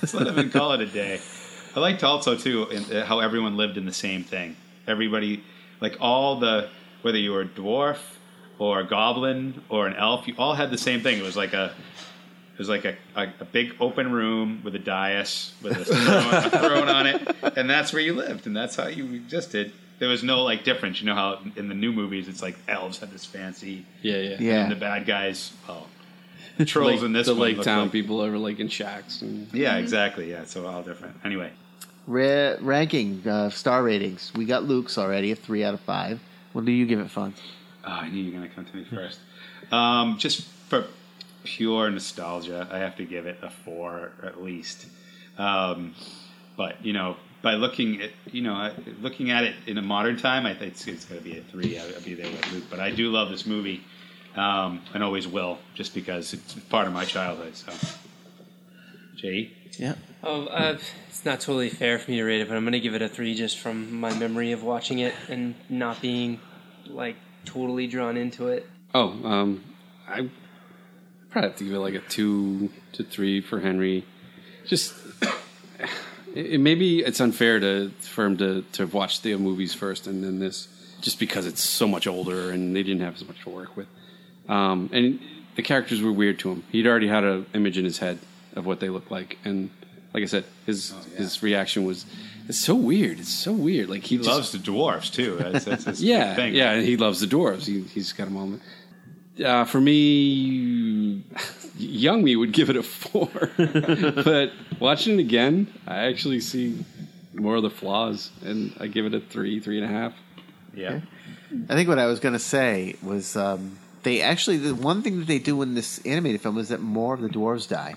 Speaker 2: Just let them in. Call it a day. I liked also too in, uh, how everyone lived in the same thing. Everybody, like all the whether you were a dwarf or a goblin or an elf, you all had the same thing. It was like a it was like a, a, a big open room with a dais with a throne, a throne on it, and that's where you lived, and that's how you existed. There was no like difference. You know how in the new movies it's like elves have this fancy,
Speaker 3: Yeah, yeah.
Speaker 1: Yeah.
Speaker 2: and the bad guys, well, trolls
Speaker 3: Lake-
Speaker 2: in this
Speaker 3: the
Speaker 2: one
Speaker 3: Lake
Speaker 2: look
Speaker 3: Town
Speaker 2: like-
Speaker 3: people are like in shacks. And,
Speaker 2: Yeah, exactly. Yeah, so all different. Anyway,
Speaker 1: ra- ranking uh, star ratings. We got Luke's already a three out of five. What do you give it, Fun?
Speaker 2: Oh, I knew you were going to come to me first. Um, just for pure nostalgia, I have to give it a four at least. Um, but you know, by looking at you know uh, looking at it in a modern time, I think it's, it's going to be a three. I'll, I'll be there with Luke. But I do love this movie, um, and always will, just because it's part of my childhood. So, Jay,
Speaker 1: Yeah.
Speaker 4: Oh, uh, it's not totally fair for me to rate it, but I'm going to give it a three just from my memory of watching it and not being like totally drawn into it.
Speaker 3: Oh, um, I probably have to give it like a two to three for Henry. Just it, it- maybe it's unfair to for him to to watch the movies first and then this, just because it's so much older and they didn't have as much to work with. Um, and the characters were weird to him. He'd already had an image in his head of what they looked like, and like I said, his his reaction was, "It's so weird. It's so weird." Like he,
Speaker 2: he
Speaker 3: just-
Speaker 2: loves the dwarves too. That's, that's his
Speaker 3: yeah,
Speaker 2: thing.
Speaker 3: yeah, and he loves the dwarves. He, he's got them all. Uh, for me, young me would give it a four, [laughs] but watching it again, I actually see more of the flaws, and I give it a three, three and a half.
Speaker 2: yeah.
Speaker 1: I think what I was going to say was um, they actually the one thing that they do in this animated film is that more of the dwarves die,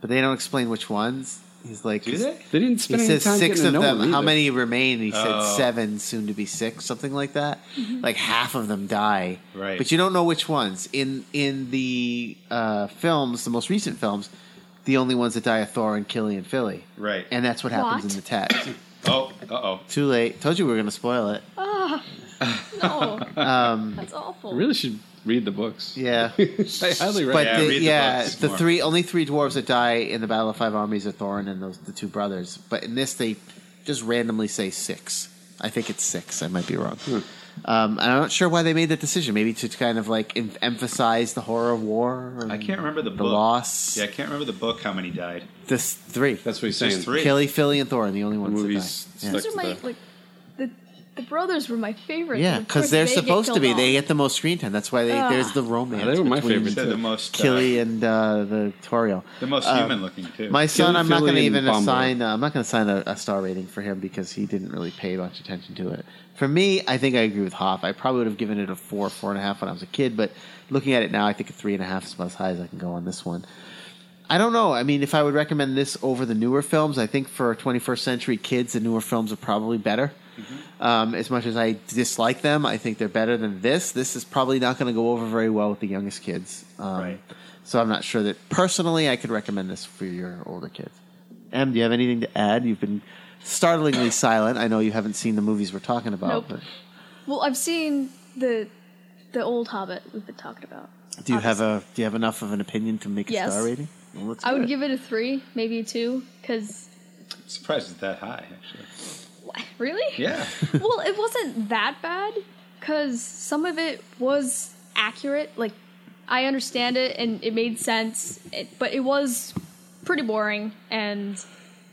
Speaker 1: but they don't explain which ones. He's like,
Speaker 2: Do they?
Speaker 3: They didn't
Speaker 1: He
Speaker 3: any
Speaker 1: says
Speaker 3: time
Speaker 1: six
Speaker 3: getting
Speaker 1: of
Speaker 3: know
Speaker 1: them. How
Speaker 3: either.
Speaker 1: many remain? He said
Speaker 2: Oh.
Speaker 1: seven, soon to be six, something like that. Like half of them die,
Speaker 2: Right.
Speaker 1: But you don't know which ones. In in the uh, films, the most recent films, the only ones that die are Thor and Kili and Fili,
Speaker 2: Right.
Speaker 1: and that's what happens
Speaker 6: What?
Speaker 1: in the text. [coughs]
Speaker 2: Oh, uh oh.
Speaker 1: Too late. Told you we were going to spoil it.
Speaker 6: Ah, [laughs] no,
Speaker 1: Um,
Speaker 6: that's awful.
Speaker 3: I really should read the books.
Speaker 1: yeah. [laughs]
Speaker 3: I highly
Speaker 1: But
Speaker 3: recommend.
Speaker 2: Yeah,
Speaker 1: the,
Speaker 2: read the
Speaker 1: yeah,
Speaker 2: books
Speaker 1: the three only three dwarves that die in the Battle of Five Armies are Thorin and those the two brothers. But in this, they just randomly say six. I think it's six. I might be wrong.
Speaker 2: Hmm.
Speaker 1: Um, and I'm not sure why they made that decision. Maybe to kind of like em- emphasize the horror of war. or
Speaker 2: I can't remember the
Speaker 1: the
Speaker 2: book.
Speaker 1: loss.
Speaker 2: Yeah, I can't remember the book. How many died?
Speaker 1: This three.
Speaker 3: That's what he's
Speaker 2: Just
Speaker 3: saying.
Speaker 2: three.
Speaker 1: Kili, Fili, and Thorin, the only
Speaker 3: The
Speaker 1: ones
Speaker 3: movies
Speaker 1: that die.
Speaker 3: stuck
Speaker 6: Those are my
Speaker 3: the-
Speaker 6: like the the brothers were my favorite.
Speaker 1: Yeah, because they're
Speaker 6: they
Speaker 1: supposed to be.
Speaker 6: off.
Speaker 1: They get the most screen time. That's why they,
Speaker 6: Ah.
Speaker 1: there's the romance.
Speaker 3: Yeah, they were my
Speaker 1: between
Speaker 3: favorites.
Speaker 2: Said the most. Uh,
Speaker 1: Kili and uh, the Torio.
Speaker 2: the most
Speaker 1: Um,
Speaker 2: human looking too.
Speaker 1: My son,
Speaker 3: Killy,
Speaker 1: I'm not going to
Speaker 3: and
Speaker 1: even
Speaker 3: Bombay.
Speaker 1: assign. Uh, I'm not going to assign a, a star rating for him because he didn't really pay much attention to it. For me, I think I agree with Hoff. I probably would have given it a four, four and a half when I was a kid, but looking at it now, I think a three and a half is about as high as I can go on this one. I don't know. I mean, if I would recommend this over the newer films, I think for 21st century kids, the newer films are probably better. Um, as much as I dislike them, I think they're better than this. This is probably not going to go over very well with the youngest kids. Um,
Speaker 2: Right.
Speaker 1: So I'm not sure that personally I could recommend this for your older kids. Em, do you have anything to add? You've been startlingly silent. I know you haven't seen the movies we're talking about.
Speaker 6: Nope.
Speaker 1: But
Speaker 6: Well, I've seen the the old Hobbit we've been talking about.
Speaker 1: do you have a do you have enough of an opinion to make a
Speaker 6: Yes.
Speaker 1: star rating? Well,
Speaker 6: I would
Speaker 1: it.
Speaker 6: give it a three, maybe a two, because
Speaker 2: I'm surprised it's that high. Actually, [laughs]
Speaker 6: really,
Speaker 2: yeah. [laughs]
Speaker 6: well, it wasn't that bad because some of it was accurate. Like I understand it and it made sense, it, but it was pretty boring and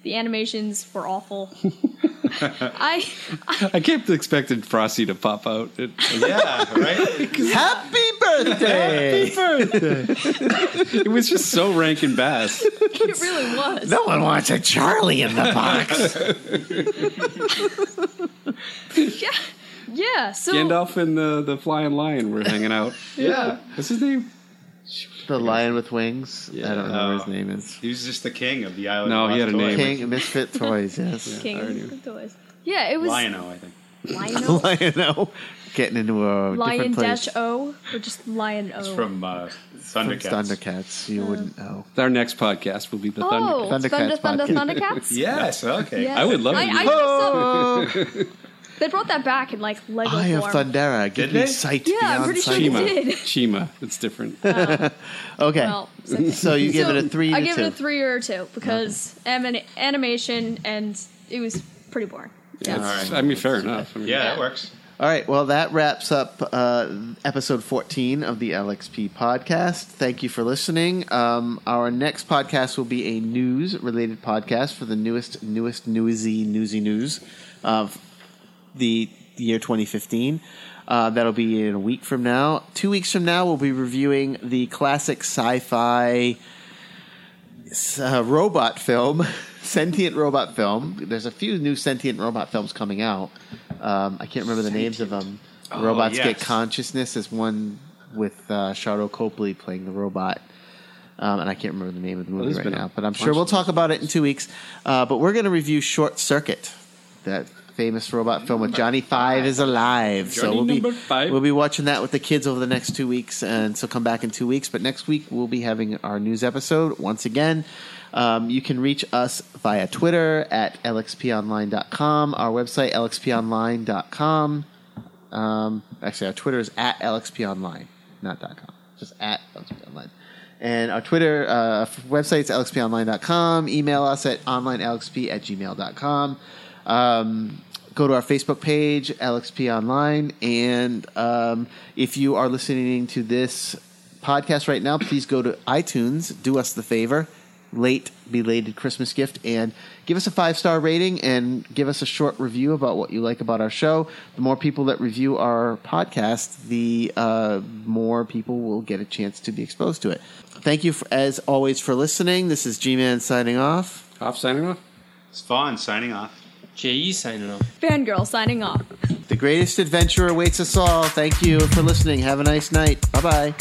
Speaker 6: the animations were awful. [laughs] I [laughs]
Speaker 3: I kept expecting Frosty to pop out. It,
Speaker 2: yeah, right. [laughs] [laughs]
Speaker 1: Happy birthday! Happy birthday!
Speaker 3: it was just so Rankin Bass.
Speaker 6: it really was.
Speaker 1: no one wants a Charlie in the box.
Speaker 6: Yeah, yeah. So
Speaker 3: Gandalf and the, the flying lion were hanging out.
Speaker 2: Yeah.
Speaker 3: What's his name?
Speaker 1: The lion with wings.
Speaker 3: Yeah.
Speaker 1: I don't know what his
Speaker 2: Oh.
Speaker 1: name is.
Speaker 2: He was just the king of the island.
Speaker 3: No,
Speaker 2: of
Speaker 3: he had a
Speaker 2: Lost
Speaker 3: name.
Speaker 1: King Misfit [laughs] Toys. Yes.
Speaker 6: King
Speaker 3: I already-
Speaker 6: of toys. Yeah, it was
Speaker 2: Lion-O, I think.
Speaker 6: Lion-O. [laughs]
Speaker 1: Lion-O. Getting into a
Speaker 6: Lion
Speaker 1: different place.
Speaker 6: dash O or just Lion O.
Speaker 2: It's from uh,
Speaker 1: From
Speaker 2: Thundercats.
Speaker 1: Thundercats. You wouldn't know.
Speaker 3: Our next podcast will be the
Speaker 6: oh,
Speaker 3: Thunder.
Speaker 1: Thundercats
Speaker 6: Thunder, Thunder,
Speaker 1: podcast.
Speaker 6: Thundercats. [laughs]
Speaker 2: Yes. Okay.
Speaker 6: Yeah.
Speaker 3: I would love
Speaker 6: I,
Speaker 3: it.
Speaker 6: I
Speaker 1: Oh,
Speaker 6: just, they brought that back in like Lego
Speaker 1: Eye of
Speaker 6: form.
Speaker 1: Thundera. Give
Speaker 2: Did
Speaker 1: me
Speaker 2: they?
Speaker 1: sight
Speaker 6: Yeah, I'm
Speaker 1: beyond
Speaker 6: pretty sure
Speaker 1: sight.
Speaker 6: they
Speaker 3: Chima.
Speaker 6: did. [laughs]
Speaker 3: Chima. It's different. [laughs] [laughs]
Speaker 1: Okay.
Speaker 6: Well, it's
Speaker 1: so you give
Speaker 6: So,
Speaker 1: it a three.
Speaker 6: I
Speaker 1: to
Speaker 6: give
Speaker 1: two.
Speaker 6: it a three or a two because anim- animation and it was pretty boring.
Speaker 3: Yeah,
Speaker 6: Yeah.
Speaker 3: it's- I mean, fair enough. I mean,
Speaker 2: Yeah, that works.
Speaker 1: All right. Well, that wraps up uh, episode 14 of the LXP podcast. Thank you for listening. Um, our next podcast will be a news related podcast for the newest, newest, newsy, newsy news of the year 2015. Uh, that'll be in a week from now. Two weeks from now, we'll be reviewing the classic sci fi uh, robot film, [laughs] sentient robot film. There's a few new sentient robot films coming out. Um, I can't remember the names of them.
Speaker 2: Oh,
Speaker 1: Robots
Speaker 2: yes.
Speaker 1: Get Consciousness is one with uh, Sharlto Copley playing the robot. Um, and I can't remember the name of the movie
Speaker 3: there's
Speaker 1: right now, but I'm sure we'll talk about it in two weeks. Uh, but we're going to review Short Circuit, that famous robot film with Johnny Five is alive. so we'll be
Speaker 3: five.
Speaker 1: we'll be watching that with the kids over the next two weeks, and so come back in two weeks. But next week we'll be having our news episode once again. Um, you can reach us via Twitter at lxponline.com, our website lxponline.com. Um, actually, our Twitter is at lxponline, not .com, just at lxponline. And our Twitter uh, website is lxponline.com. Email us at onlinelxp at gmail.com. Um, go to our Facebook page, LXP Online. And um, if you are listening to this podcast right now, please go to iTunes, do us the favor, late belated Christmas gift, and give us a five star rating and give us a short review about what you like about our show. The more people that review our podcast, the uh, more people will get a chance to be exposed to it. Thank you, for, as always, for listening. This is G Man signing off.
Speaker 3: Hoff signing off.
Speaker 2: It's fun signing off.
Speaker 4: JE signing off.
Speaker 6: Fangirl signing off.
Speaker 1: The greatest adventure awaits us all. Thank you for listening. Have a nice night. Bye bye.